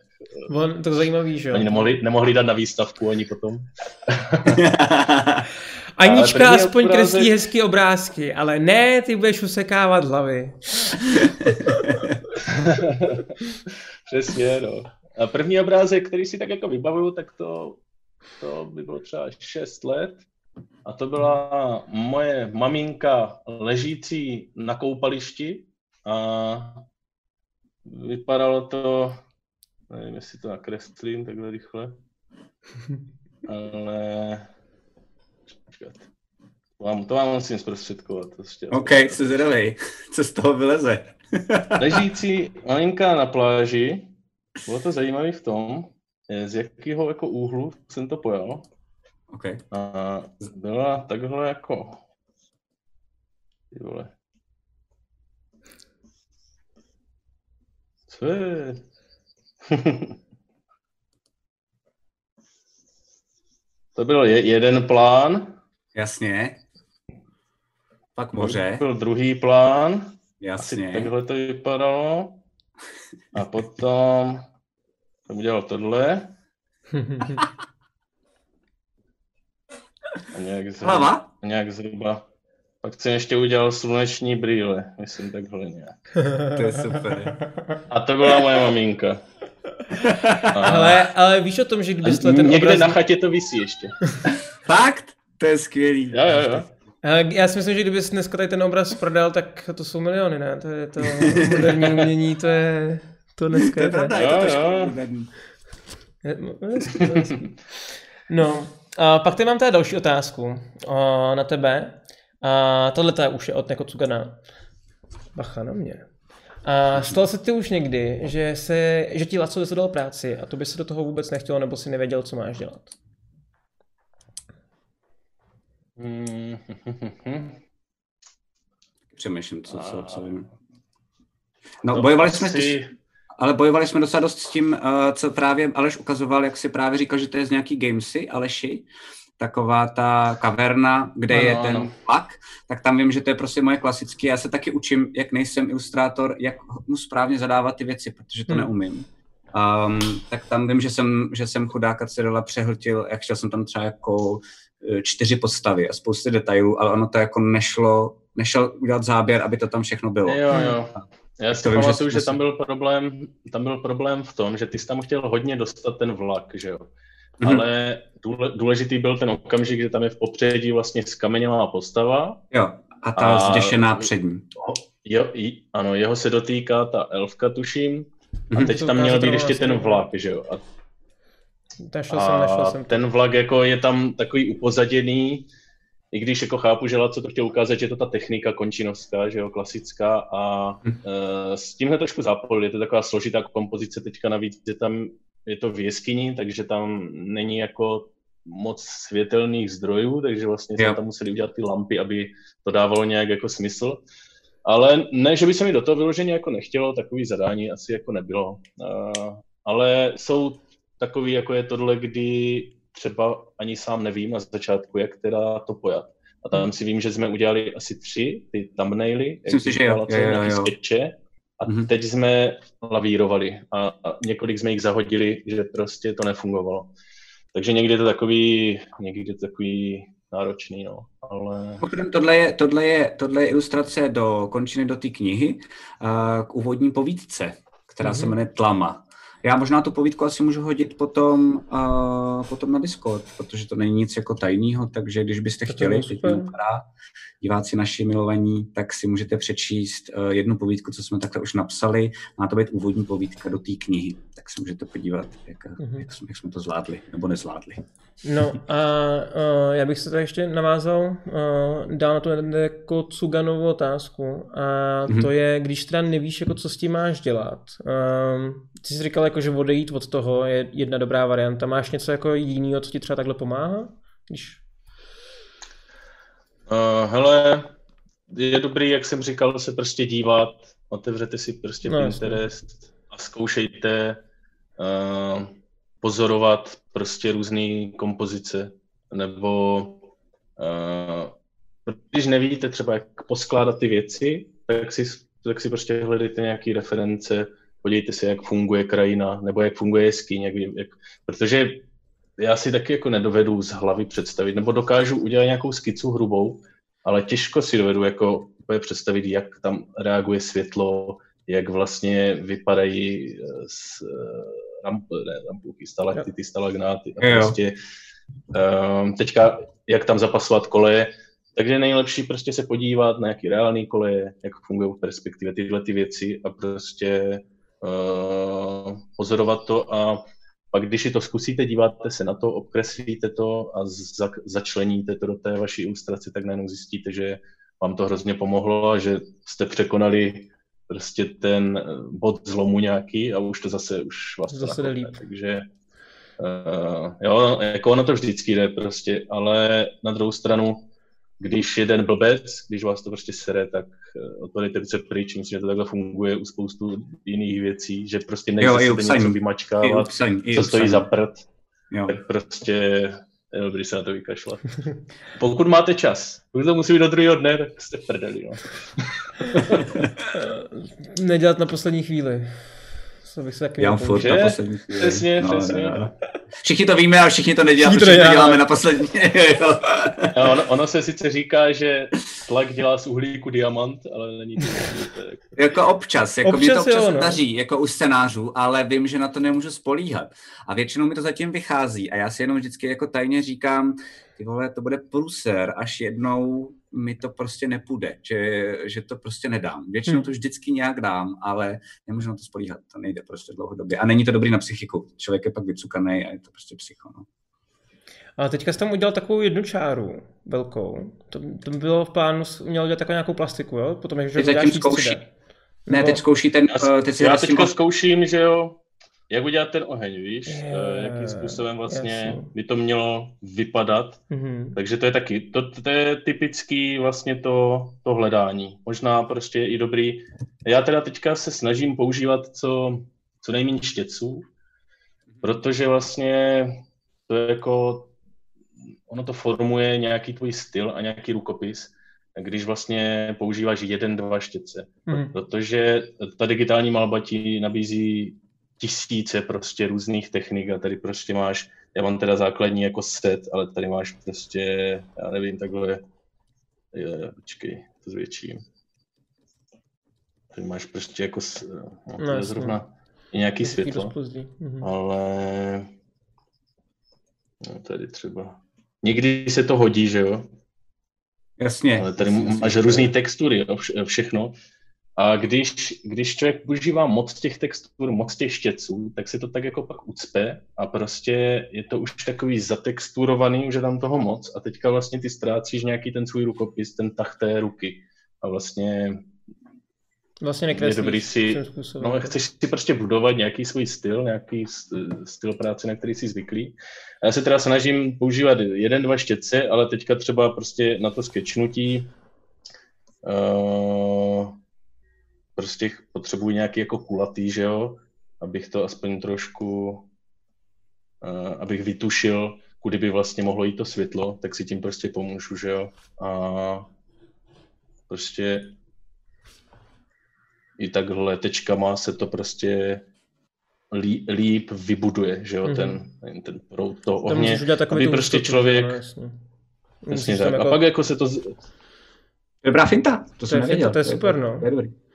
On, to zajímavý, že jo? Oni nemohli, nemohli dát na výstavku ani potom. Anička aspoň obrázek... kreslí hezký obrázky, ale ne, ty budeš usekávat hlavy. Přesně, no. A první obrázek, který si tak jako vybavuju, tak to, to by bylo třeba 6 let. A to byla moje maminka ležící na koupališti a vypadalo to, nevím, jestli to nakreslím takhle rychle, ale počkat. To vám, to vám musím zprostředkovat. To ještě OK, se zvědavej, co z toho vyleze. Ležící malinka na pláži, bylo to zajímavé v tom, z jakého jako úhlu jsem to pojal. Okay. A byla takhle jako... Ty vole. Co je? to byl je, jeden plán. Jasně. Pak moře. Byl druhý plán. Jasně. Asi takhle to vypadalo. A potom jsem udělal tohle. A nějak zhruba, Hlava? nějak zhruba. Pak jsem ještě udělal sluneční brýle, myslím takhle nějak. To je super. A to byla moje maminka. A... Ale, ale víš o tom, že když ten Někde obraz... na chatě to vysí ještě. Fakt? To je skvělý. Jo, jo, jo. Já si myslím, že kdybys dneska tady ten obraz prodal, tak to jsou miliony, ne? To je to moderní umění, to je... To dneska to je pravda, je to trošku No, a pak tady mám tady další otázku a, na tebe. A tohle je už je od Neko Cugana. Bacha na mě. A stalo se ty už někdy, že, se, že ti Laco zadal práci a to by se do toho vůbec nechtělo, nebo si nevěděl, co máš dělat? Přemýšlím, co, co, co vím. No, bojovali jsme si... Ale bojovali jsme docela dost s tím, co právě Aleš ukazoval, jak si právě říkal, že to je z nějaký gamesy, Aleši, taková ta kaverna, kde ano, je ten vlak, tak tam vím, že to je prostě moje klasické. Já se taky učím, jak nejsem ilustrátor, jak mu správně zadávat ty věci, protože to hmm. neumím. Um, tak tam vím, že jsem, že jsem chudáka Cyrila přehltil, jak chtěl jsem tam třeba jako čtyři postavy a spousty detailů, ale ono to jako nešlo, nešel udělat záběr, aby to tam všechno bylo. Jo, jo. Já si pamatuju, že, že tam byl, problém, tam byl problém v tom, že ty jsi tam chtěl hodně dostat ten vlak, že jo. Mm-hmm. Ale důležitý byl ten okamžik, že tam je v popředí vlastně skamenělá postava. Jo, a ta a, zděšená přední. Jo, ano, jeho se dotýká ta elfka, tuším. A mhm. teď tam měl být ještě ten vlak, že jo. A, nešel jsem, nešel jsem. ten vlak jako je tam takový upozaděný, i když jako chápu, že co to chtěl ukázat, že je to ta technika končinovská, že jo, klasická a uh, s tímhle trošku zápol, je to taková složitá kompozice teďka navíc, je tam, je to v jeskyni, takže tam není jako moc světelných zdrojů, takže vlastně jsme tam museli udělat ty lampy, aby to dávalo nějak jako smysl. Ale ne, že by se mi do toho vyloženě jako nechtělo, takový zadání asi jako nebylo. Uh, ale jsou takový, jako je tohle, kdy třeba ani sám nevím na začátku, jak teda to pojat. A tam si vím, že jsme udělali asi tři ty thumbnaily, jak si, že jo, jo, jo, jo. Sketche, a mm-hmm. teď jsme lavírovali a, a několik jsme jich zahodili, že prostě to nefungovalo. Takže někdy je to takový, někdy je to takový náročný, no. Ale... Tohle je, tohle, je, tohle je ilustrace do končiny do té knihy uh, k úvodní povídce, která mm-hmm. se jmenuje Tlama. Já možná tu povídku asi můžu hodit potom, uh, potom na Discord, protože to není nic jako tajného, takže když byste to chtěli, teď vypadá, diváci naši milovaní, tak si můžete přečíst uh, jednu povídku, co jsme takhle už napsali. Má to být úvodní povídka do té knihy, tak se můžete podívat, jak, mm-hmm. jak, jsme, jak jsme to zvládli, nebo nezvládli. No a uh, já bych se tady ještě navázal, uh, dál na to jako Cuganovu otázku a mm-hmm. to je, když teda nevíš, jako co s tím máš dělat. Uh, ty jsi říkal, jako, že odejít od toho je jedna dobrá varianta. Máš něco jako jiného, co ti třeba takhle pomáhá? Když... Uh, hele, je dobrý, jak jsem říkal, se prostě dívat, otevřete si prostě no, Pinterest jasný. a zkoušejte uh, pozorovat prostě různé kompozice, nebo uh, když nevíte třeba, jak poskládat ty věci, tak si, tak si prostě hledejte nějaké reference, podívejte se, jak funguje krajina, nebo jak funguje jeskyň, jak, jak, protože já si taky jako nedovedu z hlavy představit, nebo dokážu udělat nějakou skicu hrubou, ale těžko si dovedu jako představit, jak tam reaguje světlo, jak vlastně vypadají s, eh, eh, ramp, ne, rampulky, stalaktity, stalagnáty a prostě um, teďka, jak tam zapasovat koleje, takže nejlepší prostě se podívat na nějaký reálný koleje, jak fungují v perspektivě tyhle ty věci a prostě uh, pozorovat to a pak když si to zkusíte, díváte se na to, obkreslíte to a za, začleníte to do té vaší ilustrace, tak najednou zjistíte, že vám to hrozně pomohlo a že jste překonali prostě ten bod zlomu nějaký a už to zase už vás zase jde líp. Takže uh, jo, jako ono to vždycky jde prostě, ale na druhou stranu když jeden blbec, když vás to prostě sere, tak eh, odpovědejte ruce pryč, myslím, že to takhle funguje u spoustu jiných věcí, že prostě nechcete něco vymačkávat, co stojí za prd, jo. tak prostě je dobrý se na to vykašlat. Pokud máte čas, pokud to musí být do druhého dne, tak jste prdeli. No. Nedělat na poslední chvíli. To bych se taky Já furt na poslední chvíli. Přesně, no, přesně. No, no. Všichni to víme a všichni to neděláme, všichni, to děláme na poslední. no, ono, ono, se sice říká, že tlak dělá z uhlíku diamant, ale není to. jako občas, jako občas, mě to občas jo, no. daří, jako u scénářů, ale vím, že na to nemůžu spolíhat. A většinou mi to zatím vychází a já si jenom vždycky jako tajně říkám, ty vole, to bude pruser, až jednou mi to prostě nepůjde, že, že to prostě nedám. Většinou hmm. to vždycky nějak dám, ale nemůžu na to spolíhat, to nejde prostě dlouhodobě. A není to dobrý na psychiku. Člověk je pak vycukaný a je to prostě psycho. No. A teďka jsi tam udělal takovou jednu čáru velkou. To, to bylo v plánu, měl udělat takovou nějakou plastiku, jo? Potom, že zatím zkouší. Ne, teď zkouší ten... Já, teď já teďka zkouším, že jo, jak udělat ten oheň, víš, je, uh, jakým způsobem vlastně jasný. by to mělo vypadat. Mm-hmm. Takže to je taky, to, to je typický vlastně to, to hledání. Možná prostě i dobrý. Já teda teďka se snažím používat co, co nejméně štěců, protože vlastně to je jako, ono to formuje nějaký tvůj styl a nějaký rukopis, když vlastně používáš jeden, dva štětce. Mm. Protože ta digitální malba ti nabízí tisíce prostě různých technik a tady prostě máš, já mám teda základní jako set, ale tady máš prostě, já nevím, takhle, je, počkej, to zvětším. Tady máš prostě jako, no, to je zrovna i nějaký světlo, mhm. ale no, tady třeba, někdy se to hodí, že jo? Jasně. Ale tady jasně, máš různé textury, jo, všechno. A když, když člověk používá moc těch textur, moc těch štěců, tak se to tak jako pak ucpe a prostě je to už takový zatexturovaný, už je tam toho moc a teďka vlastně ty ztrácíš nějaký ten svůj rukopis, ten tah té ruky a vlastně Vlastně nekreslíš. Je dobrý si, no, chceš si prostě budovat nějaký svůj styl, nějaký styl práce, na který jsi zvyklý. A já se teda snažím používat jeden, dva štětce, ale teďka třeba prostě na to skečnutí uh, prostě potřebuji nějaký jako kulatý, že jo, abych to aspoň trošku, uh, abych vytušil, kudy by vlastně mohlo jít to světlo, tak si tím prostě pomůžu, že jo. A prostě i takhle tečkama se to prostě lí, líp vybuduje, že jo, mm-hmm. ten, ten proud toho ohně, aby prostě člověk... No, jasně. Jasně tak. Jako... A pak jako se to... Dobrá finta, to, to jsem nevěděl. To je super, no. To je dobrý.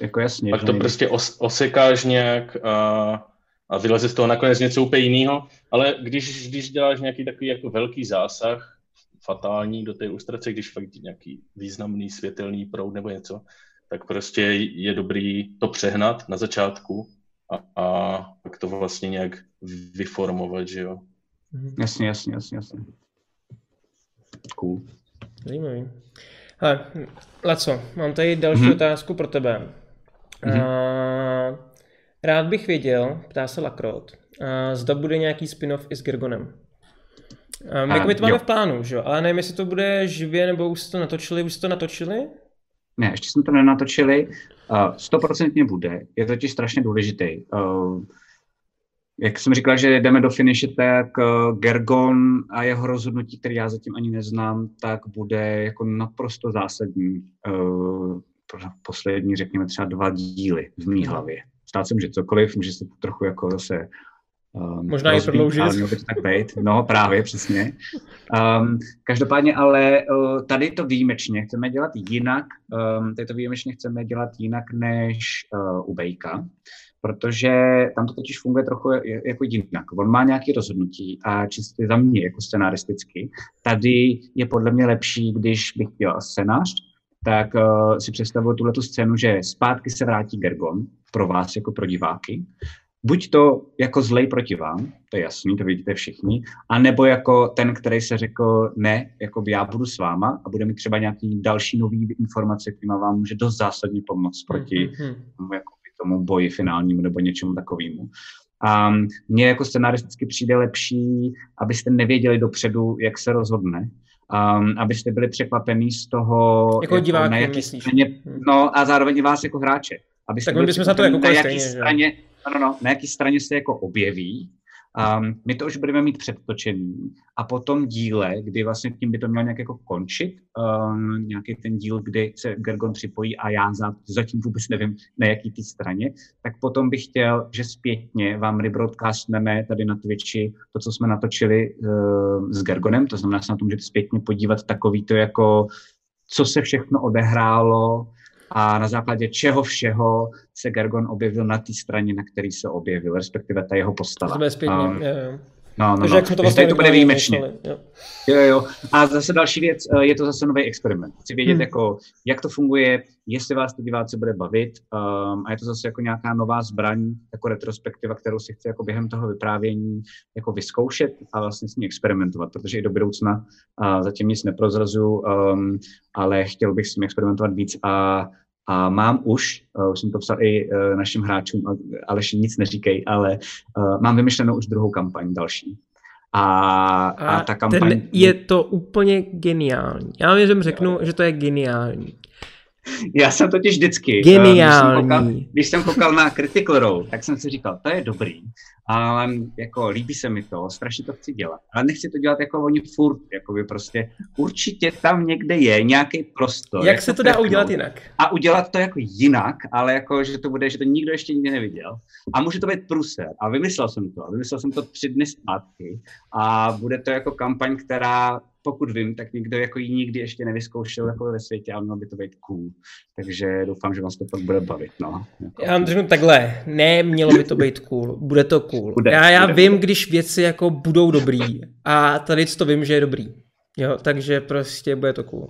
Jako jasně. Pak to nejde. prostě os, osekáš nějak a a vyleze z toho nakonec něco úplně jiného, ale když, když děláš nějaký takový jako velký zásah, fatální do té ilustrace, když fakt nějaký významný světelný proud nebo něco, tak prostě je dobrý to přehnat na začátku a, a pak to vlastně nějak vyformovat, že jo. Mhm. Jasně, jasně, jasně, jasně. Cool. Zajímavý. Hele, Laco, mám tady další mm-hmm. otázku pro tebe. Mm-hmm. Uh, rád bych věděl, ptá se Lakrot, uh, zda bude nějaký spin-off i s Gergonem. Um, jako my to máme jo. v plánu, že jo? Ale nevím, jestli to bude živě, nebo už jste to natočili. Už jste to natočili? Ne, ještě jsme to nenatočili. Stoprocentně uh, bude. Je to totiž strašně důležitý. Uh, jak jsem říkal, že jdeme do finiše, tak uh, Gergon a jeho rozhodnutí, které já zatím ani neznám, tak bude jako naprosto zásadní uh, pro poslední, řekněme, třeba dva díly v mý hlavě. Stát se může cokoliv, může se to trochu jako zase Um, Možná i prodloužit. Ale by to tak být. No, právě, přesně. Um, každopádně, ale uh, tady to výjimečně chceme dělat jinak, um, tady to výjimečně chceme dělat jinak než uh, u Bejka, protože tam to totiž funguje trochu jako jinak. On má nějaké rozhodnutí a čistě za mě jako scenaristicky. Tady je podle mě lepší, když bych dělal scénář, tak uh, si představuju tuhle scénu, že zpátky se vrátí Gergon pro vás jako pro diváky buď to jako zlej proti vám, to je jasný, to vidíte všichni, anebo jako ten, který se řekl, ne, jako já budu s váma a bude mít třeba nějaký další nový informace, který vám může dost zásadně pomoct proti mm-hmm. tomu, jako tomu boji finálnímu nebo něčemu takovému. A mně jako scenaristicky přijde lepší, abyste nevěděli dopředu, jak se rozhodne, um, abyste byli překvapení z toho, jako, jako diváky, na jaký straně, hmm. no a zároveň vás jako hráče. Abyste tak my bychom za to jako na jaký straně, no, no, no, na jaký straně se jako objeví. Um, my to už budeme mít předtočený. A potom díle, kdy vlastně tím by to mělo nějak jako končit, um, nějaký ten díl, kdy se Gergon připojí a já za, zatím vůbec nevím, na jaký té straně, tak potom bych chtěl, že zpětně vám rebroadcastneme tady na Twitchi to, co jsme natočili uh, s Gergonem, to znamená, že se na to můžete zpětně podívat takový to jako co se všechno odehrálo, a na základě čeho všeho se Gergon objevil na té straně, na který se objevil, respektive ta jeho postava. Um, je, je. No, no, no. Jak to, vlastně to bude výjimečně. Jo. jo, jo. A zase další věc, eh, je to zase nový experiment. Chci vědět, hmm. jako, jak to funguje, jestli vás to diváci bude bavit um, a je to zase jako nějaká nová zbraň, jako retrospektiva, kterou si chci jako během toho vyprávění jako vyzkoušet a vlastně s ní experimentovat, protože i do budoucna uh, zatím nic neprozrazu, um, ale chtěl bych s tím experimentovat víc a a mám už, uh, už jsem to psal i uh, našim hráčům, Aleš nic neříkej, ale uh, mám vymyšlenou už druhou kampaň další. A, a, a ta kampaň... Ten je to úplně geniální. Já vám řeknu, že to je geniální. Já jsem totiž vždycky, Geniální. Když jsem, koukal, když jsem koukal na Critical Role, tak jsem si říkal, to je dobrý, ale jako líbí se mi to, strašně to chci dělat, ale nechci to dělat jako oni furt, jako by prostě určitě tam někde je nějaký prostor. Jak, jak se to dá udělat jinak? A udělat to jako jinak, ale jako, že to bude, že to nikdo ještě nikdy neviděl. A může to být pruser. A vymyslel jsem to. A vymyslel jsem to tři dny zpátky. A bude to jako kampaň, která pokud vím, tak nikdo jako ji nikdy ještě nevyzkoušel jako ve světě a mělo by to být cool. Takže doufám, že vás to pak bude bavit. No. Jako. Já vám řeknu takhle, ne, mělo by to být cool, bude to cool. Bude, já já bude, vím, bude. když věci jako budou dobrý a tady to vím, že je dobrý. Jo, takže prostě bude to cool.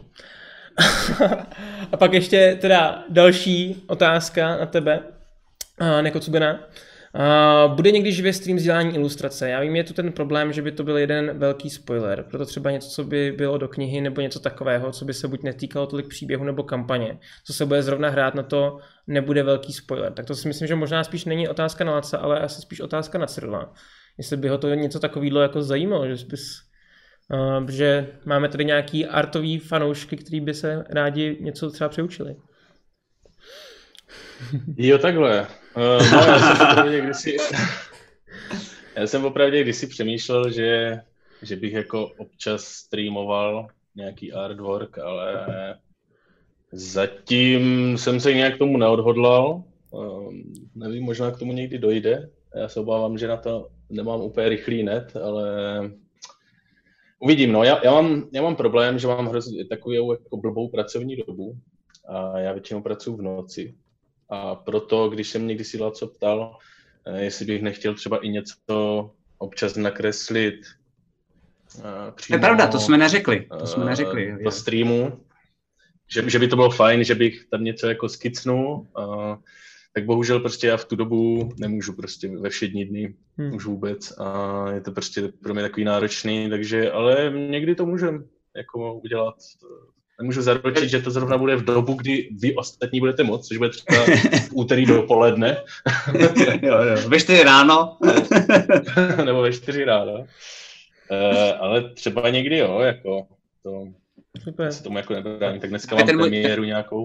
a pak ještě teda další otázka na tebe, Nekocubena. Uh, bude někdy živě stream vzdělání ilustrace. Já vím, je tu ten problém, že by to byl jeden velký spoiler, proto třeba něco, co by bylo do knihy nebo něco takového, co by se buď netýkalo tolik příběhu nebo kampaně, co se bude zrovna hrát na to, nebude velký spoiler. Tak to si myslím, že možná spíš není otázka na Laca, ale asi spíš otázka na Cyrila. Jestli by ho to něco takového jako zajímalo, že bys Uh, že máme tady nějaký artový fanoušky, kteří by se rádi něco třeba přeučili. Jo, takhle. Uh, no, já jsem opravdu kdysi, já jsem opravdu kdysi přemýšlel, že, že bych jako občas streamoval nějaký artwork, ale zatím jsem se nějak tomu neodhodlal. Uh, nevím, možná k tomu někdy dojde. Já se obávám, že na to nemám úplně rychlý net, ale uvidím. No, já, já, mám, já mám problém, že mám hrozně takovou jako blbou pracovní dobu a já většinou pracuji v noci, a proto, když jsem někdy si Laco ptal, jestli bych nechtěl třeba i něco občas nakreslit přímo, to je pravda, to jsme neřekli. To jsme neřekli. Po streamu, že, že by to bylo fajn, že bych tam něco jako skicnul, uh, tak bohužel prostě já v tu dobu nemůžu prostě ve všední dny hmm. už vůbec a je to prostě pro mě takový náročný, takže, ale někdy to můžem jako udělat. Nemůžu zaručit, že to zrovna bude v dobu, kdy vy ostatní budete moc, což bude třeba v úterý dopoledne. jo, jo. Ve čtyři ráno. Nebo ve čtyři ráno. Uh, ale třeba někdy jo, jako to, Super. se tomu jako nebrání. Tak dneska mám premiéru nějakou.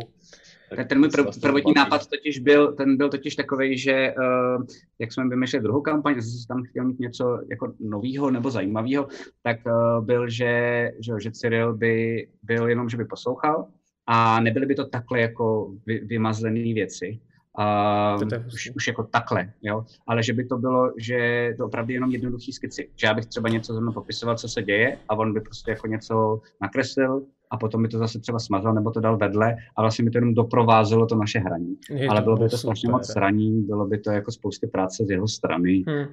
Tak ten můj prv, prvotní nápad totiž byl, ten byl totiž takový, že uh, jak jsme vymýšleli druhou kampaň, zase tam chtěl mít něco jako nového nebo zajímavého, tak uh, byl, že, že, že Cyril by byl jenom, že by poslouchal a nebyly by to takhle jako vy, vymazlené věci. Uh, už, už jako takhle, jo. Ale že by to bylo, že to opravdu jenom jednoduchý skici. Že já bych třeba něco zrovna popisoval, co se děje a on by prostě jako něco nakreslil a potom by to zase třeba smazal nebo to dal vedle a vlastně by to jenom doprovázelo to naše hraní. Je Ale bylo by to strašně moc hraní, bylo by to jako spousty práce z jeho strany. Hmm.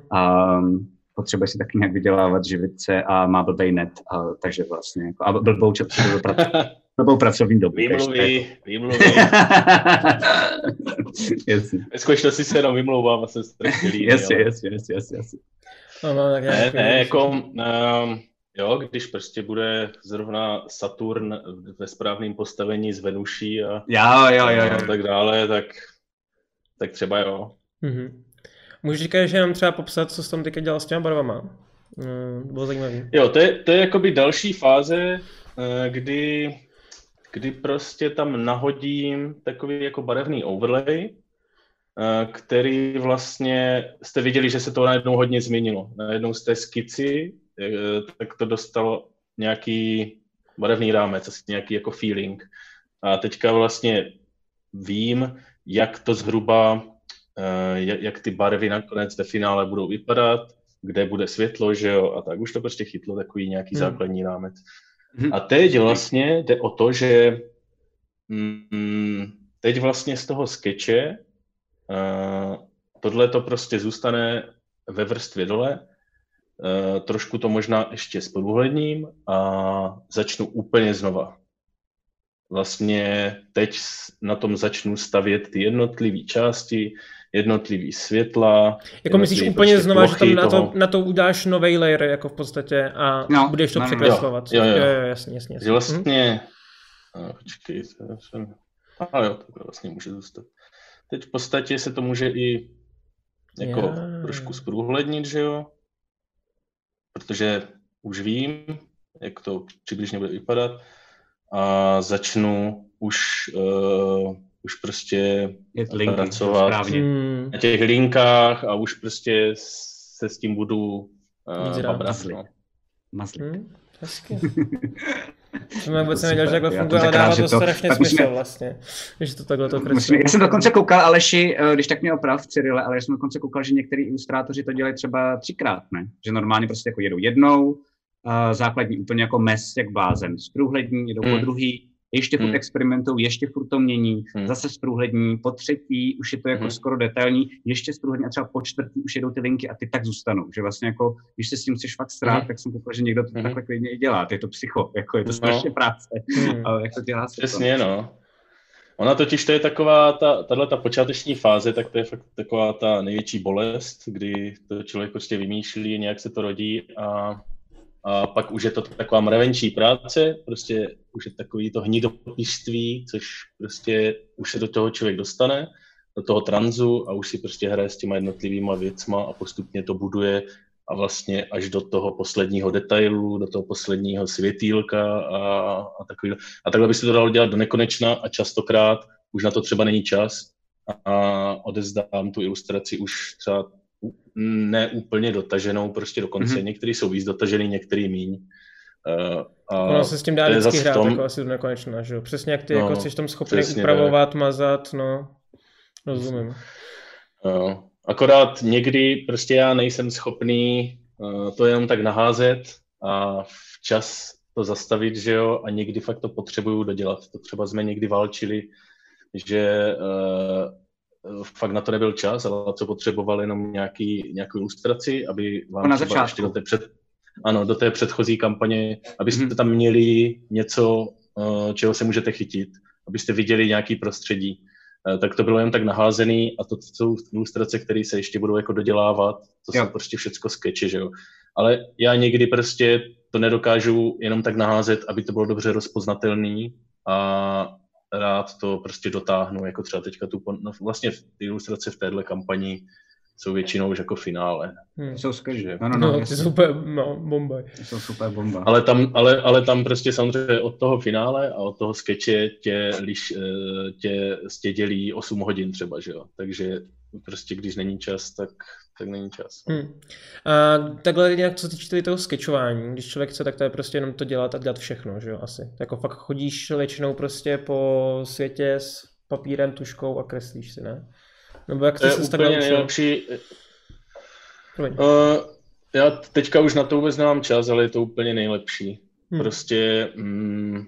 Um, potřebuje si taky nějak vydělávat živice a má blbej net, a, takže vlastně jako, a blbou časovou blbou pracovní dobu. Vymluví, vymluví. Ve skutečnosti se jenom vymlouvám a jsem strašně líný. Jasně, jasně, jasně, jasně. No, no, tak ne, ne, jako, um, jo, když prostě bude zrovna Saturn ve správném postavení z Venuší a, jo, jo, jo, jo. a tak dále, tak, tak třeba jo. Mm-hmm. Můžeš říkat, že nám třeba popsat, co jsi tam teďka dělal s těma barvama? Mm, bylo zajímavé. Jo, to je, to je jakoby další fáze, eh, kdy, kdy prostě tam nahodím takový jako barevný overlay, eh, který vlastně jste viděli, že se to najednou hodně změnilo. Najednou z té skici, tak to dostalo nějaký barevný rámec, asi nějaký jako feeling. A teďka vlastně vím, jak to zhruba Eh, jak ty barvy nakonec ve finále budou vypadat, kde bude světlo, že jo, a tak už to prostě chytlo takový nějaký hmm. základní rámec. Hmm. A teď vlastně jde o to, že mm, teď vlastně z toho skeče uh, tohle to prostě zůstane ve vrstvě dole, trošku to možná ještě s průhledním a začnu úplně znova. Vlastně teď na tom začnu stavět ty jednotlivé části, jednotlivý světla. Jako myslíš úplně prostě znova, že tam na to, na to udáš nový layer jako v podstatě a no, budeš to no, překreslovat. Jo, jo, jo. jo, jo jasně, jasně. jasně. vlastně, hm? a, počkej, jsem, a jo, to vlastně může zůstat. Teď v podstatě se to může i jako yeah. trošku zprůhlednit, že jo? Protože už vím, jak to přibližně bude vypadat a začnu už uh, už prostě linky, pracovat hmm. na těch linkách a už prostě se s tím budu uh, babrat. No. Hmm, hezky. Jsem vůbec nevěděl, že takhle funguje, ale dává to, to strašně smysl musíme, vlastně, že to takhle to kreslí. Já jsem dokonce koukal, Aleši, eh, když tak mě oprav, Cyrile, ale já jsem dokonce koukal, že některý ilustrátoři to dělají třeba třikrát, ne? Že normálně prostě jako jedou jednou, uh, základní úplně jako mes, jak blázen, zprůhlední, jedou hmm. po druhý, ještě furt hmm. experimentují, ještě furt to mění, hmm. zase zprůhlední, po třetí už je to jako hmm. skoro detailní, ještě zprůhlední a třeba po čtvrtý už jedou ty linky a ty tak zůstanou, že vlastně jako, když se s tím chceš fakt strát, hmm. tak jsem pochopil, že někdo to hmm. takhle klidně i dělá, to je to psycho, jako je to no. strašně práce, hmm. ale jak to dělá se Přesně, to. no. Ona totiž to je taková, ta, tahle ta počáteční fáze, tak to je fakt taková ta největší bolest, kdy to člověk prostě vymýšlí, nějak se to rodí a a pak už je to taková mravenčí práce, prostě už je takový to hnidopištví, což prostě už se do toho člověk dostane, do toho tranzu a už si prostě hraje s těma jednotlivýma věcma a postupně to buduje a vlastně až do toho posledního detailu, do toho posledního světýlka a, a takový. A takhle by se to dalo dělat do nekonečna a častokrát už na to třeba není čas a odezdám tu ilustraci už třeba ne úplně dotaženou prostě do konce. Mm-hmm. Některý jsou víc dotažený, některý míň. Uh, a ono se s tím dá vždycky hrát tom... jako asi do nekonečna, že jo? Přesně jak ty no, jako jsi tom schopný upravovat, tak. mazat, no. Rozumím. Uh, akorát někdy prostě já nejsem schopný uh, to jenom tak naházet a včas to zastavit, že jo, a někdy fakt to potřebuju dodělat. To třeba jsme někdy válčili, že uh, fakt na to nebyl čas, ale co potřeboval jenom nějaký, nějakou ilustraci, aby vám na třeba ještě do té, před, ano, do té předchozí kampaně, abyste Mhm. tam měli něco, eh, čeho se můžete chytit, abyste viděli nějaký prostředí. Eh, Tak to bylo jen tak naházený a to jsou ilustrace, které se ještě budou jako dodělávat, to Jo. jsou prostě všecko skeče, že jo. Ale já někdy prostě to nedokážu jenom tak naházet, aby to bylo dobře rozpoznatelný a rád to prostě dotáhnu, jako třeba teďka tu, no vlastně ty ilustrace v téhle kampani jsou většinou už jako finále. Hmm. Jsou skvělí. Že- No, no, No, no, ty jasně. jsou úplně, no, bomba. jsou super bomba. Ale tam, ale, ale tam prostě samozřejmě od toho finále a od toho skeče tě, liš, eh, tě, tě dělí 8 hodin třeba, že jo. Takže prostě když není čas, tak, tak není čas. Hmm. A takhle nějak co se týče toho sketchování, když člověk chce, tak to je prostě jenom to dělat a dělat všechno, že jo, asi. Jako fakt chodíš většinou prostě po světě s papírem, tuškou a kreslíš si, ne? Nebo jak je se úplně takhle nejlepší. Promiň. Uh, já teďka už na to vůbec nemám čas, ale je to úplně nejlepší. Hmm. Prostě mm,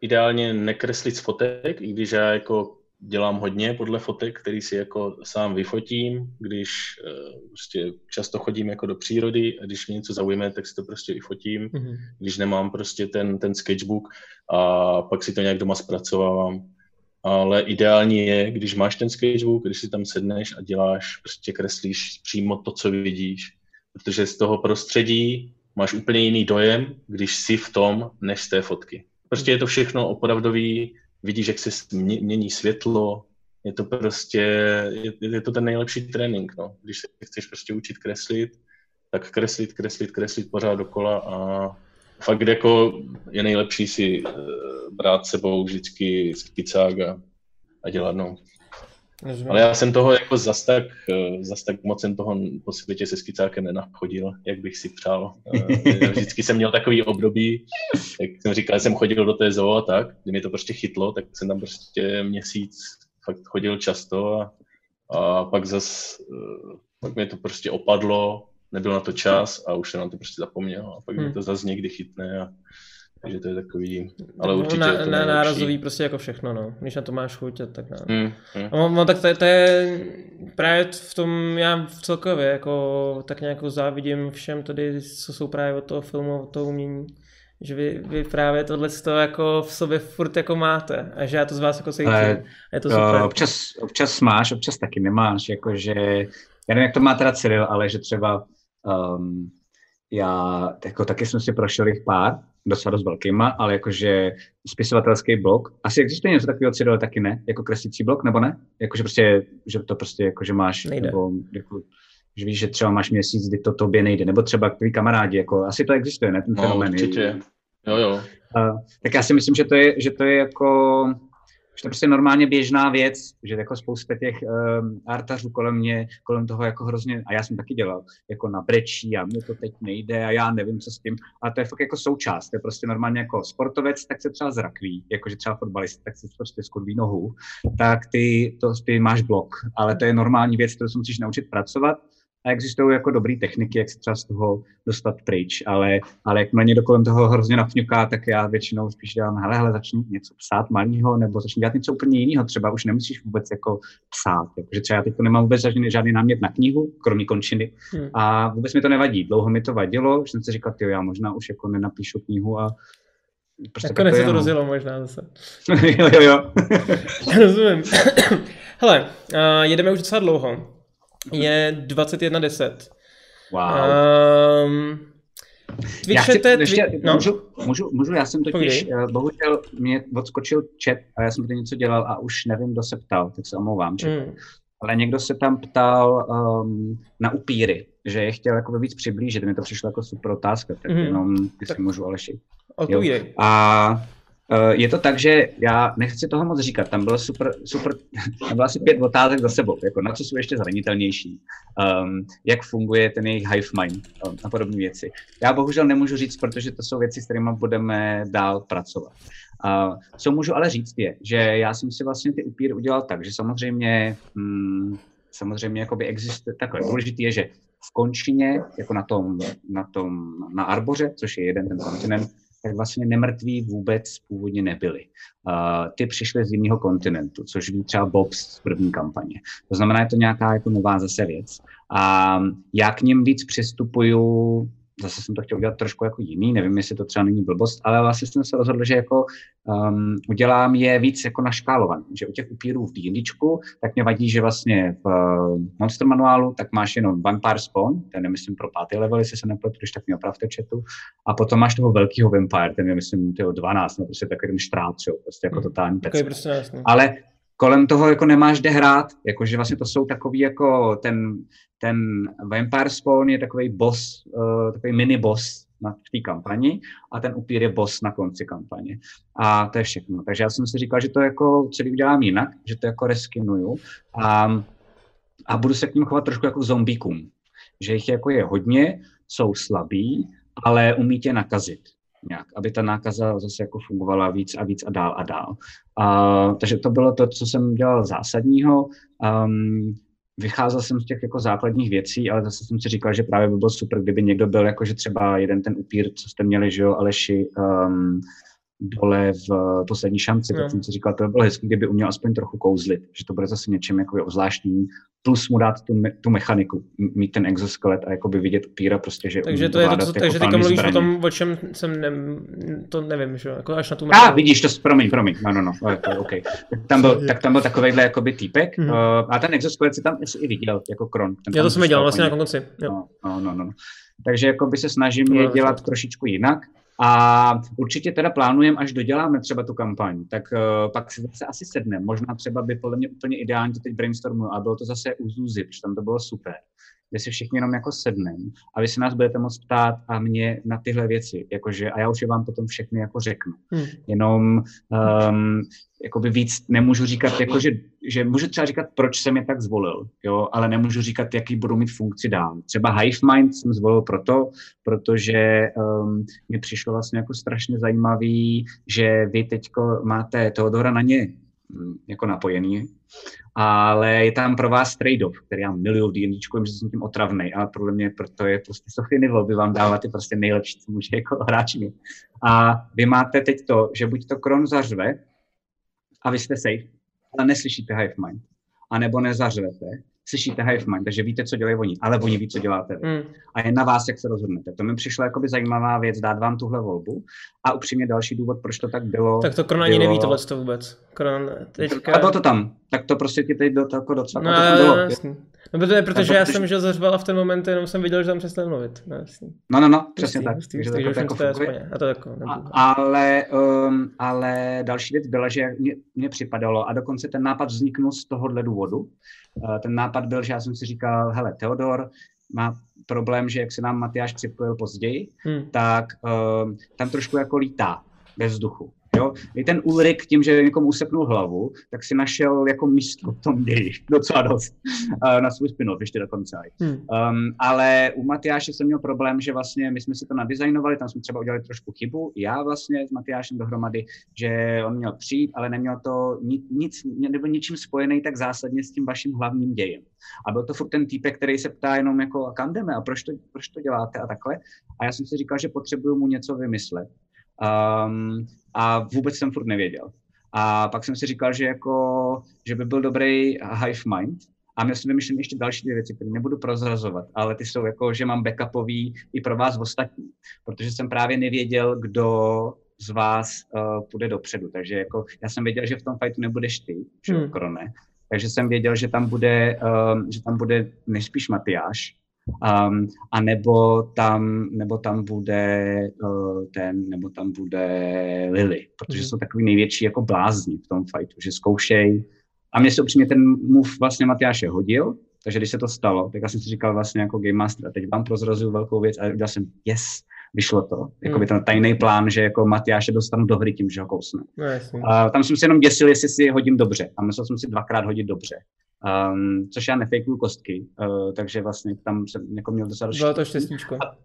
ideálně nekreslit z fotek, i když já jako dělám hodně podle fotek, který si jako sám vyfotím, když uh, prostě často chodím jako do přírody a když mě něco zaujme, tak si to prostě vyfotím, Mhm. když nemám prostě ten, ten sketchbook a pak si to nějak doma zpracovávám. Ale ideální je, když máš ten sketchbook, když si tam sedneš a děláš, prostě kreslíš přímo to, co vidíš, protože z toho prostředí máš úplně jiný dojem, když jsi v tom, než z té fotky. Prostě je to všechno opravdový, vidíš, jak se mě- mění světlo, je to prostě, je, je to ten nejlepší trénink, no. Když se chceš prostě učit kreslit, tak kreslit, kreslit, kreslit pořád dokola a fakt jako je nejlepší si eh, brát sebou vždycky skicák a, a dělat, no. Rozumím. Ale já jsem toho jako zas tak, eh, zas tak moc jsem toho po světě se skicákem nenachodil, jak bych si přál. Eh, Vždycky jsem měl takový období, jak jsem říkal, jsem chodil do té zoo a tak, kdy mě to prostě chytlo, tak jsem tam prostě měsíc fakt chodil často a, a pak zas, eh, pak mě to prostě opadlo, nebyl na to čas a už jsem na to prostě zapomněl a pak mě Hmm. to zase někdy chytne a takže to je takový, ale No, určitě na, je to na, nárazový prostě jako všechno, no. Když na to máš chuť, tak ne. Hmm, hmm. No, no tak to, je- to je právě v tom, já v celkově jako tak nějak závidím všem tady, co jsou právě od toho filmu, od toho umění, že vy, vy právě tohle to jako v sobě furt jako máte a že já to z vás jako cítím. Ale A je to To super. občas, občas máš, občas taky nemáš, jakože, já nevím, jak to má teda Cyril, ale že třeba um, já jako taky jsem si prošel jich pár, docela dost velkýma, ale jakože spisovatelský blok, asi existuje něco takového Cyril, taky ne, jako kreslící blok, nebo ne? Jakože prostě, že to prostě jakože máš, Nejde. nebo jako, že víš, že třeba máš měsíc, kdy to tobě nejde, nebo třeba tví kamarádi, jako asi to existuje, ne, ten No, fenomén. určitě. Jo, jo. Uh, tak já si myslím, že to je, že to je jako, že to je prostě normálně běžná věc, že jako spousta těch um, artařů kolem mě, kolem toho jako hrozně, a já jsem taky dělal, jako na brečí a mě to teď nejde a já nevím, co s tím, a to je fakt jako součást, to je prostě normálně jako sportovec, tak se třeba zrakví, jakože třeba fotbalista, tak se prostě skurví nohu, tak ty, to, ty máš blok, ale to je normální věc, kterou se musíš naučit pracovat, a existují jako dobré techniky, jak se třeba z toho dostat pryč, ale, ale jak někdo kolem toho hrozně napňuká, tak já většinou spíš dělám, hele, hele, začni něco psát malýho, nebo začni dělat něco úplně jiného, třeba už nemusíš vůbec jako psát, jakože třeba já teď nemám vůbec žádný, žádný námět na knihu, kromě končiny, Hmm. a vůbec mi to nevadí, dlouho mi to vadilo, že jsem si říkal, jo, já možná už jako nenapíšu knihu a prostě Nakonec se to rozjelo možná zase. jo, jo, jo. Rozumím. Hele, uh, jedeme už docela dlouho. Je 21.10. wow. Um, Já chci, ještě, twi- no, můžu, můžu, můžu, já jsem totiž, Povídej. eh, bohužel mě odskočil chat a já jsem tady něco dělal a už nevím, kdo se ptal, tak se omlouvám. Chat. mm, Ale někdo se tam ptal um, na upíry, že je chtěl jako víc přiblížit, mi to přišlo jako super otázka, tak Mhm. jenom, jestli Tak- můžu Aleši. A uh, je to tak, že já nechci toho moc říkat, tam bylo super, super tam bylo asi pět otázek za sebou, jako na co jsou ještě zranitelnější, um, jak funguje ten jejich hive mind um, a podobné věci. Já bohužel nemůžu říct, protože to jsou věci, s kterými budeme dál pracovat. A co můžu ale říct je, že já jsem si vlastně ty upíry udělal tak, že samozřejmě, mm, samozřejmě jakoby existuje, takhle důležitý je, že v končině, jako na tom, na tom, na Arboře, což je jeden ten kontinent, tak vlastně nemrtví vůbec původně nebyli. Uh, ty přišly z jiného kontinentu, což ví třeba Bobs z první kampaně. To znamená, je to nějaká jako nová zase věc. A já k ním víc přistupuju zase jsem to chtěl udělat trošku jako jiný, nevím, jestli to třeba není blbost, ale vlastně jsem se rozhodl, že jako um, udělám je víc jako naškálovaný, že u těch upírů v D&Dčku, tak mě vadí, že vlastně v uh, Monster manuálu tak máš jenom Vampire Spawn, ten je myslím pro pátý level, jestli se nepletu, když tak mě opravte chatu, a potom máš toho velkého Vampire, ten je myslím tyho 12, no prostě takový štrát, prostě jako hmm. totální pec. Prostě ale kolem toho jako nemáš kde hrát, jakože vlastně to jsou takový jako ten, ten Vampire Spawn je takový boss, uh, takový mini boss na té kampani a ten upír je boss na konci kampaně. A to je všechno. Takže já jsem si říkal, že to jako celý udělám jinak, že to jako reskinuju a, a budu se k ním chovat trošku jako zombíkům. Že jich jako je hodně, jsou slabí, ale umí tě nakazit nějak, aby ta nákaza zase jako fungovala víc a víc a dál a dál. A, takže to bylo to, co jsem dělal zásadního. Um, vycházel jsem z těch jako základních věcí, ale zase jsem si říkal, že právě by bylo super, kdyby někdo byl jako, že třeba jeden ten upír, co jste měli, že jo, Aleši, um, dole v poslední šanci, no. tak jsem si říkal, to by bylo hezké, kdyby uměl aspoň trochu kouzlit, že to bude zase něčím jako ozvláštním, plus mu dát tu, me, tu mechaniku, mít ten exoskelet a jakoby vidět upíra prostě, že Takže to je to, co, jako takže teďka mluvíš zbraně. o tom, o čem jsem, ne, to nevím, že jako až na tu mechaniku. A vidíš, to, promiň, promiň, no, no, no, to okay. tak, tam byl, tak tam byl takovejhle jakoby týpek mm-hmm. uh, a ten exoskelet si tam i viděl, jako kron. Já to jsem viděl vlastně na konci. No, no, no, no. Takže jako by se snažím je dělat trošičku jinak. A určitě teda plánujeme, až doděláme třeba tu kampaň, tak uh, pak si zase asi sedneme. Možná třeba by podle mě úplně ideálně teď brainstormuju a bylo to zase u Zuzi, protože tam to bylo super kde si všichni jenom jako sedneme a vy se nás budete moct ptát a mě na tyhle věci, jakože, a já už je vám potom všechny jako řeknu. Hmm. Jenom um, jakoby víc nemůžu říkat, jakože, že můžu třeba říkat, proč jsem je tak zvolil, jo, ale nemůžu říkat, jaký budou mít funkci dál. Třeba Hive Mind jsem zvolil proto, protože um, mi přišlo vlastně jako strašně zajímavý, že vy teďko máte Teodora na ně jako napojený ale je tam pro vás trade-off, který já miluju v D&Dčku, že jsem tím otravný, ale podle mě proto je prostě Sofie Nivel by vám dávat ty prostě nejlepší, co může jako hráč mít. A vy máte teď to, že buď to Kron zařve a vy jste safe, ale neslyšíte Hive Mind, anebo nezařvete slyšíte Hive Mind, takže víte, co dělají oni, ale oni ví, co děláte vy. Mm. A je na vás, jak se rozhodnete. To mi přišlo jakoby zajímavá věc, dát vám tuhle volbu. A upřímně další důvod, proč to tak bylo. Tak to Kron ani bylo... neví tohle to vůbec. Kron teďka... A bylo to tam. Tak to prostě ti teď do, jako docela. No, to bylo. Jasný. No, protože, protože já jsem, že zařval v ten moment, jenom jsem viděl, že tam přestal mluvit. No, no, no, no, přesně tak. jako a to jako, a, ale, um, ale další věc byla, že mě, mě připadalo, a dokonce ten nápad vzniknul z tohohle důvodu, Eh, ten nápad byl, že já jsem si říkal, hele, Teodor má problém, že jak se nám Matyáš připojil později, hmm. tak uh, tam trošku jako lítá ve vzduchu. Jo? I ten Ulrik tím, že někomu useknul hlavu, tak si našel jako místo v tom ději docela dost na svůj spin-off ještě dokonce. Hmm. Um, ale u Matyáše jsem měl problém, že vlastně my jsme si to nadizajnovali, tam jsme třeba udělali trošku chybu, já vlastně s Matyášem dohromady, že on měl přijít, ale neměl to nic, nic nebyl ničím spojený tak zásadně s tím vaším hlavním dějem. A byl to furt ten týpek, který se ptá jenom jako, a kam jdeme a proč to, proč to děláte a takhle. A já jsem si říkal, že potřebuju mu něco vymyslet. Um, a vůbec jsem furt nevěděl. A pak jsem si říkal, že, jako, že by byl dobrý hive mind, a měl jsem vymyšlet ještě další dvě věci, které nebudu prozrazovat, ale ty jsou jako, že mám backupový i pro vás ostatní, protože jsem právě nevěděl, kdo z vás uh, půjde dopředu. Takže jako, já jsem věděl, že v tom fightu nebudeš ty, že hmm. Krone. Takže jsem věděl, že tam bude, uh, že tam bude nejspíš Matyáš, Um, a nebo tam, nebo tam bude uh, ten, nebo tam bude Lily, protože mm. jsou takový největší jako blázni v tom fightu, že zkoušej. A mně se upřímně ten move vlastně Matyáše hodil, takže když se to stalo, tak já jsem si říkal vlastně jako Game Master, a teď vám prozrazuju velkou věc a udělal jsem yes, vyšlo to. Jako by ten tajný plán, že jako Matyáše dostanu do hry tím, že ho kousne. No, a tam jsem si jenom děsil, jestli si hodím dobře. A musel jsem si dvakrát hodit dobře. Um, což já nefejkuju kostky, uh, takže vlastně tam jsem jako měl docela Bylo to štěstíčko. A,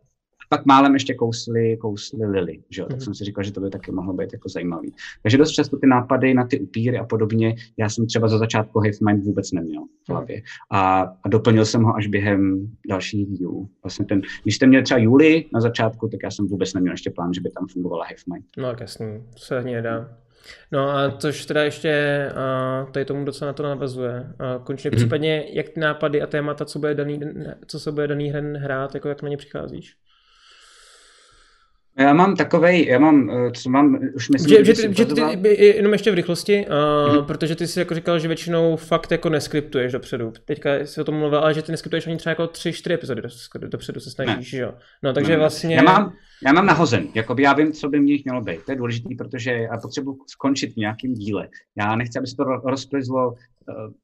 pak málem ještě kousli, kousli Lily, že jo? tak mm. jsem si říkal, že to by taky mohlo být jako zajímavý. Takže dost často ty nápady na ty upíry a podobně, já jsem třeba za začátku Hive Mind vůbec neměl v mhm. hlavě. A, a doplnil jsem ho až během dalších dílů. Vlastně ten, když jste měli třeba Juli na začátku, tak já jsem vůbec neměl ještě plán, že by tam fungovala Hive Mind. No tak jasný, to se nedá. No a což teda ještě uh, tady tomu docela na to navazuje. Uh, konečně mm-hmm. případně, jak ty nápady a témata, co, bude daný, co se bude daný hren hrát, jako jak na ně přicházíš? Já mám takovej, já mám, eh, co mám, už myslím, že, že, ty, že ty, jenom ještě v rychlosti, uh, mm-hmm. protože ty jsi jako říkal, že většinou fakt jako neskriptuješ dopředu. Teďka jsi o tom mluvil, ale že ty neskriptuješ ani třeba jako tři, čtyři epizody dopředu se snažíš, ne. jo. No takže ne, vlastně... Já mám, já mám nahozen, jakoby já vím, co by mě mělo být. To je důležité, protože já potřebuji skončit v nějakém díle. Já nechci, aby se to rozplizlo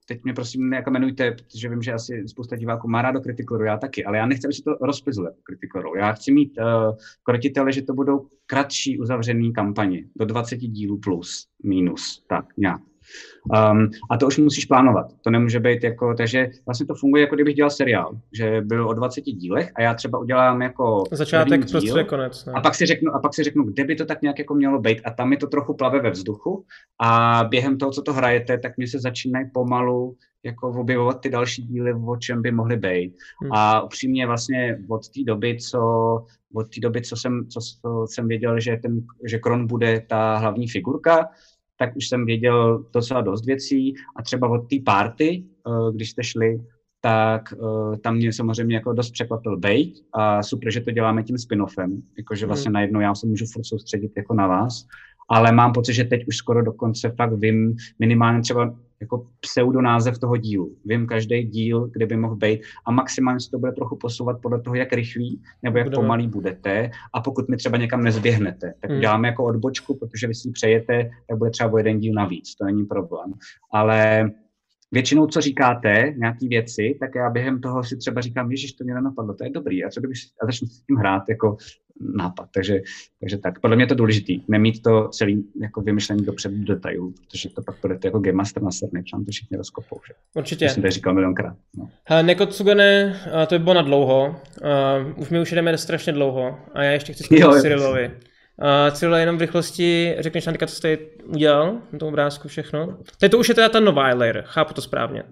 teď mě prosím jako jmenujte, protože vím, že asi spousta diváků má rádo kritikoru, já taky, ale já nechci, aby se to rozplizlo jako. Já chci mít uh, krotitele, že to budou kratší uzavřený kampaně, do 20 dílů plus, minus, tak nějak. Um, a to už musíš plánovat. To nemůže být jako, takže vlastně to funguje, jako kdybych dělal seriál, že byl o 20 dílech a já třeba udělám jako začátek, prostředek, konec. Ne? A pak si řeknu, a pak si řeknu, kde by to tak nějak jako mělo být a tam mi to trochu plave ve vzduchu a během toho, co to hrajete, tak mi se začínají pomalu jako objevovat ty další díly, o čem by mohly být. Hmm. A upřímně vlastně od té doby, co od té doby, co jsem, co, co jsem věděl, že, ten, že Kron bude ta hlavní figurka, tak už jsem věděl docela dost věcí. A třeba od té party, eh, když jste šli, tak uh, tam mě samozřejmě jako dost překvapil bejt. A super, že to děláme tím spin-offem, jakože hmm. vlastně najednou já se můžu furt soustředit jako na vás, ale mám pocit, že teď už skoro dokonce fakt vím minimálně třeba jako pseudonázev toho dílu. Vím každý díl, kde by mohl být a maximálně se to bude trochu posouvat podle toho, jak rychlý nebo jak Budeme. pomalý budete a pokud mi třeba někam nezběhnete, tak hmm. děláme jako odbočku, protože vy si přejete, tak bude třeba o jeden díl navíc, to není problém. Ale většinou, co říkáte, nějaký věci, tak já během toho si třeba říkám, ježiš, to mě nenapadlo, to je dobrý, a co kdybych a začnu s tím hrát jako nápad. Takže, takže tak, podle mě je to důležitý, nemít to celý jako vymyšlení dopředu do detailů, protože to pak bude jako game master na srny, tam to všichni rozkopou. Že? Určitě. To jsem to říkal milionkrát. No. Nekotsugane, to by bylo na dlouho, uh, už my už jdeme strašně dlouho a já ještě chci zkusit Cyrilovi. Uh, Cyril, jenom v rychlosti řekneš nám co jste udělal na tom obrázku všechno. Teď to už je teda ta nová layer, chápu to správně.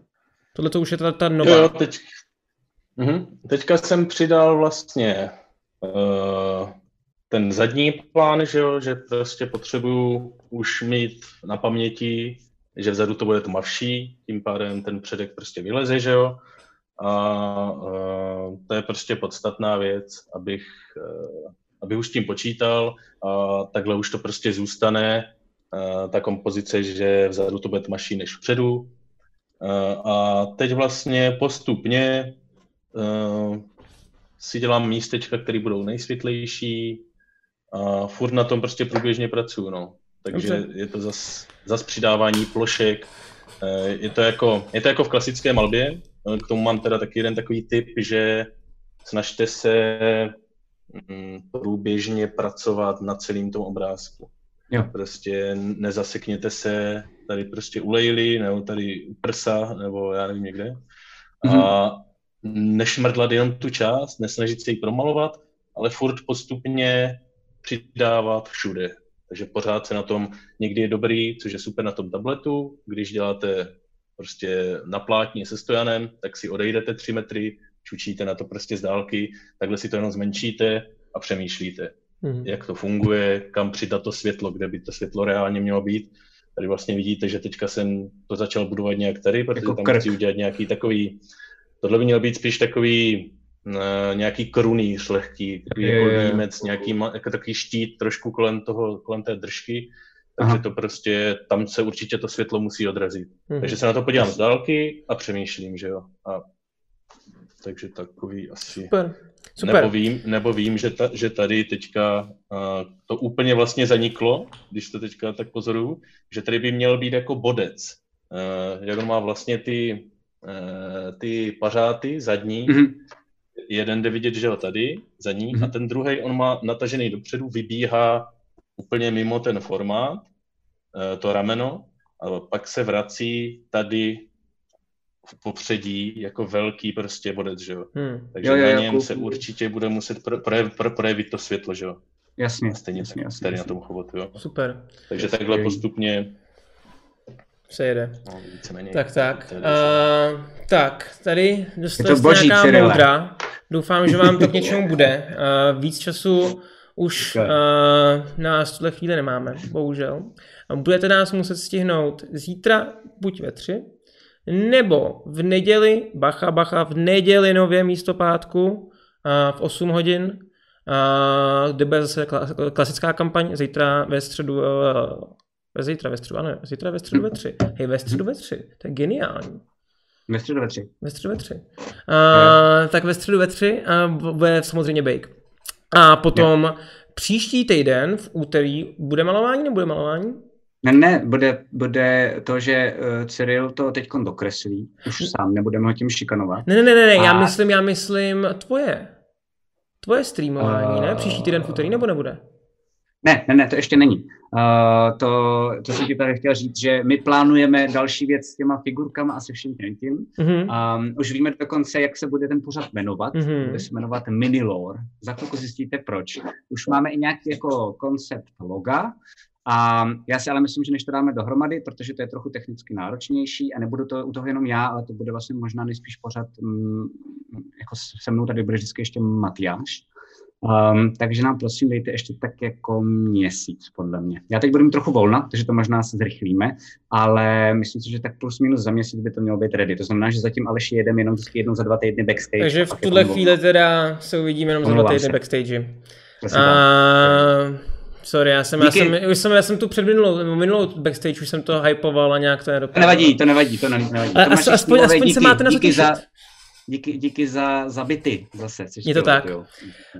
Tohle to už je teda ta nová. Jo, teď, uh-huh. Teďka jsem přidal vlastně ten zadní plán, že, jo, že prostě potřebuju už mít na paměti, že vzadu to bude tmavší, tím pádem ten předek prostě vyleze, že jo. A uh, to je prostě podstatná věc, abych uh, aby už tím počítal, a takhle už to prostě zůstane, a ta kompozice, že vzadu to bude tmaší než vpředu. A teď vlastně postupně si dělám místečka, které budou nejsvětlejší a furt na tom prostě průběžně pracuju, no. Takže je to zas, zas přidávání plošek, je to, jako, je to jako v klasické malbě, k tomu mám teda taky jeden takový tip, že snažte se Mm, průběžně pracovat na celým tom obrázku. Jo. Prostě nezasekněte se tady prostě u lejly, nebo tady u prsa, nebo já nevím někde. Mm-hmm. A nešmrdlat jenom tu část, nesnažit se ji promalovat, ale furt postupně přidávat všude. Takže pořád se na tom někdy je dobrý, což je super na tom tabletu, když děláte prostě na plátně se stojanem, tak si odejdete tři metry, čučíte na to prostě z dálky, takhle si to jenom zmenšíte a přemýšlíte, mm. jak to funguje, kam přidat to světlo, kde by to světlo reálně mělo být. Tady vlastně vidíte, že teďka jsem to začal budovat nějak tady, protože jako tam krk. chci udělat nějaký takový, tohle by měl být spíš takový uh, nějaký krunýř lehký, takový je, jako límec, nějaký jako takový štít trošku kolem toho, kolem té držky, takže Aha. to prostě, tam se určitě to světlo musí odrazit. Mm. Takže se na to podívám z dálky a přemýšlím, že jo. A takže takový asi... Super. Super. Nebo vím, nebo vím že, ta, že tady teďka uh, to úplně vlastně zaniklo, když to teďka tak pozoruju, že tady by měl být jako bodec. Uh, jak on má vlastně ty, ty pařáty zadní, mm-hmm. jeden jde vidět, že ho tady, zadní, mm-hmm. a ten druhý on má natažený dopředu, vybíhá úplně mimo ten formát, uh, to rameno, a pak se vrací tady v popředí jako velký prostě bodec, že jo. Hmm. Takže Jo, jo, na jo, něm jako- se určitě bude muset pro, projev, pro, projevit to světlo, že jo. Jasně, Stejně jasně, tak, jasně, tady na jasně. tom chovotu, jo. Super, Takže takhle Ok. postupně, se jede. no, víceméně. Tak, tak. Uh, tak, tady dostali to jste nějaká Cyrile. moudra. Doufám, že vám to k něčemu bude. Uh, víc času už uh, nás v tuhle chvíli nemáme, bohužel. A budete nás muset stihnout zítra buď ve tři, nebo v neděli, bacha, bacha, v neděli nově místo pátku uh, v 8 hodin, uh, kde bude zase kla- klasická kampaň, zítra ve středu, uh, zítra ve středu, ano, zítra ve středu ve tři. Hej, ve středu ve tři, to je geniální. Ve středu ve tři. Ve středu ve tři. Uh, tak ve středu ve tři a bude samozřejmě bake. A potom příští týden v úterý bude malování nebo bude malování? Ne, ne, bude, bude to, že uh, Cyril to teď dokreslí, už sám nebudeme ho tím šikanovat. Ne, ne, ne, ne, ne. já A- myslím, já myslím tvoje. Tvoje streamování, ne? A- Příští týden v úterý nebo nebude? Ne, ne, ne, to ještě není. Uh, to, to jsem ti tady chtěl říct, že my plánujeme další věc s těma figurkama a se vším tím. Mhm. Um, už víme dokonce, jak se bude ten pořad jmenovat. Mhm. Bude se jmenovat Minilore. Za chvilku zjistíte proč. Už máme i nějaký jako koncept loga. A já si ale myslím, že než to dáme dohromady, protože to je trochu technicky náročnější a nebudu to u toho jenom já, ale to bude vlastně možná nejspíš pořád, mm, jako se mnou tady bude vždycky ještě Matyáš. Um, takže nám prosím dejte ještě tak jako měsíc, podle mě. Já teď budu mít trochu volna, takže to možná se zrychlíme, ale myslím si, že tak plus minus za měsíc by to mělo být ready. To znamená, že zatím Aleš jedeme jenom vždycky jednou za dva týdny backstage. Takže v tuhle to chvíli teda se uvidíme jenom za dva týdny se. backstage. Prosím. A... Sorry, já jsem, já jsem, už jsem, já jsem tu před minulou, minulou backstage, už jsem to hypoval a nějak to To nedopadlo. nevadí, to nevadí, to ne- nevadí. Ale To as- aspoň- aspoň se máte na těšit. za, díky, díky za, za byty zase. Je to tak. jo.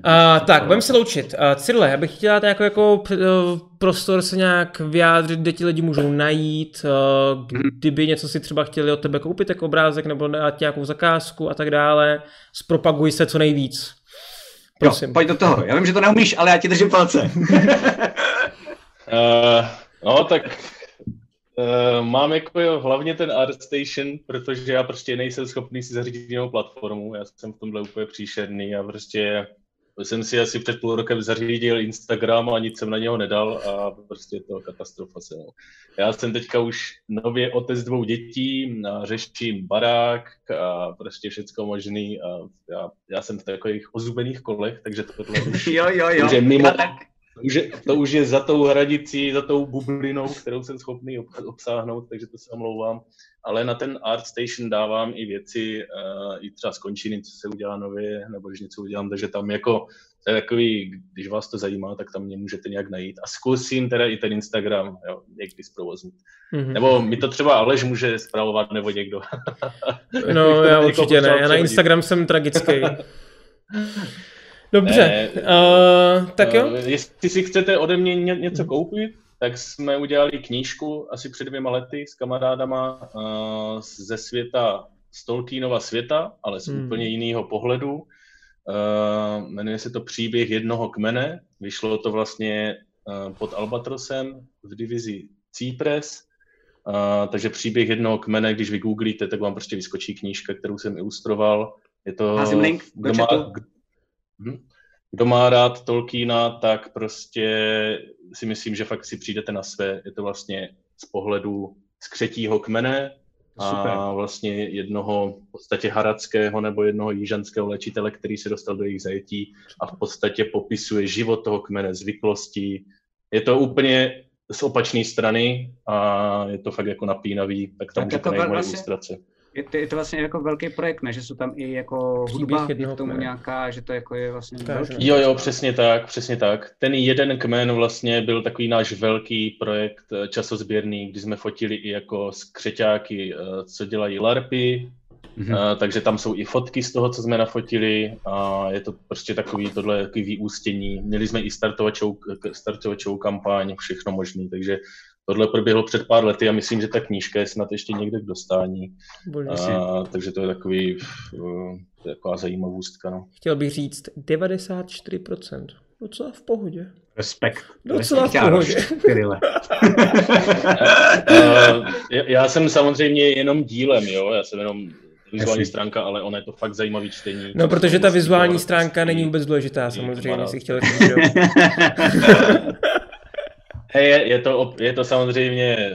A, tak, budeme se loučit. Uh, Cyrile, já bych chtěl dát jako, jako uh, prostor se nějak vyjádřit, kde ti lidi můžou najít, uh, kdyby něco si třeba chtěli od tebe koupit jako obrázek nebo dát nějakou zakázku a tak dále. Zpropaguj se co nejvíc. Prosím. Jo, pojď do toho. Já vím, že to neumíš, ale já ti držím palce. Uh, no, tak uh, mám jako jo, hlavně ten ArtStation, protože já prostě nejsem schopný si zařídit jinou platformu, já jsem v tomhle úplně příšerný a prostě jsem si asi před půl rokem zařídil Instagram a nic jsem na něho nedal a prostě je to katastrofa se. No. Já jsem teďka už nově otec dvou dětí, a řeším barák a prostě všecko možný a já, já jsem v takových ozubených kolech, takže tohle už jo, jo, jo. Už je mimo- Já tak. To už, je, to už je za tou hranicí, za tou bublinou, kterou jsem schopný ob- obsáhnout, takže to se omlouvám. Ale na ten ArtStation dávám i věci, uh, i třeba z končiny, co se udělá nově, nebo když něco udělám, takže tam jako, to je takový, když vás to zajímá, tak tam mě můžete nějak najít. A zkusím teda i ten Instagram, jo, někdy zprovoznit. Mhm. Nebo mi to třeba Aleš může zpravovat, nebo někdo. No, já teď určitě ne. Já na. Instagram jsem tragický. Dobře, Ne. uh, tak jo. Eh, Jestli si chcete ode mě ně, něco koupit, tak jsme udělali knížku asi před dvěma lety s kamarádama uh, ze světa, z Tolkienova světa, ale z Hmm. úplně jiného pohledu. Uh, jmenuje se to Příběh jednoho kmene. Vyšlo to vlastně uh, pod Albatrosem v divizi Cypress. Uh, takže příběh jednoho kmene, když vy googlíte, tak vám prostě vyskočí knížka, kterou jsem ilustroval. Je to... Házím link do kdo má- chatu. Hm? Kdo má rád Tolkiena, tak prostě si myslím, že fakt si přijdete na své. Je to vlastně z pohledu skřetího kmene Super. a vlastně jednoho v podstatě haradského nebo jednoho jižanského léčitele, který se dostal do jejich zajetí a v podstatě popisuje život toho kmene, zvyklosti. Je to úplně z opačné strany a je to fakt jako napínavý, tak tam Tak můžete jako najít moje vlastně- ilustrace. Je to, je to vlastně jako velký projekt, ne? Že jsou tam i jako hudba, k tomu kmene. nějaká, že to jako je vlastně velký. Jo, jo, přesně tak, přesně tak. Ten jeden kmen vlastně byl takový náš velký projekt eh, časozběrný, kdy jsme fotili i jako skřeťáky, eh, co dělají larpy, Mhm. Eh, takže tam jsou i fotky z toho, co jsme nafotili a je to prostě takový tohle takový vyústění. Měli jsme i startovačovou, k- startovačovou kampaň, všechno možný, takže tohle proběhlo před pár lety a myslím, že ta knížka je snad ještě někde k dostání. A, takže to je takový, eh, to je taková zajímavostka. No. Chtěl bych říct 94%. Docela v pohodě. Respekt. Docela v pohodě. uh, já jsem samozřejmě jenom dílem, jo, já jsem jenom vizuální stránka, ale ona je to fakt zajímavý čtení. No, protože ta vizuální stránka není vůbec důležitá, samozřejmě, si chtěl říct, jo. je, je, to, je to samozřejmě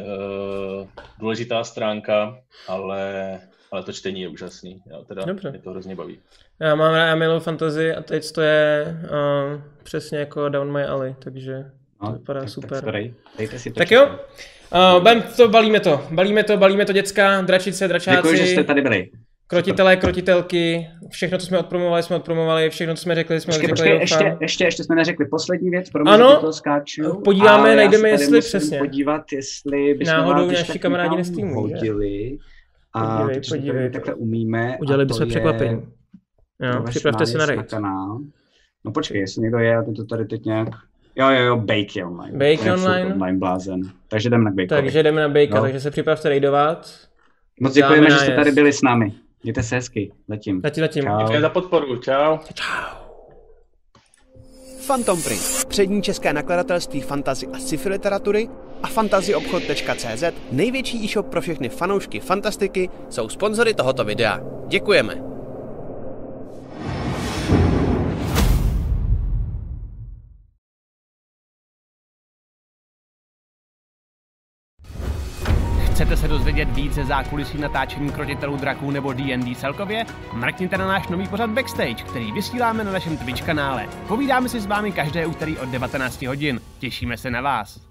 uh, důležitá stránka, ale, ale to čtení je úžasný. Já teda Dobře. mě to hrozně baví. Já mám já miluji fantasy a teď to je uh, přesně jako Down My Alley, takže no, to vypadá tak, super. Tak, Dejte si to tak jo, uh, bam, to, balíme to, balíme to, balíme to děcka, dračice, dračáci. Děkuji, že jste tady byli. Krotitelé, krotitelky, všechno, co jsme odpromovali, jsme odpromovali, všechno, co jsme řekli, jsme počkej, řekli. Počkej, ještě, ještě, ještě jsme neřekli poslední věc, pro ano, to skáču, podíváme, najdeme, jestli přesně. podívat, jestli bychom Náhodou naši kamarádi. Hodili. A podívej, podívej. takhle umíme. Udělali bychom překvapení. Jo, připravte si na raid. No počkej, jestli někdo je, to tady teď nějak... Jo, jo, jo, Bake online. Bake online. online blázen. Takže jdeme na Bake. Takže jdeme na Bake, takže se připravte raidovat. Moc děkujeme, že jste tady byli s námi. Mějte se hezky. Letím. Letím, letím. Děkuji za podporu. Čau. Čau. Phantom Print, přední české nakladatelství fantazy a sci-fi literatury a fantazyobchod.cz, největší e-shop pro všechny fanoušky fantastiky, jsou sponzory tohoto videa. Děkujeme. Chcete se dozvědět více zákulisí natáčení krotitelů draků nebo D&D celkově? Mrkněte na náš nový pořad Backstage, který vysíláme na našem Twitch kanále. Povídáme si s vámi každé úterý od 19 hodin. Těšíme se na vás.